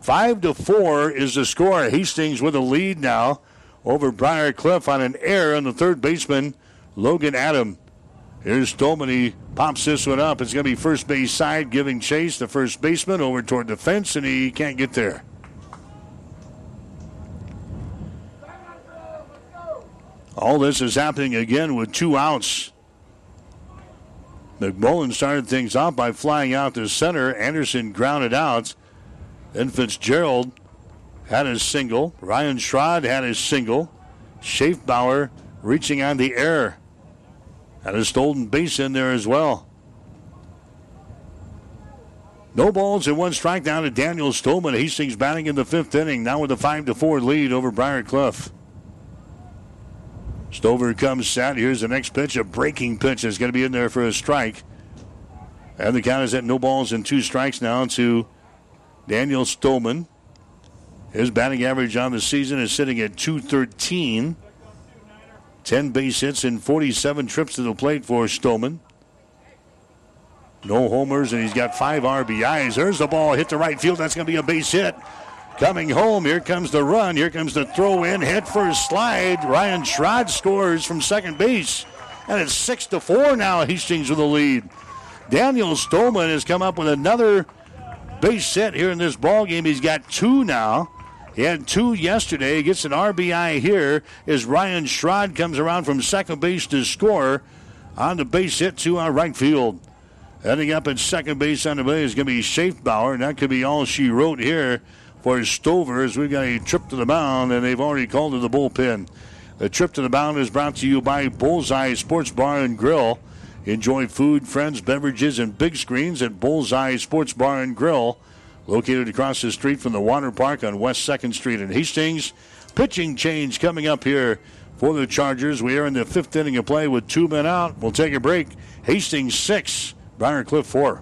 Five to four is the score. Hastings with a lead now over Briar Cliff on an error on the third baseman, Logan Adam. Here's Stolman. He pops this one up. It's going to be first base side, giving chase the first baseman over toward the fence, and he can't get there. All this is happening again with two outs. McMullen started things off by flying out to center. Anderson grounded out. Then Fitzgerald had his single. Ryan Schrod had his single. Schaefbauer reaching on the air. Had a stolen base in there as well. No balls and one strike down to Daniel Stolman. Hastings batting in the fifth inning, now with a 5 to 4 lead over Briar Cliff. Stover comes set. Here's the next pitch. A breaking pitch is going to be in there for a strike. And the count is at no balls and two strikes now to Daniel Stolman. His batting average on the season is sitting at 213. 10 base hits and 47 trips to the plate for Stolman. No homers, and he's got five RBIs. There's the ball hit to right field. That's going to be a base hit. Coming home, here comes the run. Here comes the throw in. Head first slide. Ryan Schrod scores from second base. And it's six to four now. Hastings with the lead. Daniel Stolman has come up with another base hit here in this ball game. He's got two now. He had two yesterday. He gets an RBI here as Ryan Schrod comes around from second base to score on the base hit to our right field. Heading up at second base on the bay is going to be Schaefbauer, and that could be all she wrote here for Stover as we've got a trip to the mound, and they've already called to the bullpen. The trip to the mound is brought to you by Bullseye Sports Bar and Grill. Enjoy food, friends, beverages, and big screens at Bullseye Sports Bar and Grill, located across the street from the water park on West 2nd Street in Hastings. Pitching change coming up here for the Chargers. We are in the fifth inning of play with two men out. We'll take a break. Hastings six, Briar Cliff four.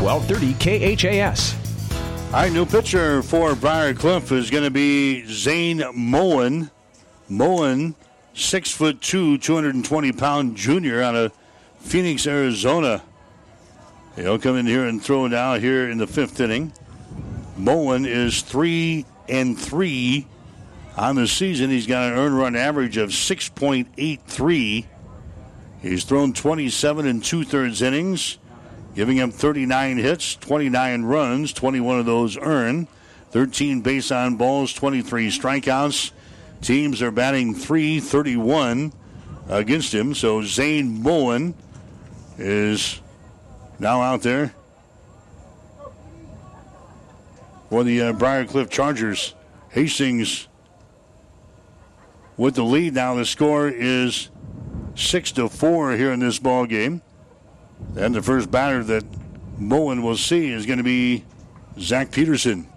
1230 KHAS. Our new pitcher for Briar Cliff is going to be Zane Moen. Moen, six foot two, 220 pound junior out of Phoenix, Arizona. He'll come in here and throw now here in the fifth inning. Moen is three and three on the season. He's got an earned run average of 6.83. He's thrown 27 and two thirds innings giving him 39 hits, 29 runs, 21 of those earned, 13 base on balls, 23 strikeouts. Teams are batting 331 against him. So Zane Moen is now out there for the uh, Briar Cliff Chargers. Hastings with the lead now. The score is six to four here in this ball game. And the first batter that Moen will see is going to be Zach Peterson.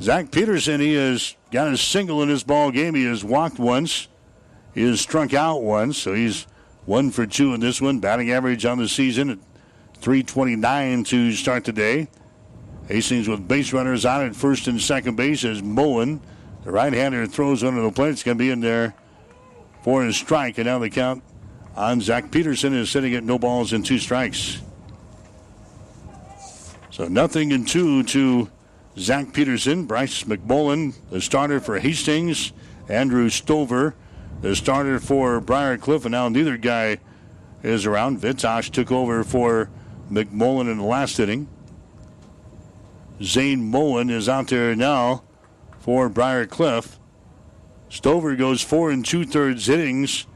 Zach Peterson, he has got a single in this ball game. He has walked once. He has struck out once, so he's one for two in this one. Batting average on the season at 329 to start the day. Hastings with base runners on at first and second base as Moen, the right-hander, throws under the plate. It's going to be in there for his strike, and now the count on Zach Peterson is sitting at no balls and two strikes. So nothing in two to Zach Peterson. Bryce McMullen, the starter for Hastings. Andrew Stover, the starter for Briar Cliff, and now neither guy is around. Vitosh took over for McMullen in the last inning. Zane Moen is out there now for Briar Cliff. Stover goes four and two thirds innings.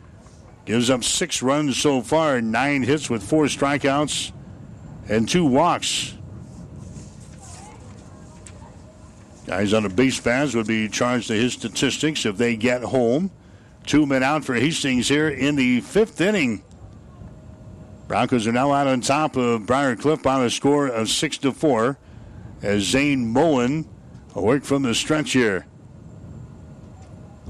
Gives up six runs so far, nine hits with four strikeouts. and two walks. Guys on the base paths would be charged to his statistics if they get home. Two men out for Hastings here in the fifth inning. Broncos are now out on top of Briar Cliff by a score of six to four. As Zane Mullen a work from the stretch here.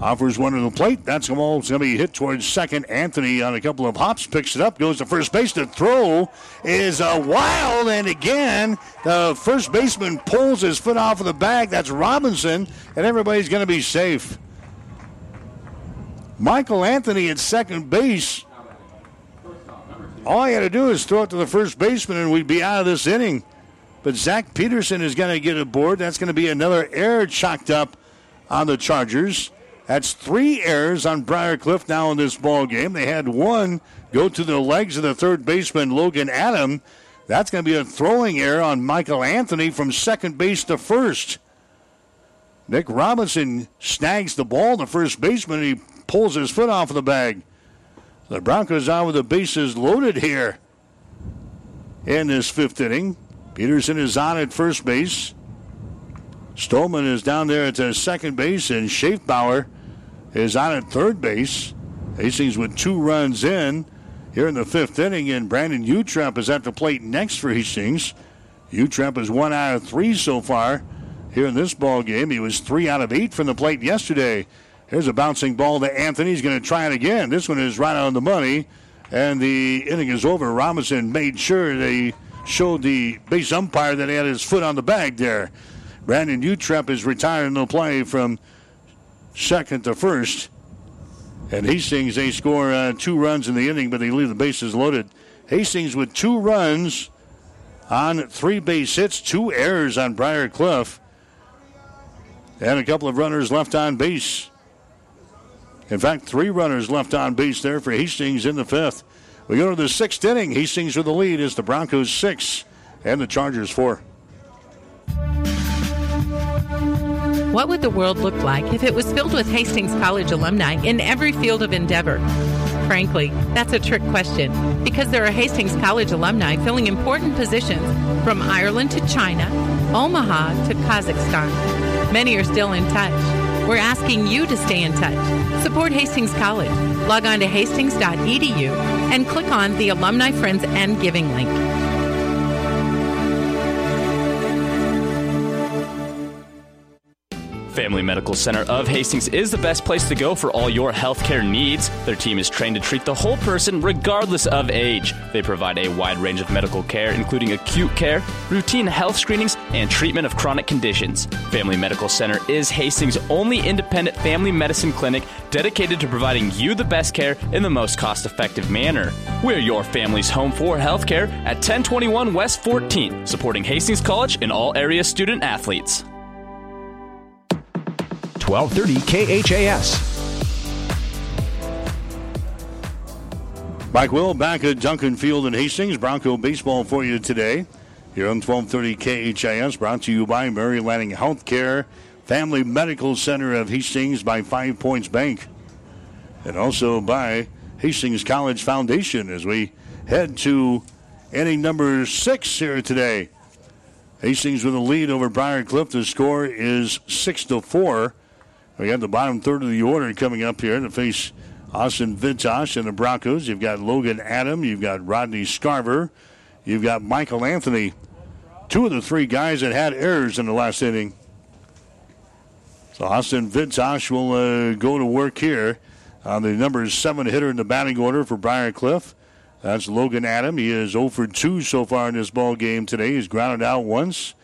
Offers one to the plate. That's going to be hit towards second. Anthony on a couple of hops picks it up, goes to first base. The throw is a wild, and again, the first baseman pulls his foot off of the bag. That's Robinson, and everybody's going to be safe. Michael Anthony at second base. All he had to do is throw it to the first baseman, and we'd be out of this inning. But Zach Peterson is going to get aboard. That's going to be another error chalked up on the Chargers. That's three errors on Briar Cliff now in this ball game. They had one go to the legs of the third baseman Logan Adam. That's going to be a throwing error on Michael Anthony from second base to first. Nick Robinson snags the ball. The first baseman he pulls his foot off of the bag. The Broncos out with the bases loaded here in this fifth inning. Peterson is on at first base. Stolman is down there at second base, and Schaefbauer is on at third base. Hastings with two runs in here in the fifth inning, and Brandon Utrep is at the plate next for Hastings. Utrep is one out of three so far here in this ball game. He was three out of eight from the plate yesterday. Here's a bouncing ball to Anthony. He's going to try it again. This one is right on the money, and the inning is over. Robinson made sure they showed the base umpire that he had his foot on the bag there. Brandon Utrep is retiring the play from second to first. And Hastings, they score uh, two runs in the inning, but they leave the bases loaded. Hastings with two runs on three base hits, two errors on Briar Cliff, and a couple of runners left on base. In fact, three runners left on base there for Hastings in the fifth. We go to the sixth inning. Hastings with the lead is the Broncos six and the Chargers four. What would the world look like if it was filled with Hastings College alumni in every field of endeavor? Frankly, that's a trick question because there are Hastings College alumni filling important positions from Ireland to China, Omaha to Kazakhstan. Many are still in touch. We're asking you to stay in touch. Support Hastings College. Log on to hastings.edu and click on the Alumni Friends and Giving link. Family Medical Center of Hastings is the best place to go for all your healthcare needs. Their team is trained to treat the whole person regardless of age. They provide a wide range of medical care, including acute care, routine health screenings, and treatment of chronic conditions. Family Medical Center is Hastings' only independent family medicine clinic dedicated to providing you the best care in the most cost effective manner. We're your family's home for healthcare at 1021 West 14, supporting Hastings College and all area student athletes. 1230 KHAS. Mike Will back at Duncan Field in Hastings. Bronco baseball for you today. Here on 1230 KHAS, brought to you by Mary Lanning Healthcare, Family Medical Center of Hastings by Five Points Bank, and also by Hastings College Foundation as we head to inning number six here today. Hastings with a lead over Briar Cliff. The score is six to four. We got the bottom third of the order coming up here to face Austin Vitosh and the Broncos. You've got Logan Adam. You've got Rodney Scarver. You've got Michael Anthony. Two of the three guys that had errors in the last inning. So Austin Vitosh will uh, go to work here on the number seven hitter in the batting order for Briar Cliff. That's Logan Adam. He is 0 for 2 so far in this ball game today. He's grounded out once,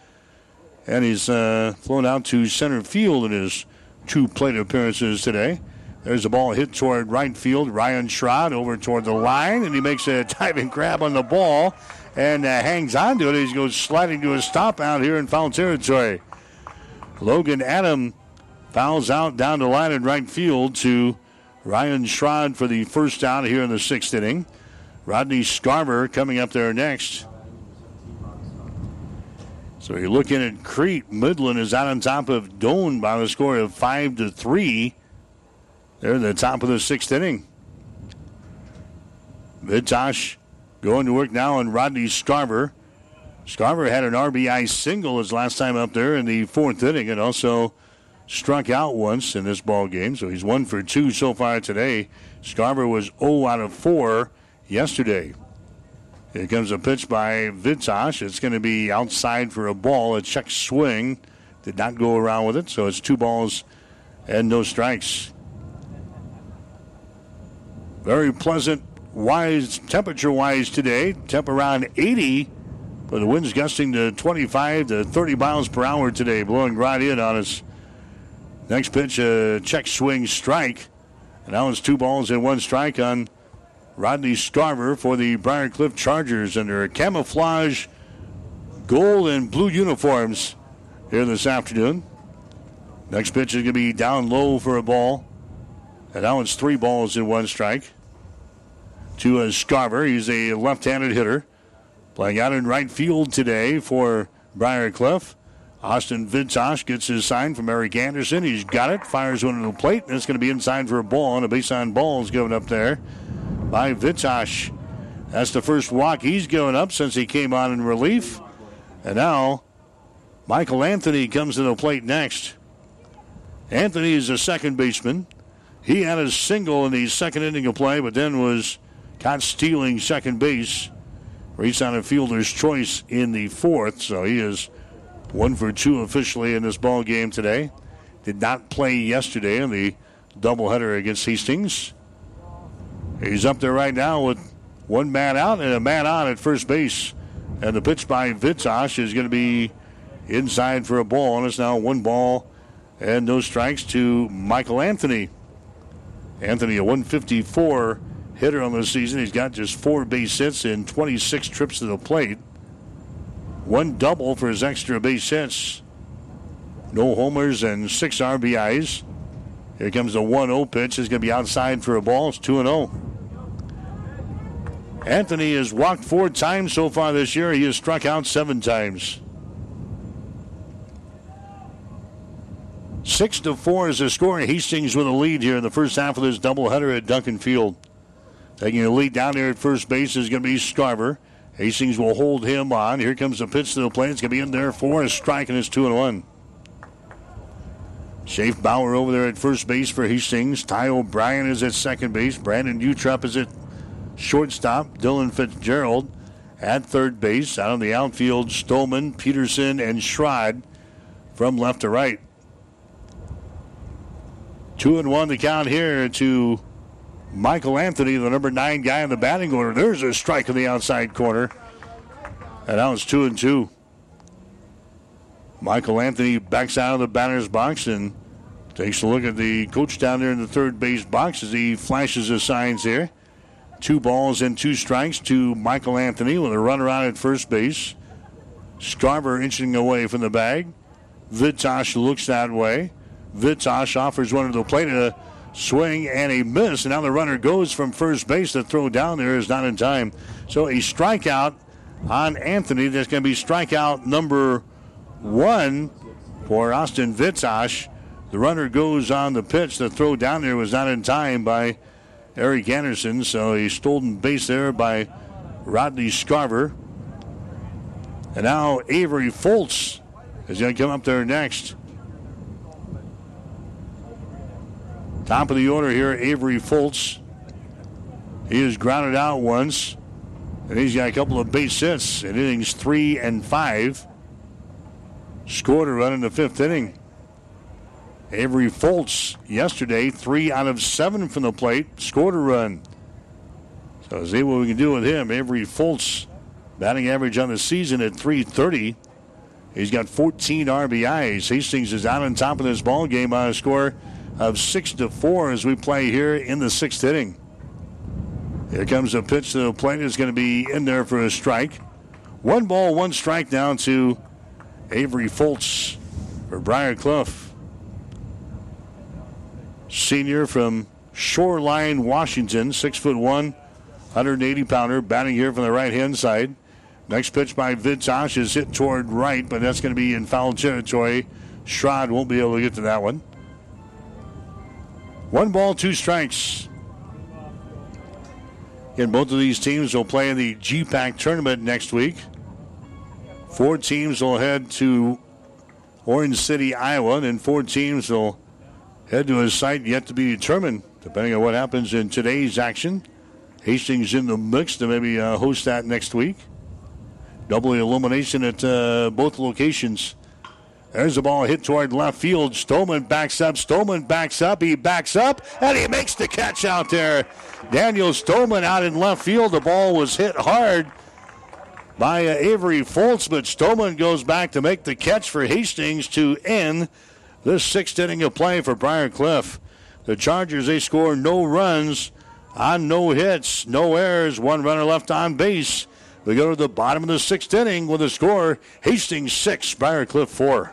and he's uh, flown out to center field in his two plate appearances today. There's a ball hit toward right field. Ryan Schrod over toward the line, and he makes a diving grab on the ball and uh, hangs on to it. As he goes sliding to a stop out here in foul territory. Logan Adam fouls out down the line in right field to Ryan Schrod for the first out here in the sixth inning. Rodney Scarver coming up there next. So you're looking at Crete. Midland is out on top of Doane by the score of five to three. They're in the top of the sixth inning. Vitosh going to work now on Rodney Scarver. Scarver had an RBI single his last time up there in the fourth inning and also struck out once in this ball game. So he's one for two so far today. Scarver was 0 out of 4 yesterday. Here comes a pitch by Vitosh. It's going to be outside for a ball. A check swing. Did not go around with it, so it's two balls and no strikes. Very pleasant, wise temperature wise today. Temp around 80, but the wind's gusting to 25 to 30 miles per hour today, blowing right in on us. Next pitch, a check swing strike. And now it's two balls and one strike on Rodney Scarver for the Briar Cliff Chargers under camouflage gold and blue uniforms here this afternoon. Next pitch is going to be down low for a ball. And now it's three balls in one strike. To uh, a Scarver. He's a left handed hitter. Playing out in right field today for Briar Cliff. Austin Vitosh gets his sign from Eric Anderson. He's got it, fires one to the plate, and it's going to be inside for a ball, and a base on ball is given up there by Vitosh. That's the first walk he's given up since he came on in relief. And now Michael Anthony comes to the plate next. Anthony is a second baseman. He had a single in the second inning of play, but then was caught stealing second base. Reached on a fielder's choice in the fourth, so he is one for two officially in this ball game today. Did not play yesterday in the doubleheader against Hastings. He's up there right now with one man out and a man on at first base. And the pitch by Vitosh is going to be inside for a ball. And it's now one ball and no strikes to Michael Anthony. Anthony, a 154 hitter on the season. He's got just four base hits in 26 trips to the plate. One double for his extra base hits. No homers and six RBIs. Here comes the 1 0 pitch. It's going to be outside for a ball. It's 2 0. Anthony has walked four times so far this year. He has struck out seven times. Six to four is the score. Hastings with a lead here in the first half of this doubleheader at Duncan Field. Taking the lead down there at first base is going to be Scarver. Hastings will hold him on. Here comes the pitch to the plate. It's going to be in there for a strike, and it's two and one. Shafe Bauer over there at first base for Hastings. Ty O'Brien is at second base. Brandon Utrep is at shortstop. Dylan Fitzgerald at third base. Out on the outfield, Stolman, Peterson, and Schrod from left to right. Two and one to count here to Michael Anthony, the number nine guy in the batting order. There's a strike in the outside corner. And now it's two and two. Michael Anthony backs out of the batter's box and takes a look at the coach down there in the third base box as he flashes his signs here. Two balls and two strikes to Michael Anthony with a runner out at first base. Scarver inching away from the bag. Vitosh looks that way. Vitosh offers one to the plate a swing and a miss. And now the runner goes from first base. The throw down there is not in time. So a strikeout on Anthony. That's going to be strikeout number one for Austin Vitosh. The runner goes on the pitch. The throw down there was not in time by Eric Anderson. So a stolen base there by Rodney Scarver. And now Avery Foltz is going to come up there next. Top of the order here, Avery Foltz. He has grounded out once, and he's got a couple of base hits in innings three and five. Scored a run in the fifth inning. Avery Foltz yesterday, three out of seven from the plate, scored a run. So see what we can do with him. Avery Foltz, batting average on the season at 330. He's got 14 RBIs. Hastings is out on top of this ball game on a score of six to four as we play here in the sixth inning. Here comes a pitch to the plate. It's going to be in there for a strike. One ball, one strike down to Avery Foltz for Briar Cliff. Senior from Shoreline, Washington, six foot one, 180 pounder, batting here from the right hand side. Next pitch by Vitosh is hit toward right, but that's going to be in foul territory. Schrod won't be able to get to that one. One ball, two strikes. Again, both of these teams will play in the GPAC tournament next week. Four teams will head to Orange City, Iowa, and four teams will head to a site yet to be determined, depending on what happens in today's action. Hastings in the mix to maybe uh, host that next week. Double elimination at uh, both locations. There's the ball hit toward left field. Stolman backs up. Stolman backs up. He backs up, and he makes the catch out there. Daniel Stolman out in left field. The ball was hit hard by uh, Avery Foltz, but Stolman goes back to make the catch for Hastings to end the sixth inning of play for Briar Cliff. The Chargers, they score no runs on no hits, no errors, one runner left on base. We go to the bottom of the sixth inning with a score Hastings 6, Briar Cliff 4.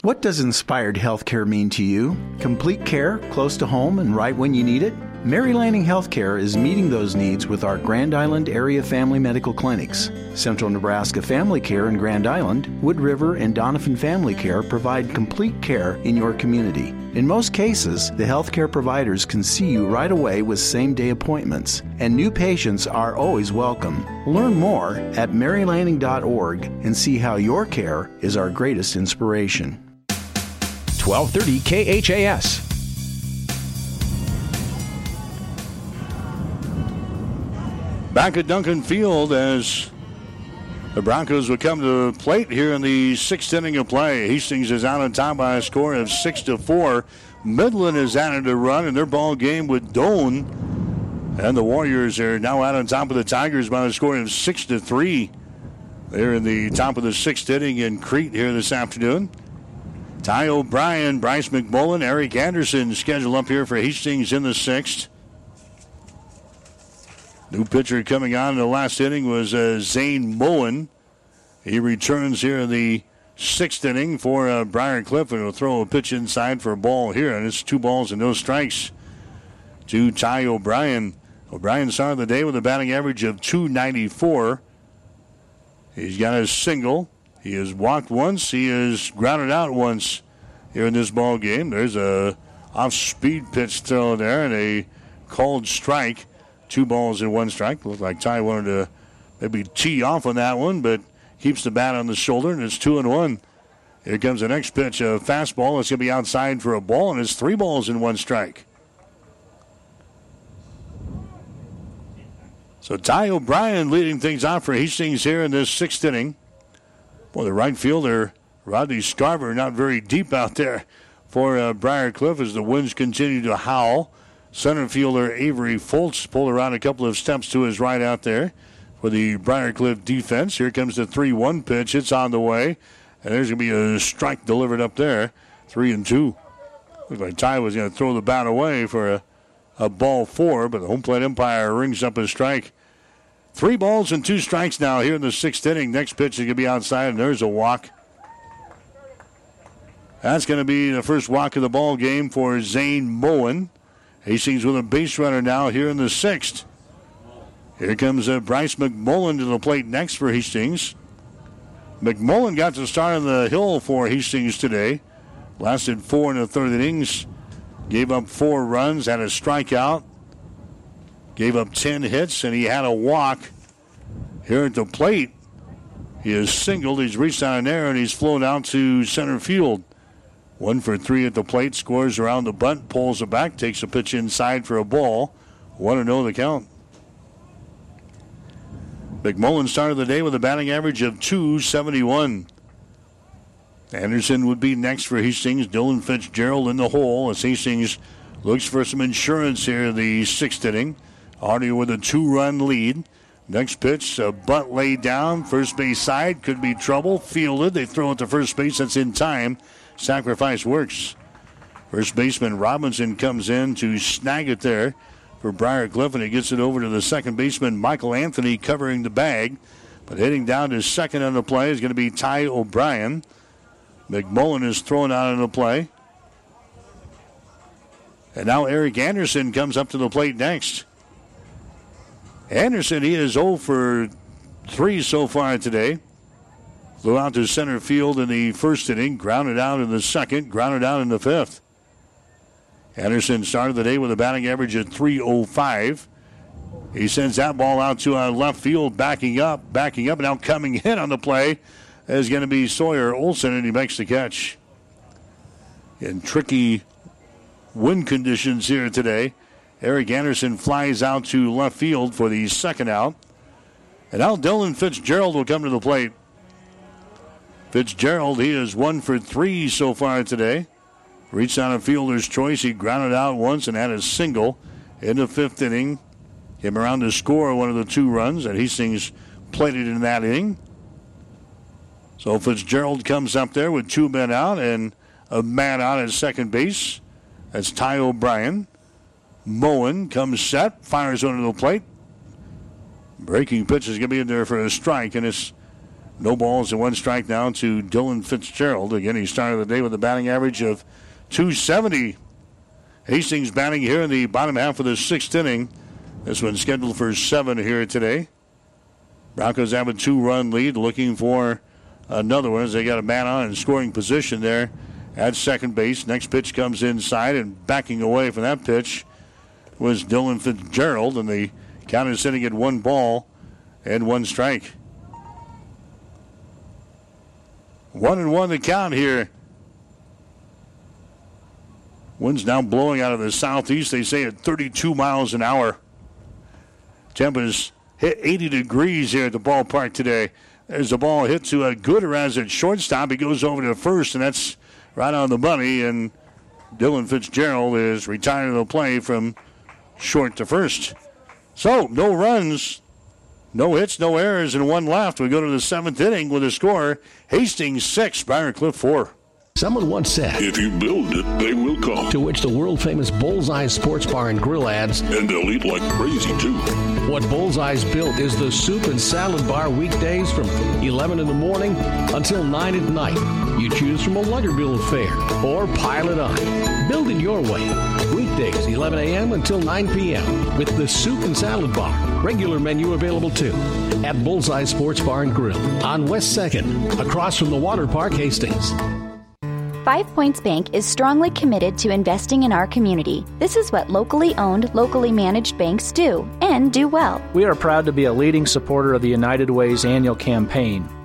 What does inspired healthcare mean to you? Complete care, close to home, and right when you need it? Mary Lanning Healthcare is meeting those needs with our Grand Island area family medical clinics. Central Nebraska Family Care in Grand Island, Wood River, and Doniphan Family Care provide complete care in your community. In most cases, the healthcare providers can see you right away with same day appointments, and new patients are always welcome. Learn more at marylanning.org and see how your care is our greatest inspiration. 1230 KHAS. Back at Duncan Field as the Broncos would come to the plate here in the sixth inning of play. Hastings is out on top by a score of six to four. Midland has added a run in their ball game with Doane. And the Warriors are now out on top of the Tigers by a score of six to three. They're in the top of the sixth inning in Crete here this afternoon. Ty O'Brien, Bryce McMullen, Eric Anderson scheduled up here for Hastings in the sixth. New pitcher coming on in the last inning was uh, Zane Moen. He returns here in the sixth inning for uh, Briar Cliff and will throw a pitch inside for a ball here. And it's two balls and no strikes to Ty O'Brien. O'Brien started the day with a batting average of 294. He's got a single. He has walked once. He has grounded out once here in this ball game. There's a off-speed pitch thrown there and a called strike. Two balls and one strike. Looked like Ty wanted to maybe tee off on that one, but keeps the bat on the shoulder, and it's two and one. Here comes the next pitch, a fastball. It's going to be outside for a ball, and it's three balls and one strike. So Ty O'Brien leading things off for Hastings here in this sixth inning. Boy, the right fielder, Rodney Scarver, not very deep out there for uh, Briar Cliff as the winds continue to howl. Center fielder Avery Foltz pulled around a couple of steps to his right out there for the Briar Cliff defense. Here comes the 3 1 pitch. It's on the way. And there's going to be a strike delivered up there. 3 and 2. Looks like Ty was going to throw the bat away for a, a ball four, but the home plate umpire rings up a strike. Three balls and two strikes now here in the sixth inning. Next pitch is going to be outside, and there's a walk. That's going to be the first walk of the ball game for Zane Moen. Hastings with a base runner now here in the sixth. Here comes uh, Bryce McMullen to the plate next for Hastings. McMullen got to start on the hill for Hastings today. Lasted four and a third innings. Gave up four runs, had a strikeout. Gave up 10 hits, and he had a walk. Here at the plate, he is singled. He's reached out in there, and he's flown out to center field. One for three at the plate, scores around the bunt, pulls it back, takes a pitch inside for a ball. One to oh know the count. McMullen started the day with a batting average of 271. Anderson would be next for Hastings. Dylan Fitzgerald in the hole as Hastings looks for some insurance here the sixth inning. Already with a two run lead. Next pitch, a bunt laid down. First base side could be trouble. Fielded. They throw it to first base. That's in time. Sacrifice works. First baseman Robinson comes in to snag it there for Briar Cliff, and he gets it over to the second baseman Michael Anthony covering the bag. But hitting down to second on the play is going to be Ty O'Brien. McMullen is thrown out on the play. And now Eric Anderson comes up to the plate next. Anderson, he is 0 for 3 so far today. Flew out to center field in the first inning, grounded out in the second, grounded out in the fifth. Anderson started the day with a batting average of 305. He sends that ball out to uh, left field, backing up, backing up, and now coming in on the play is going to be Sawyer Olson, and he makes the catch. In tricky wind conditions here today, Eric Anderson flies out to left field for the second out. And now Dylan Fitzgerald will come to the plate. Fitzgerald, he is one for three so far today. Reached on a fielder's choice. He grounded out once and had a single in the fifth inning. Came around to score one of the two runs that Hastings plated in that inning. So Fitzgerald comes up there with two men out and a man out at second base. That's Ty O'Brien. Moen comes set, fires under the plate. Breaking pitch is going to be in there for a strike, and it's no balls and one strike now to Dylan Fitzgerald. Again, he started the day with a batting average of 270. Hastings batting here in the bottom half of the sixth inning. This one's scheduled for seven here today. Broncos have a two run lead, looking for another one as they got a man on in scoring position there at second base. Next pitch comes inside, and backing away from that pitch was Dylan Fitzgerald, and the count is sitting at one ball and one strike. One and one the count here. Wind's now blowing out of the southeast. They say at 32 miles an hour. Temperatures hit 80 degrees here at the ballpark today. There's the ball hit to a Gutierrez at shortstop. He goes over to first, and that's right on the money. And Dylan Fitzgerald is retiring the play from short to first. So, no runs, no hits, no errors, and one left. We go to the seventh inning with a score Hastings 6, Briar Cliff 4. Someone once said, If you build it, they will come. To which the world famous Bullseye Sports Bar and Grill adds, And they'll eat like crazy, too. What Bullseye's built is the soup and salad bar weekdays from 11 in the morning until 9 at night. You choose from a Luggerville affair or pile it on. Build it your way. Weekdays, 11 a.m. until 9 p.m. with the soup and salad bar. Regular menu available too at Bullseye Sports Bar and Grill on West 2nd, across from the Water Park, Hastings. Five Points Bank is strongly committed to investing in our community. This is what locally owned, locally managed banks do, and do well. We are proud to be a leading supporter of the United Way's annual campaign.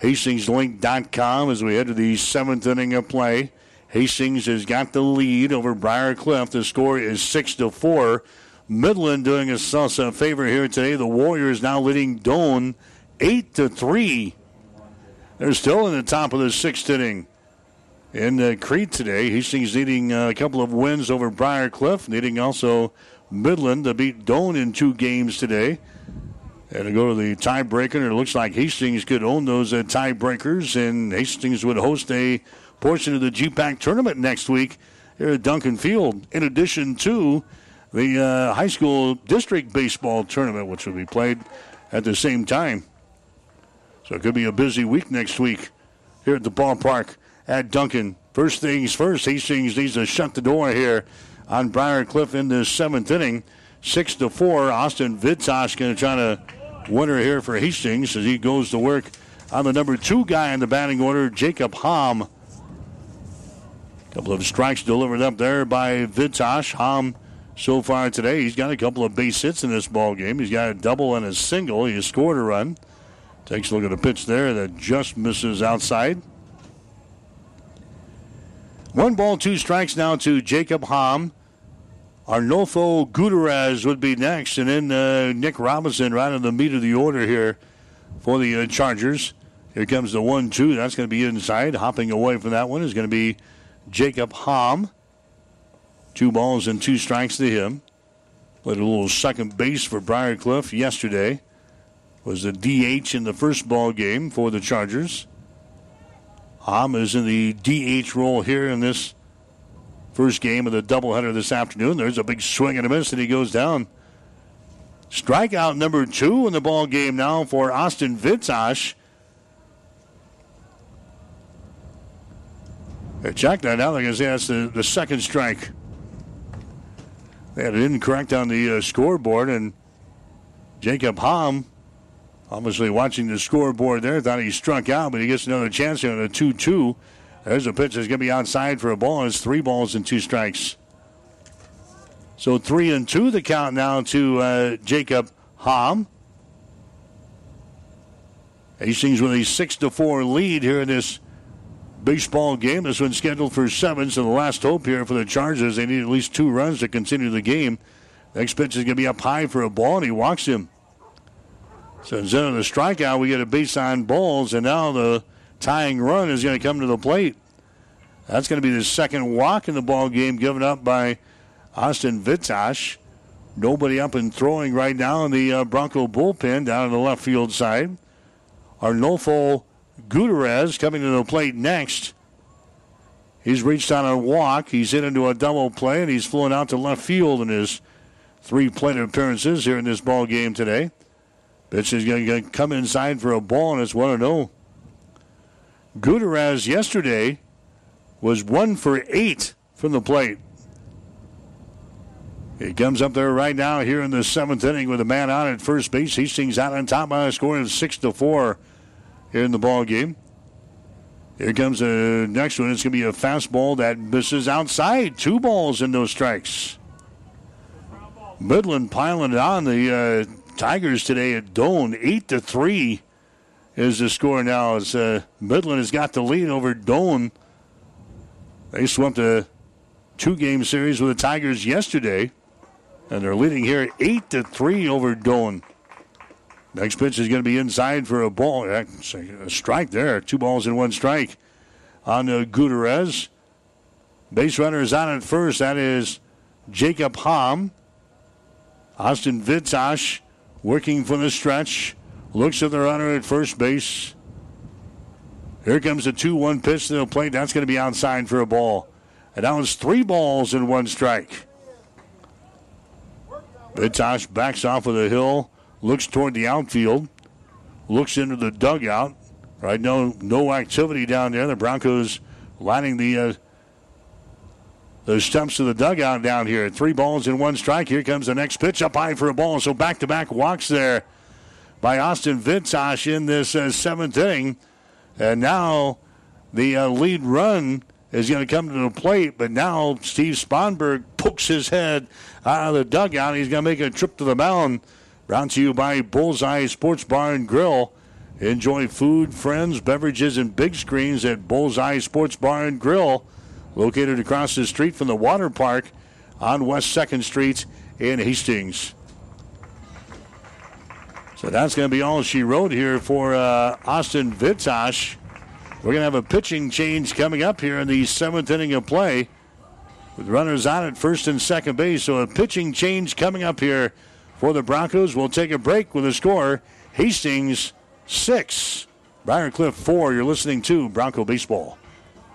hastingslink.com as we head to the seventh inning of play. Hastings has got the lead over Briar Cliff. The score is 6 to 4. Midland doing us a favor here today. The Warriors now leading Doane 8 to 3. They're still in the top of the sixth inning in uh, Crete today. Hastings needing uh, a couple of wins over Briar Cliff, needing also Midland to beat Doane in two games today. And to go to the tiebreaker, it looks like Hastings could own those uh, tiebreakers, and Hastings would host a portion of the GPAC tournament next week here at Duncan Field, in addition to the uh, high school district baseball tournament, which will be played at the same time. So it could be a busy week next week here at the ballpark at Duncan. First things first, Hastings needs to shut the door here on Briar Cliff in the seventh inning. Six to four. Austin Vitosh going to try to winner here for Hastings as he goes to work on the number two guy in the batting order, Jacob Hom. Couple of strikes delivered up there by Vitosh. Hom so far today, he's got a couple of base hits in this ball game. He's got a double and a single. He scored a run. Takes a look at a pitch there that just misses outside. One ball, two strikes now to Jacob Hom. Arnolfo Gutierrez would be next, and then uh, Nick Robinson right in the meat of the order here for the uh, Chargers. Here comes the one two. That's going to be inside. Hopping away from that one is going to be Jacob Hom. Two balls and two strikes to him. Played a little second base for Briar Cliff yesterday. Was the DH in the first ball game for the Chargers. Hom is in the DH role here in this first game of the doubleheader this afternoon. There's a big swing and a miss, and he goes down. Strikeout number two in the ball game now for Austin Vitosh. Check that out. Like I said, that's the, the second strike. They had it incorrect on the uh, scoreboard, and Jacob Hom, obviously watching the scoreboard there, thought he struck out, but he gets another chance here on a 2 2. There's a pitch that's going to be outside for a ball. It's three balls and two strikes. So three and two the count now to uh, Jacob Hom. Hastings with a six to four lead here in this baseball game. This one's scheduled for seven, so the last hope here for the Chargers. They need at least two runs to continue the game. Next pitch is going to be up high for a ball, and he walks him. So instead of the strikeout, we get a base on balls, and now the tying run is going to come to the plate. That's going to be the second walk in the ball game given up by Austin Vitosh. Nobody up and throwing right now in the uh, Bronco bullpen down on the left field side. Arnolfo Gutierrez coming to the plate next. He's reached on a walk. He's hit into a double play, and he's flown out to left field in his three plate appearances here in this ball game today. Pitch is going to come inside for a ball, and it's 1 0. Gutierrez yesterday was 1 for 8 from the plate. He comes up there right now here in the seventh inning with a man out at first base. Hastings out on top by a score of 6 to 4 here in the ball game. Here comes the next one. It's going to be a fastball that misses outside. Two balls and no strikes. Midland piling on the uh, Tigers today at Doane, 8 to 3 is the score now. As uh, Midland has got the lead over Doane. They swept a two game series with the Tigers yesterday. And they're leading here 8 to 3 over Doane. Next pitch is going to be inside for a ball. A strike there. Two balls and one strike on uh, Gutierrez. Base runner is on at first. That is Jacob Hom. Austin Vitosh working for the stretch. Looks at the runner at first base. Here comes a 2 1 pitch to the plate. That's going to be outside for a ball. And that was three balls and one strike. Vitosh backs off of the hill looks toward the outfield, looks into the dugout. Right now, no activity down there. The Broncos lining the uh, the steps of the dugout down here. Three balls and one strike. Here comes the next pitch up high for a ball. So back to back walks there by Austin Vitosh in this uh, seventh inning. And now the uh, lead run is going to come to the plate. But now Steve Sponberg pokes his head out of the dugout. He's going to make a trip to the mound. Brought to you by Bullseye Sports Bar and Grill. Enjoy food, friends, beverages, and big screens at Bullseye Sports Bar and Grill, located across the street from the water park on West 2nd Street in Hastings. So that's going to be all she wrote here for uh, Austin Vitosh. We're going to have a pitching change coming up here in the seventh inning of play with runners on at first and second base. So a pitching change coming up here for the Broncos. We'll take a break with a score Hastings 6, Briar Cliff 4. You're listening to Bronco Baseball.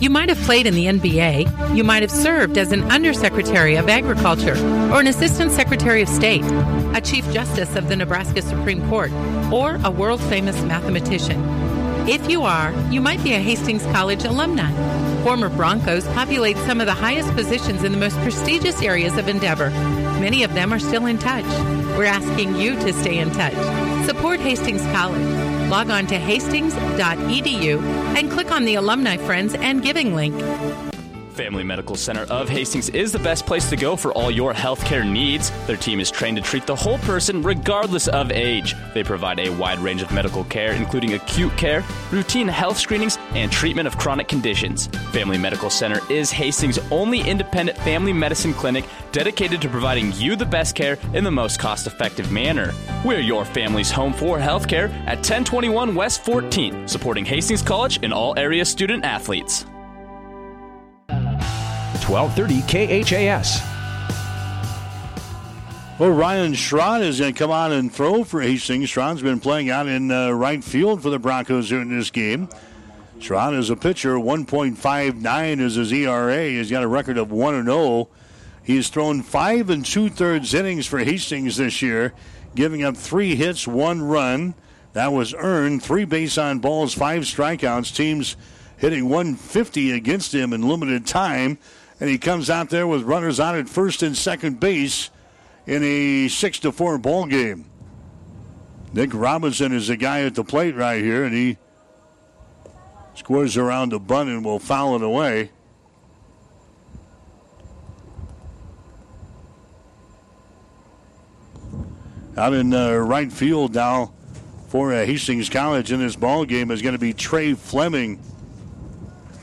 You might have played in the NBA. You might have served as an Undersecretary of Agriculture or an Assistant Secretary of State, a Chief Justice of the Nebraska Supreme Court, or a world famous mathematician. If you are, you might be a Hastings College alumni. Former Broncos populate some of the highest positions in the most prestigious areas of endeavor. Many of them are still in touch. We're asking you to stay in touch. Support Hastings College. Log on to hastings.edu and click on the Alumni Friends and Giving link. Family Medical Center of Hastings is the best place to go for all your healthcare needs. Their team is trained to treat the whole person regardless of age. They provide a wide range of medical care, including acute care, routine health screenings, and treatment of chronic conditions. Family Medical Center is Hastings' only independent family medicine clinic dedicated to providing you the best care in the most cost effective manner. We're your family's home for healthcare at 1021 West 14th, supporting Hastings College and all area student athletes. 1230 KHAS. Well, Ryan Schrod is going to come on and throw for Hastings. Schrod's been playing out in uh, right field for the Broncos in this game. Schrod is a pitcher. 1.59 is his ERA. He's got a record of 1 0. He's thrown five and two thirds innings for Hastings this year, giving up three hits, one run. That was earned. Three base on balls, five strikeouts. Teams hitting 150 against him in limited time. And he comes out there with runners on at first and second base in a 6 to 4 ball game. Nick Robinson is the guy at the plate right here, and he scores around the bunt and will foul it away. Out in uh, right field now for uh, Hastings College in this ball game is going to be Trey Fleming.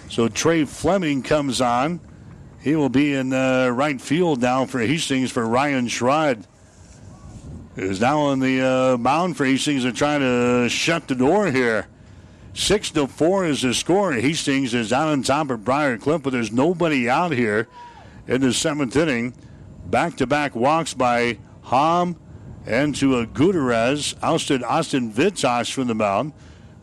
So Trey Fleming comes on. He will be in uh, right field now for Hastings for Ryan Schrod. Is now on the uh, mound for Hastings and trying to shut the door here. Six to four is the score. Hastings is out on top of Briar Cliff, but there's nobody out here in the seventh inning. Back to back walks by Hom and to a Gutierrez. Ousted Austin Vitosh from the mound.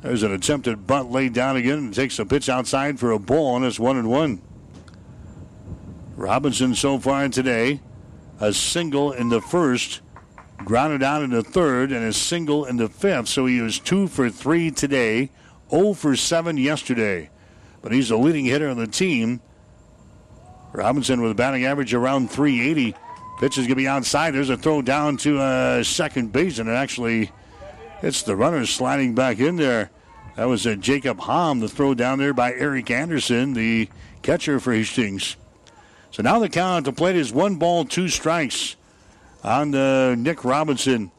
There's an attempted bunt laid down again and takes a pitch outside for a ball, and it's one and one. Robinson so far today, a single in the first, grounded out in the third, and a single in the fifth. So he was two for three today, 0 for 7 yesterday. But he's the leading hitter on the team. Robinson with a batting average around 380. Pitch is going to be outside. There's a throw down to uh, second base, and it actually hits the runner sliding back in there. That was uh, Jacob Hom, the throw down there by Eric Anderson, the catcher for Hastings. So now the count at the plate is one ball, two strikes on uh, Nick Robinson.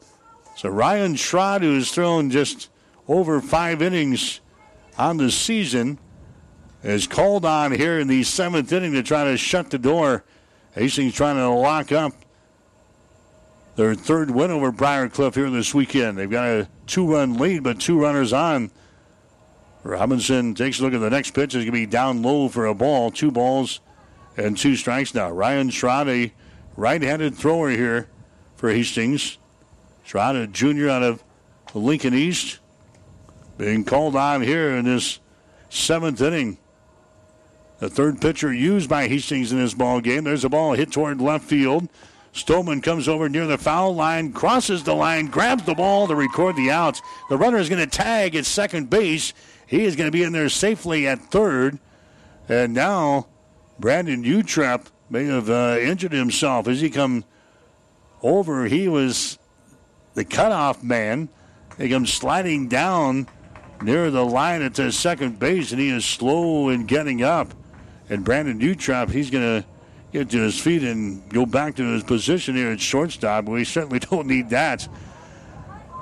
So Ryan Schrod, who has thrown just over five innings on the season, is called on here in the seventh inning to try to shut the door. Hastings trying to lock up their third win over Briar Cliff here this weekend. They've got a two run lead, but two runners on. Robinson takes a look at the next pitch. It's going to be down low for a ball. Two balls and two strikes now. Ryan Schrod, a right handed thrower here for Hastings. Schrod, a junior out of Lincoln East, being called on here in this seventh inning. The third pitcher used by Hastings in this ball game. There's a ball hit toward left field. Stolman comes over near the foul line, crosses the line, grabs the ball to record the outs. The runner is going to tag at second base. He is going to be in there safely at third. And now Brandon Utrep may have uh, injured himself as he come over. He was the cutoff man. He comes sliding down near the line at the second base, and he is slow in getting up. And Brandon Utrep, he's going to get to his feet and go back to his position here at shortstop. We certainly don't need that.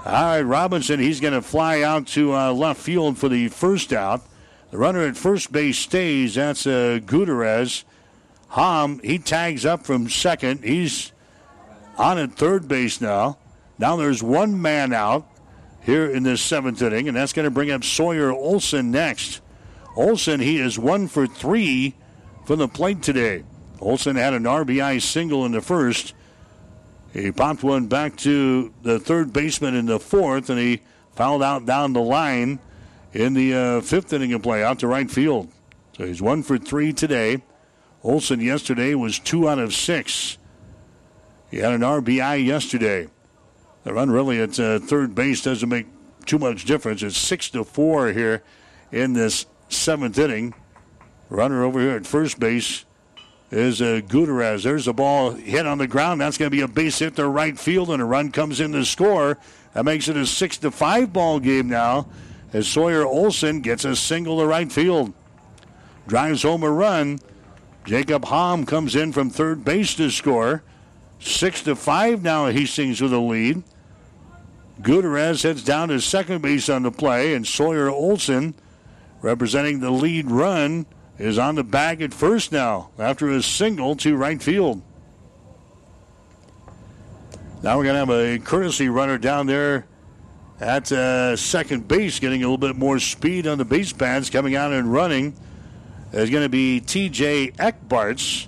All right, Robinson, he's going to fly out to uh, left field for the first out. The runner at first base stays. That's uh, Gutierrez. Hom, he tags up from second. He's on at third base now. Now there's one man out here in this seventh inning, and that's going to bring up Sawyer Olson next. Olson, he is one for three from the plate today. Olson had an RBI single in the first. He popped one back to the third baseman in the fourth, and he fouled out down the line in the uh, fifth inning of play out to right field. So he's one for three today. Olson yesterday was two out of six. He had an RBI yesterday. The run really at uh, third base doesn't make too much difference. It's six to four here in this seventh inning. Runner over here at first base is uh, Gutierrez. There's a ball hit on the ground. That's going to be a base hit to right field, and a run comes in to score. That makes it a six to five ball game now, as Sawyer Olson gets a single to right field, drives home a run. Jacob Hom comes in from third base to score. Six to five now. Hastings with a lead. Gutierrez heads down to second base on the play, and Sawyer Olson, representing the lead run, is on the bag at first now after a single to right field. Now we're going to have a courtesy runner down there at uh, second base, getting a little bit more speed on the base pads, coming out and running. Is going to be T.J. Eckbarts.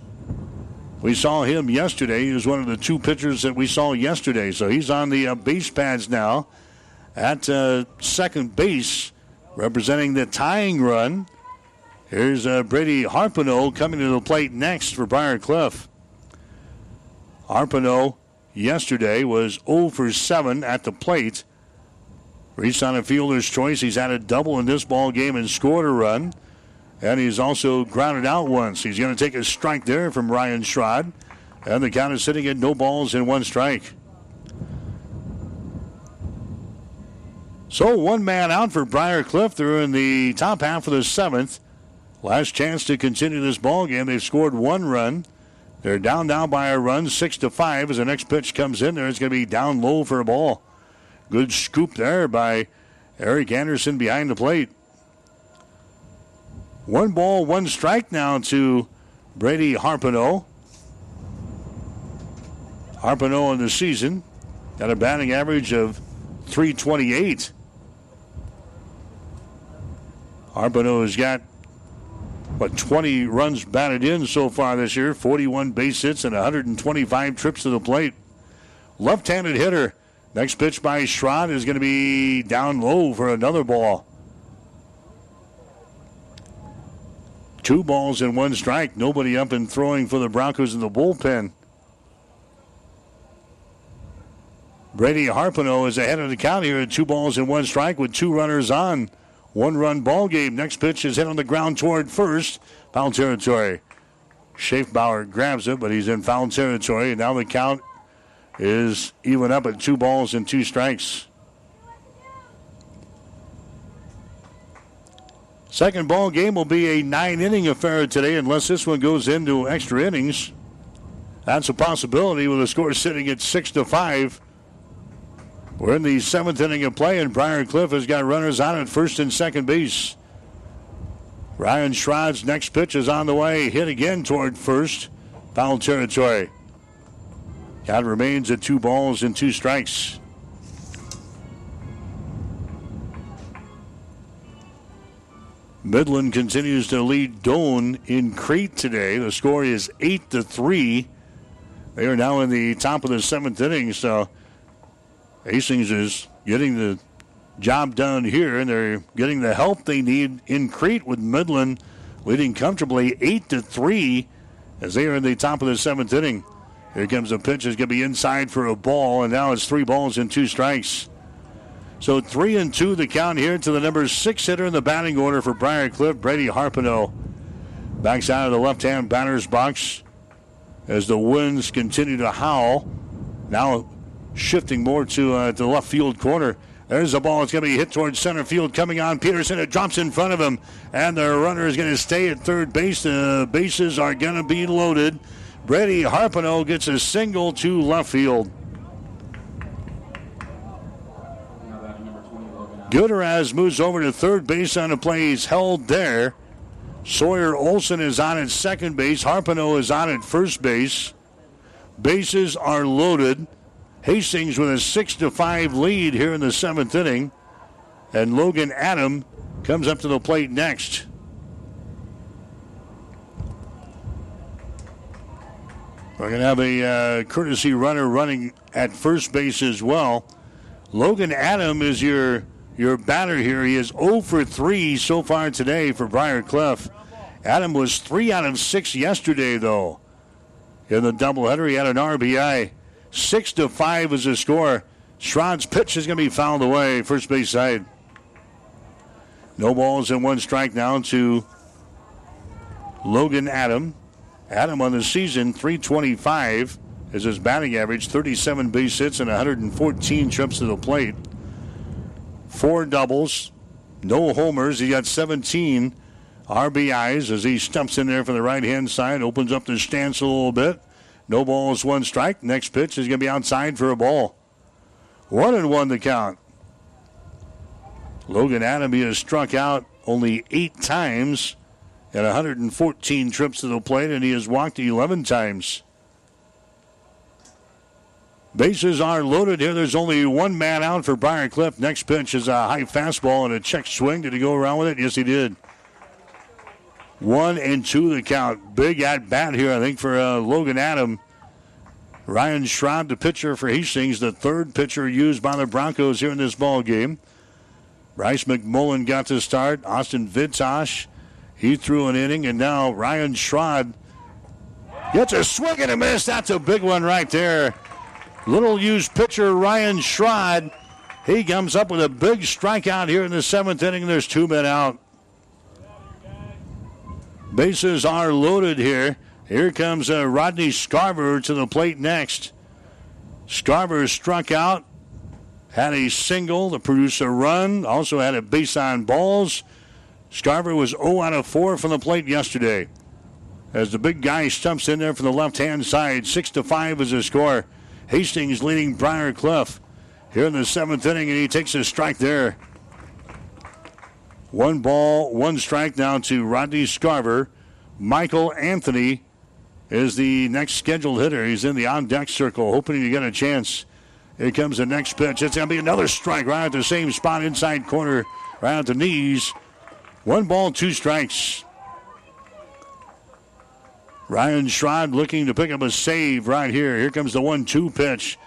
We saw him yesterday. He was one of the two pitchers that we saw yesterday. So he's on the uh, base pads now at uh, second base, representing the tying run. Here's uh, Brady Harpino coming to the plate next for Briar Cliff. Harpino yesterday was 0 for 7 at the plate. Reached on a fielder's choice. He's had a double in this ball game and scored a run. And he's also grounded out once. He's going to take a strike there from Ryan Schrod. And the count is sitting at no balls and one strike. So one man out for Briar Cliff. They're in the top half of the seventh. Last chance to continue this ball game. They've scored one run. They're down now by a run, six to five. As the next pitch comes in, there it's going to be down low for a ball. Good scoop there by Eric Anderson behind the plate. One ball, one strike now to Brady Harpino. Harpino in the season got a batting average of 328. Harpino has got, what, 20 runs batted in so far this year, 41 base hits, and 125 trips to the plate. Left handed hitter. Next pitch by Schrod is going to be down low for another ball. Two balls and one strike. Nobody up and throwing for the Broncos in the bullpen. Brady Harpino is ahead of the count here two balls and one strike with two runners on. One run ball game. Next pitch is hit on the ground toward first. Foul territory. Schaefbauer grabs it, but he's in foul territory. And now the count is even up at two balls and two strikes. Second ball game will be a nine inning affair today, unless this one goes into extra innings. That's a possibility with the score sitting at six to five. We're in the seventh inning of play, and Briar Cliff has got runners on at first and second base. Ryan Schrod's next pitch is on the way. Hit again toward first. Foul territory. Count remains at two balls and two strikes. Midland continues to lead Doane in Crete today. The score is eight to three. They are now in the top of the seventh inning, so Hastings is getting the job done here, and they're getting the help they need in Crete with Midland leading comfortably eight to three as they are in the top of the seventh inning. Here comes a pitch. It's going to be inside for a ball, and now it's three balls and two strikes. So three and two the count here to the number six hitter in the batting order for Briar Cliff, Brady Harpino. Backs out of the left-hand batter's box as the winds continue to howl. Now shifting more to, uh, to the left field corner. There's a ball. It's going to be hit towards center field. Coming on Peterson. It drops in front of him. And the runner is going to stay at third base. The bases are going to be loaded. Brady Harpino gets a single to left field. Gutierrez moves over to third base on the play. He's held there. Sawyer Olson is on at second base. Harpino is on at first base. Bases are loaded. Hastings with a six to five lead here in the seventh inning, and Logan Adam comes up to the plate next. We're going to have a uh, courtesy runner running at first base as well. Logan Adam is your your batter here. He is 0 for 3 so far today for Briar Cliff. Adam was 3 out of 6 yesterday, though. In the doubleheader, he had an RBI. 6 to 5 is the score. Schrod's pitch is going to be fouled away, first base side. No balls and one strike now to Logan Adam. Adam on the season, 325 is his batting average, 37 base hits and 114 trips to the plate. Four doubles, no homers. He got 17 RBIs as he stumps in there from the right hand side, opens up the stance a little bit. No balls, one strike. Next pitch is going to be outside for a ball. One and one to count. Logan Adamy has struck out only eight times at 114 trips to the plate, and he has walked 11 times. Bases are loaded here. There's only one man out for Briar Cliff. Next pitch is a high fastball and a check swing. Did he go around with it? Yes, he did. One and two the count. Big at bat here, I think, for uh, Logan Adam. Ryan Schrod, the pitcher for Hastings, the third pitcher used by the Broncos here in this ball game. Bryce McMullen got to start. Austin Vitosh, he threw an inning, and now Ryan Schrod gets a swing and a miss. That's a big one right there. Little used pitcher Ryan Schrod. He comes up with a big strikeout here in the seventh inning. There's two men out. Bases are loaded here. Here comes uh, Rodney Scarver to the plate next. Scarver struck out, had a single to produce a run, also had a base on balls. Scarver was 0 out of 4 from the plate yesterday. As the big guy stumps in there from the left hand side, 6 to 5 is the score. Hastings leading Briar Cliff here in the seventh inning, and he takes a strike there. One ball, one strike now to Rodney Scarver. Michael Anthony is the next scheduled hitter. He's in the on deck circle, hoping to get a chance. Here comes the next pitch. It's going to be another strike right at the same spot, inside corner, right at the knees. One ball, two strikes. Ryan Schrod looking to pick up a save right here. Here comes the one two pitch.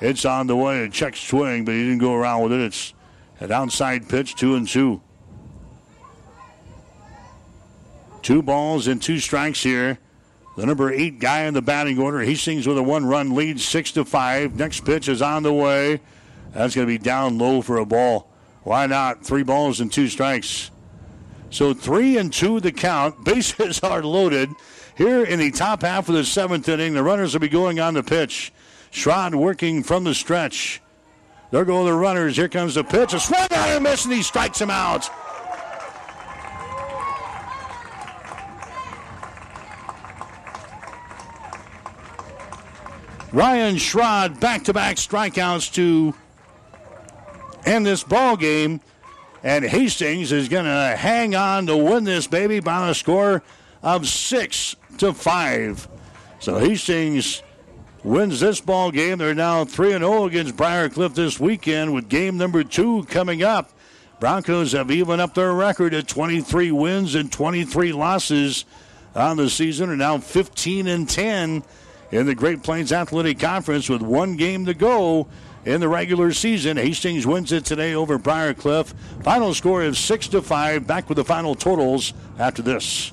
It's on the way, a check swing, but he didn't go around with it. It's an outside pitch, two and two. Two balls and two strikes here. The number eight guy in the batting order. He sings with a one run lead, six to five. Next pitch is on the way. That's going to be down low for a ball. Why not? Three balls and two strikes. So three and two the count. Bases are loaded. Here in the top half of the seventh inning, the runners will be going on the pitch. Schrod working from the stretch. There go the runners. Here comes the pitch. A swing and miss, and he strikes him out. Ryan Schrod back-to-back strikeouts to end this ball game, and Hastings is going to hang on to win this baby by a score of six to five. So Hastings wins this ball game. They're now three and zero against Briar Cliff this weekend, with game number two coming up. Broncos have even up their record at 23 wins and 23 losses on the season, are now 15 and 10 in the Great Plains Athletic Conference with one game to go in the regular season. Hastings wins it today over Briar Cliff. Final score is six to five. Back with the final totals after this.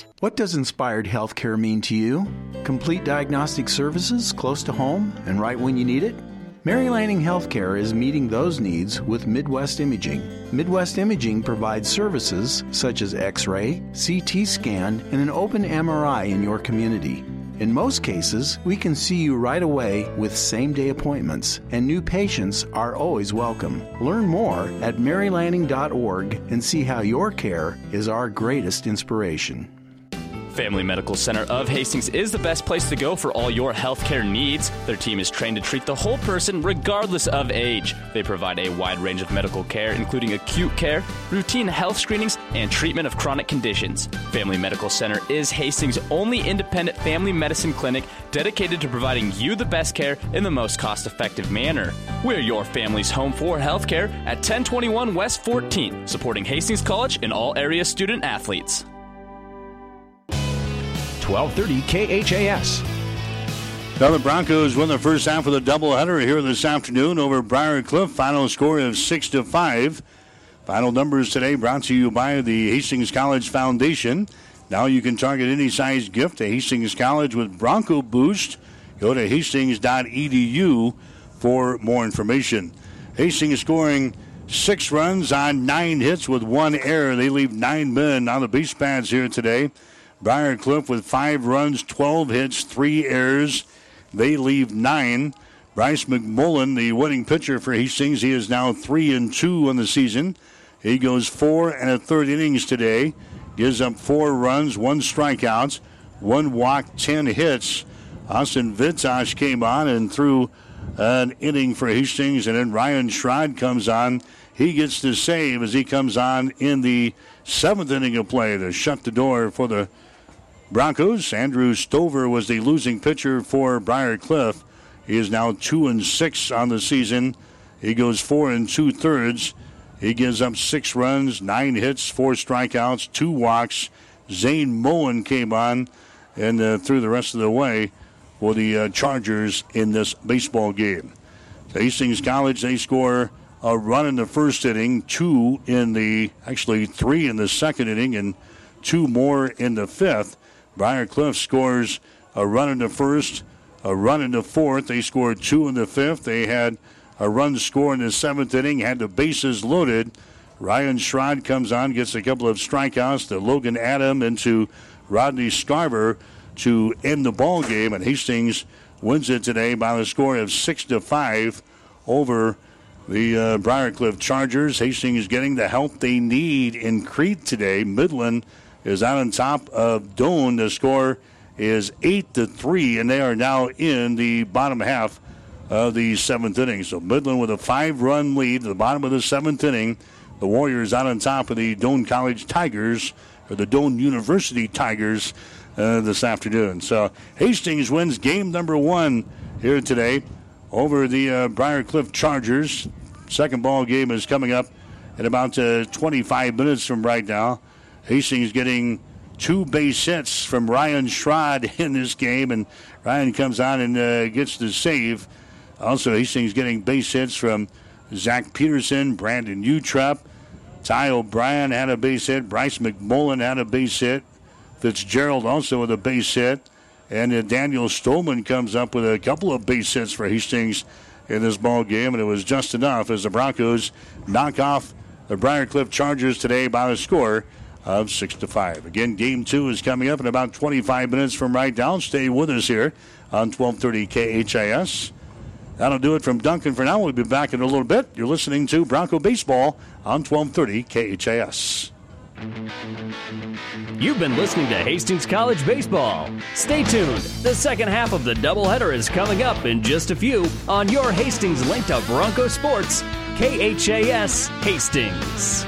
What does inspired healthcare mean to you? Complete diagnostic services close to home and right when you need it? Mary Lanning Healthcare is meeting those needs with Midwest Imaging. Midwest Imaging provides services such as X ray, CT scan, and an open MRI in your community. In most cases, we can see you right away with same day appointments, and new patients are always welcome. Learn more at marylanning.org and see how your care is our greatest inspiration. Family Medical Center of Hastings is the best place to go for all your healthcare needs. Their team is trained to treat the whole person regardless of age. They provide a wide range of medical care, including acute care, routine health screenings, and treatment of chronic conditions. Family Medical Center is Hastings' only independent family medicine clinic dedicated to providing you the best care in the most cost effective manner. We're your family's home for healthcare at 1021 West 14th, supporting Hastings College and all area student athletes. 1230 KHAS. Now the Broncos win the first half of the doubleheader here this afternoon over Briar Cliff. Final score of six to five. Final numbers today brought to you by the Hastings College Foundation. Now you can target any size gift to Hastings College with Bronco Boost. Go to hastings.edu for more information. Hastings scoring six runs on nine hits with one error. They leave nine men on the base pads here today. Briar Cliff with five runs, 12 hits, three errors. They leave nine. Bryce McMullen, the winning pitcher for Hastings, he is now three and two on the season. He goes four and a third innings today. Gives up four runs, one strikeout, one walk, ten hits. Austin Vitosh came on and threw an inning for Hastings, and then Ryan Schrod comes on. He gets the save as he comes on in the seventh inning of play to shut the door for the Broncos. Andrew Stover was the losing pitcher for Briar Cliff. He is now two and six on the season. He goes four and two thirds. He gives up six runs, nine hits, four strikeouts, two walks. Zane Moen came on and uh, threw the rest of the way for the uh, Chargers in this baseball game. Hastings College, they score a run in the first inning, two in the, actually three in the second inning, and two more in the fifth. Briar Cliff scores a run in the first, a run in the fourth. They scored two in the fifth. They had a run score in the seventh inning, had the bases loaded. Ryan Schrod comes on, gets a couple of strikeouts to Logan Adam and to Rodney Scarver to end the ball game, and Hastings wins it today by the score of six to five over the uh, Briar Cliff Chargers. Hastings is getting the help they need in Crete today. Midland is out on top of Doane. The score is eight to three, and they are now in the bottom half of the seventh inning. So Midland with a five-run lead at the bottom of the seventh inning. The Warriors out on top of the Doane College Tigers or the Doane University Tigers uh, this afternoon. So Hastings wins game number one here today over the uh, Briar Cliff Chargers. Second ball game is coming up in about uh, 25 minutes from right now. Hastings getting two base hits from Ryan Schrod in this game, and Ryan comes on and uh, gets the save. Also, Hastings getting base hits from Zach Peterson, Brandon Utrep, Ty O'Brien had a base hit, Bryce McMullen had a base hit, Fitzgerald also with a base hit, and uh, Daniel Stolman comes up with a couple of base hits for Hastings in this ball game, and it was just enough as the Broncos knock off the Briar Cliff Chargers today by a score of six to five. Again, game two is coming up in about 25 minutes from right now. Stay with us here on 1230 KHAS. That'll do it from Duncan for now. We'll be back in a little bit. You're listening to Bronco Baseball on 1230 KHAS. You've been listening to Hastings College Baseball. Stay tuned. The second half of the doubleheader is coming up in just a few on your Hastings link to Bronco Sports, KHAS Hastings.